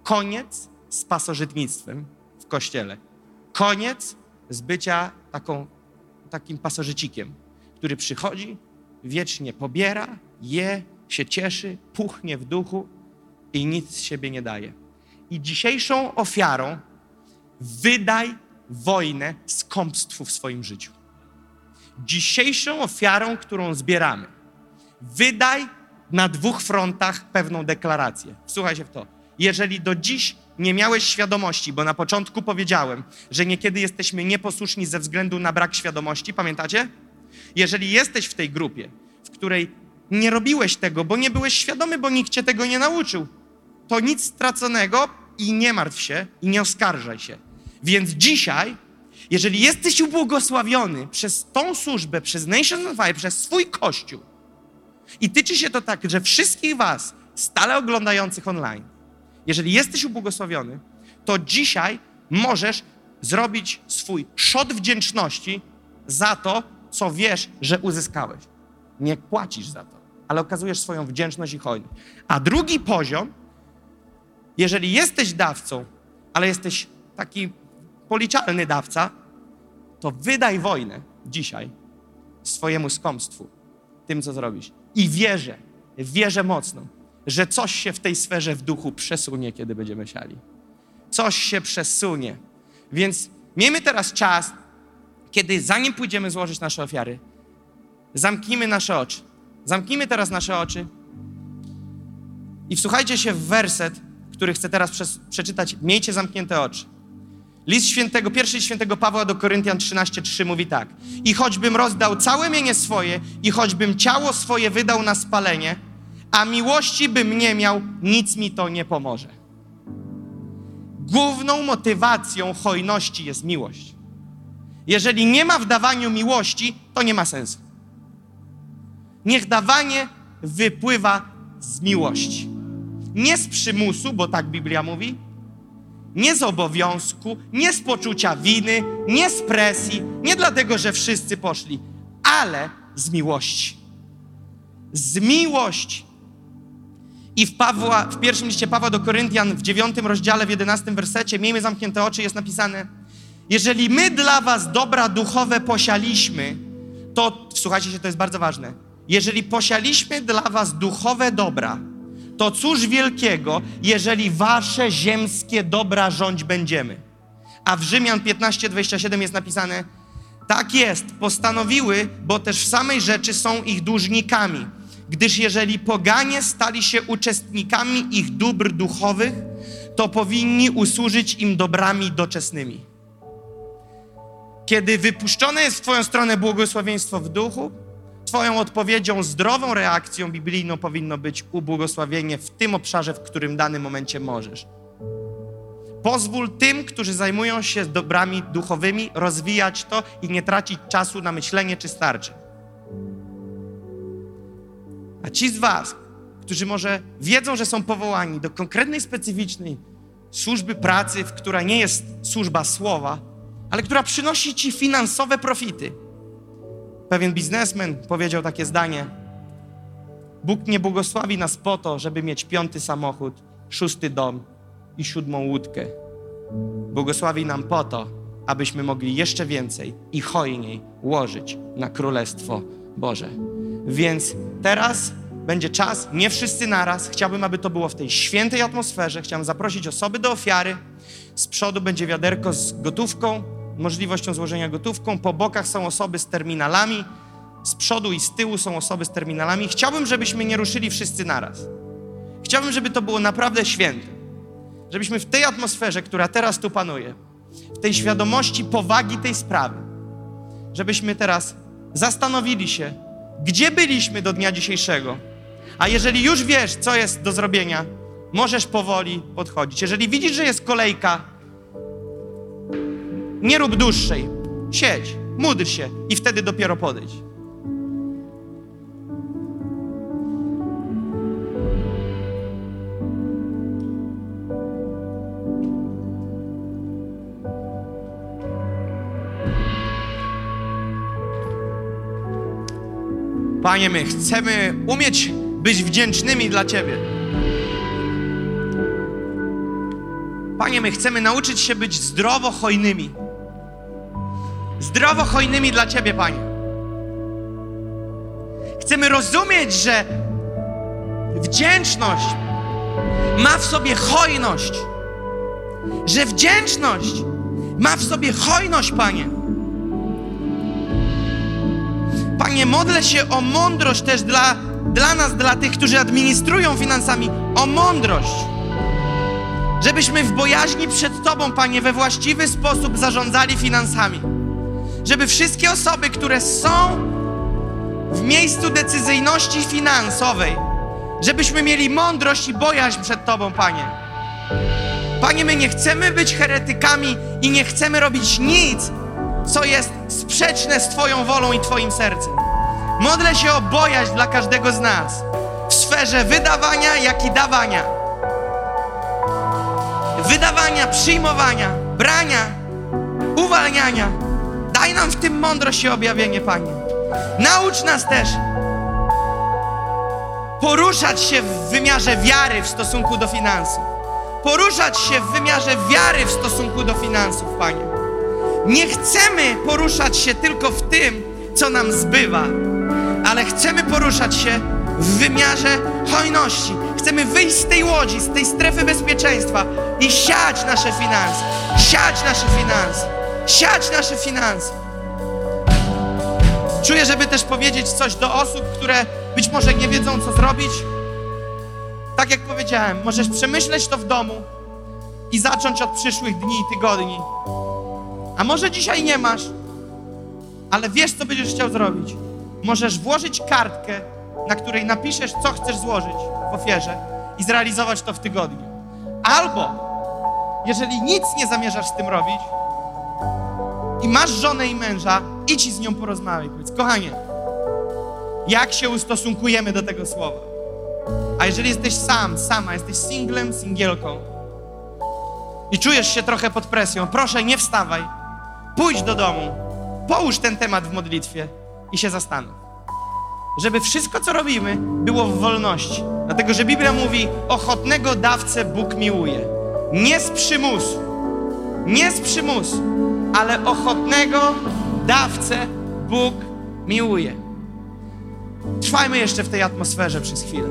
Koniec z pasożytnictwem w kościele. Koniec z bycia taką takim pasożycikiem, który przychodzi, wiecznie pobiera, je, się cieszy, puchnie w duchu i nic z siebie nie daje. I dzisiejszą ofiarą wydaj wojnę skąpstwu w swoim życiu. Dzisiejszą ofiarą, którą zbieramy, wydaj na dwóch frontach pewną deklarację. Słuchaj się w to. Jeżeli do dziś nie miałeś świadomości, bo na początku powiedziałem, że niekiedy jesteśmy nieposłuszni ze względu na brak świadomości, pamiętacie? Jeżeli jesteś w tej grupie, w której nie robiłeś tego, bo nie byłeś świadomy, bo nikt cię tego nie nauczył, to nic straconego i nie martw się i nie oskarżaj się. Więc dzisiaj, jeżeli jesteś ubłogosławiony przez tą służbę, przez Nation on Fire, przez swój kościół i tyczy się to tak, że wszystkich was stale oglądających online, jeżeli jesteś ubłogosławiony, to dzisiaj możesz zrobić swój szot wdzięczności za to, co wiesz, że uzyskałeś. Nie płacisz za to, ale okazujesz swoją wdzięczność i hojność. A drugi poziom, jeżeli jesteś dawcą, ale jesteś taki policzalny dawca, to wydaj wojnę dzisiaj swojemu skąpstwu, tym, co zrobisz. I wierzę, wierzę mocno, że coś się w tej sferze w duchu przesunie, kiedy będziemy siali. Coś się przesunie. Więc miejmy teraz czas, kiedy zanim pójdziemy złożyć nasze ofiary, zamknijmy nasze oczy. Zamknijmy teraz nasze oczy i wsłuchajcie się w werset, który chcę teraz przeczytać. Miejcie zamknięte oczy. List świętego, pierwszy świętego Pawła do Koryntian 13:3 mówi tak. I choćbym rozdał całe mienie swoje i choćbym ciało swoje wydał na spalenie, a miłości bym nie miał, nic mi to nie pomoże. Główną motywacją hojności jest miłość. Jeżeli nie ma w dawaniu miłości, to nie ma sensu. Niech dawanie wypływa z miłości. Nie z przymusu, bo tak Biblia mówi, nie z obowiązku, nie z poczucia winy, nie z presji, nie dlatego, że wszyscy poszli, ale z miłości. Z miłości. I w, Pawła, w pierwszym liście Pawła do Koryntian w dziewiątym rozdziale, w jedenastym wersecie, miejmy zamknięte oczy, jest napisane jeżeli my dla was dobra duchowe posialiśmy, to, słuchajcie się, to jest bardzo ważne, jeżeli posialiśmy dla was duchowe dobra, to cóż wielkiego, jeżeli wasze ziemskie dobra rządź będziemy. A w Rzymian 15:27 jest napisane: Tak jest, postanowiły, bo też w samej rzeczy są ich dłużnikami. Gdyż jeżeli poganie stali się uczestnikami ich dóbr duchowych, to powinni usłużyć im dobrami doczesnymi. Kiedy wypuszczone jest w Twoją stronę błogosławieństwo w duchu, Twoją odpowiedzią, zdrową reakcją biblijną powinno być ubłogosławienie w tym obszarze, w którym w danym momencie możesz. Pozwól tym, którzy zajmują się dobrami duchowymi, rozwijać to i nie tracić czasu na myślenie, czy starczy. A ci z Was, którzy może wiedzą, że są powołani do konkretnej, specyficznej służby pracy, w która nie jest służba słowa, ale która przynosi Ci finansowe profity. Pewien biznesmen powiedział takie zdanie: Bóg nie błogosławi nas po to, żeby mieć piąty samochód, szósty dom i siódmą łódkę. Błogosławi nam po to, abyśmy mogli jeszcze więcej i hojniej łożyć na Królestwo Boże. Więc teraz będzie czas, nie wszyscy naraz. Chciałbym, aby to było w tej świętej atmosferze. Chciałbym zaprosić osoby do ofiary. Z przodu będzie wiaderko z gotówką, możliwością złożenia gotówką. Po bokach są osoby z terminalami. Z przodu i z tyłu są osoby z terminalami. Chciałbym, żebyśmy nie ruszyli wszyscy naraz. Chciałbym, żeby to było naprawdę święte. Żebyśmy w tej atmosferze, która teraz tu panuje, w tej świadomości powagi tej sprawy, żebyśmy teraz zastanowili się, gdzie byliśmy do dnia dzisiejszego. A jeżeli już wiesz, co jest do zrobienia, możesz powoli podchodzić. Jeżeli widzisz, że jest kolejka, nie rób dłuższej. Siedź, módl się i wtedy dopiero podejdź. Panie, my chcemy umieć być wdzięcznymi dla Ciebie. Panie, my chcemy nauczyć się być zdrowo hojnymi. Zdrowo hojnymi dla Ciebie, Panie. Chcemy rozumieć, że wdzięczność ma w sobie hojność, że wdzięczność ma w sobie hojność, Panie. Panie, modlę się o mądrość też dla, dla nas, dla tych, którzy administrują finansami, o mądrość. Żebyśmy w bojaźni przed Tobą, Panie, we właściwy sposób zarządzali finansami. Żeby wszystkie osoby, które są w miejscu decyzyjności finansowej, żebyśmy mieli mądrość i bojaźń przed Tobą, Panie. Panie, my nie chcemy być heretykami i nie chcemy robić nic, co jest sprzeczne z Twoją wolą i Twoim sercem. Modlę się o bojaźń dla każdego z nas w sferze wydawania, jak i dawania. Wydawania, przyjmowania, brania, uwalniania. Daj nam w tym mądrość i objawienie, Panie. Naucz nas też poruszać się w wymiarze wiary w stosunku do finansów. Poruszać się w wymiarze wiary w stosunku do finansów, Panie. Nie chcemy poruszać się tylko w tym, co nam zbywa, ale chcemy poruszać się w wymiarze hojności. Chcemy wyjść z tej łodzi, z tej strefy bezpieczeństwa i siać nasze finanse. Siać nasze finanse. Siać nasze finanse. Czuję, żeby też powiedzieć coś do osób, które być może nie wiedzą, co zrobić. Tak jak powiedziałem, możesz przemyśleć to w domu i zacząć od przyszłych dni i tygodni. A może dzisiaj nie masz, ale wiesz, co będziesz chciał zrobić. Możesz włożyć kartkę, na której napiszesz, co chcesz złożyć w ofierze i zrealizować to w tygodniu. Albo, jeżeli nic nie zamierzasz z tym robić i masz żonę i męża, idź i z nią porozmawiaj. Powiedz, kochanie, jak się ustosunkujemy do tego słowa? A jeżeli jesteś sam, sama, jesteś singlem, singielką i czujesz się trochę pod presją, proszę nie wstawaj, pójdź do domu, połóż ten temat w modlitwie i się zastanów. Żeby wszystko, co robimy, było w wolności. Dlatego, że Biblia mówi, ochotnego dawcę Bóg miłuje. Nie z przymusu, nie z przymusu, ale ochotnego dawcę Bóg miłuje. Trwajmy jeszcze w tej atmosferze przez chwilę.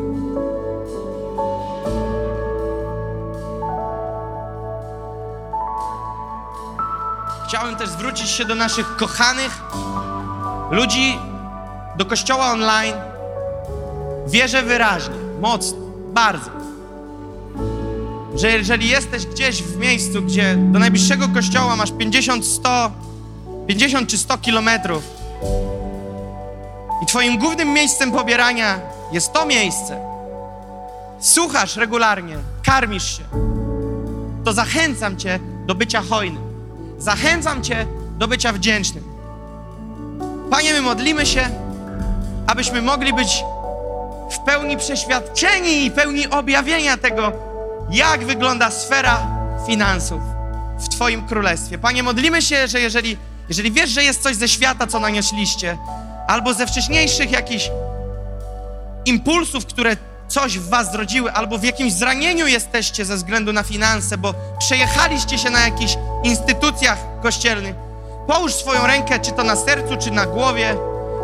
Chciałem też zwrócić się do naszych kochanych ludzi, do kościoła online. Wierzę wyraźnie, mocno, bardzo, że jeżeli jesteś gdzieś w miejscu, gdzie do najbliższego kościoła masz 50, 100, 50 czy 100 kilometrów i twoim głównym miejscem pobierania jest to miejsce, słuchasz regularnie, karmisz się, to zachęcam cię do bycia hojnym. Zachęcam Cię do bycia wdzięcznym. Panie, my modlimy się, abyśmy mogli być w pełni przeświadczeni i pełni objawienia tego, jak wygląda sfera finansów w Twoim królestwie. Panie, modlimy się, że jeżeli, jeżeli wiesz, że jest coś ze świata, co nanieśliście, albo ze wcześniejszych jakichś impulsów, które coś w was zrodziły, albo w jakimś zranieniu jesteście ze względu na finanse, bo przejechaliście się na jakichś instytucjach kościelnych, połóż swoją rękę, czy to na sercu, czy na głowie.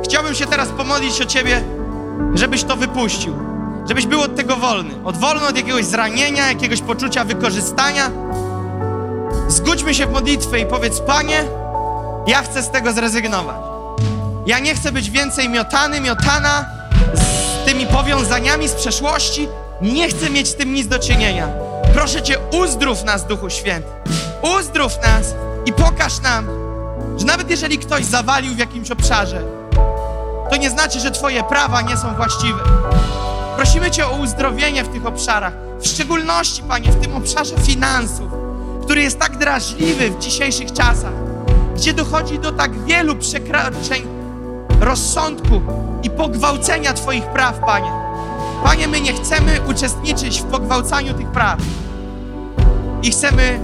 Chciałbym się teraz pomodlić o Ciebie, żebyś to wypuścił, żebyś był od tego wolny, od wolny od jakiegoś zranienia, jakiegoś poczucia wykorzystania. Zgódźmy się w modlitwę i powiedz, Panie, ja chcę z tego zrezygnować. Ja nie chcę być więcej miotany, miotana z tymi powiązaniami z przeszłości. Nie chcę mieć z tym nic do czynienia. Proszę Cię, uzdrów nas, Duchu Święty. Uzdrów nas i pokaż nam, że nawet jeżeli ktoś zawalił w jakimś obszarze, to nie znaczy, że Twoje prawa nie są właściwe. Prosimy Cię o uzdrowienie w tych obszarach, w szczególności, Panie, w tym obszarze finansów, który jest tak drażliwy w dzisiejszych czasach, gdzie dochodzi do tak wielu przekroczeń rozsądku i pogwałcenia Twoich praw, Panie. Panie, my nie chcemy uczestniczyć w pogwałcaniu tych praw i chcemy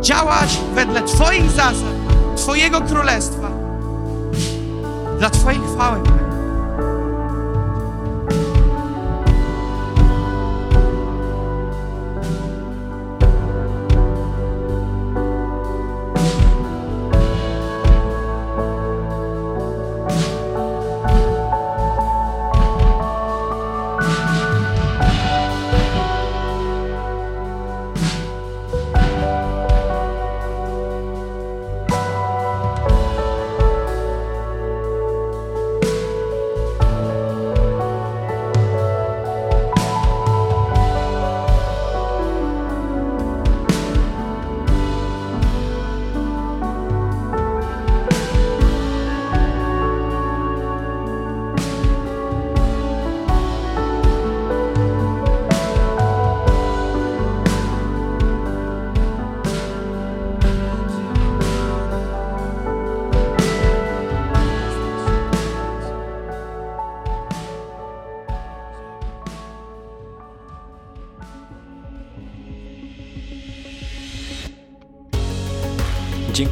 działać wedle Twoich zasad, Twojego królestwa, dla Twojej chwały, Panie.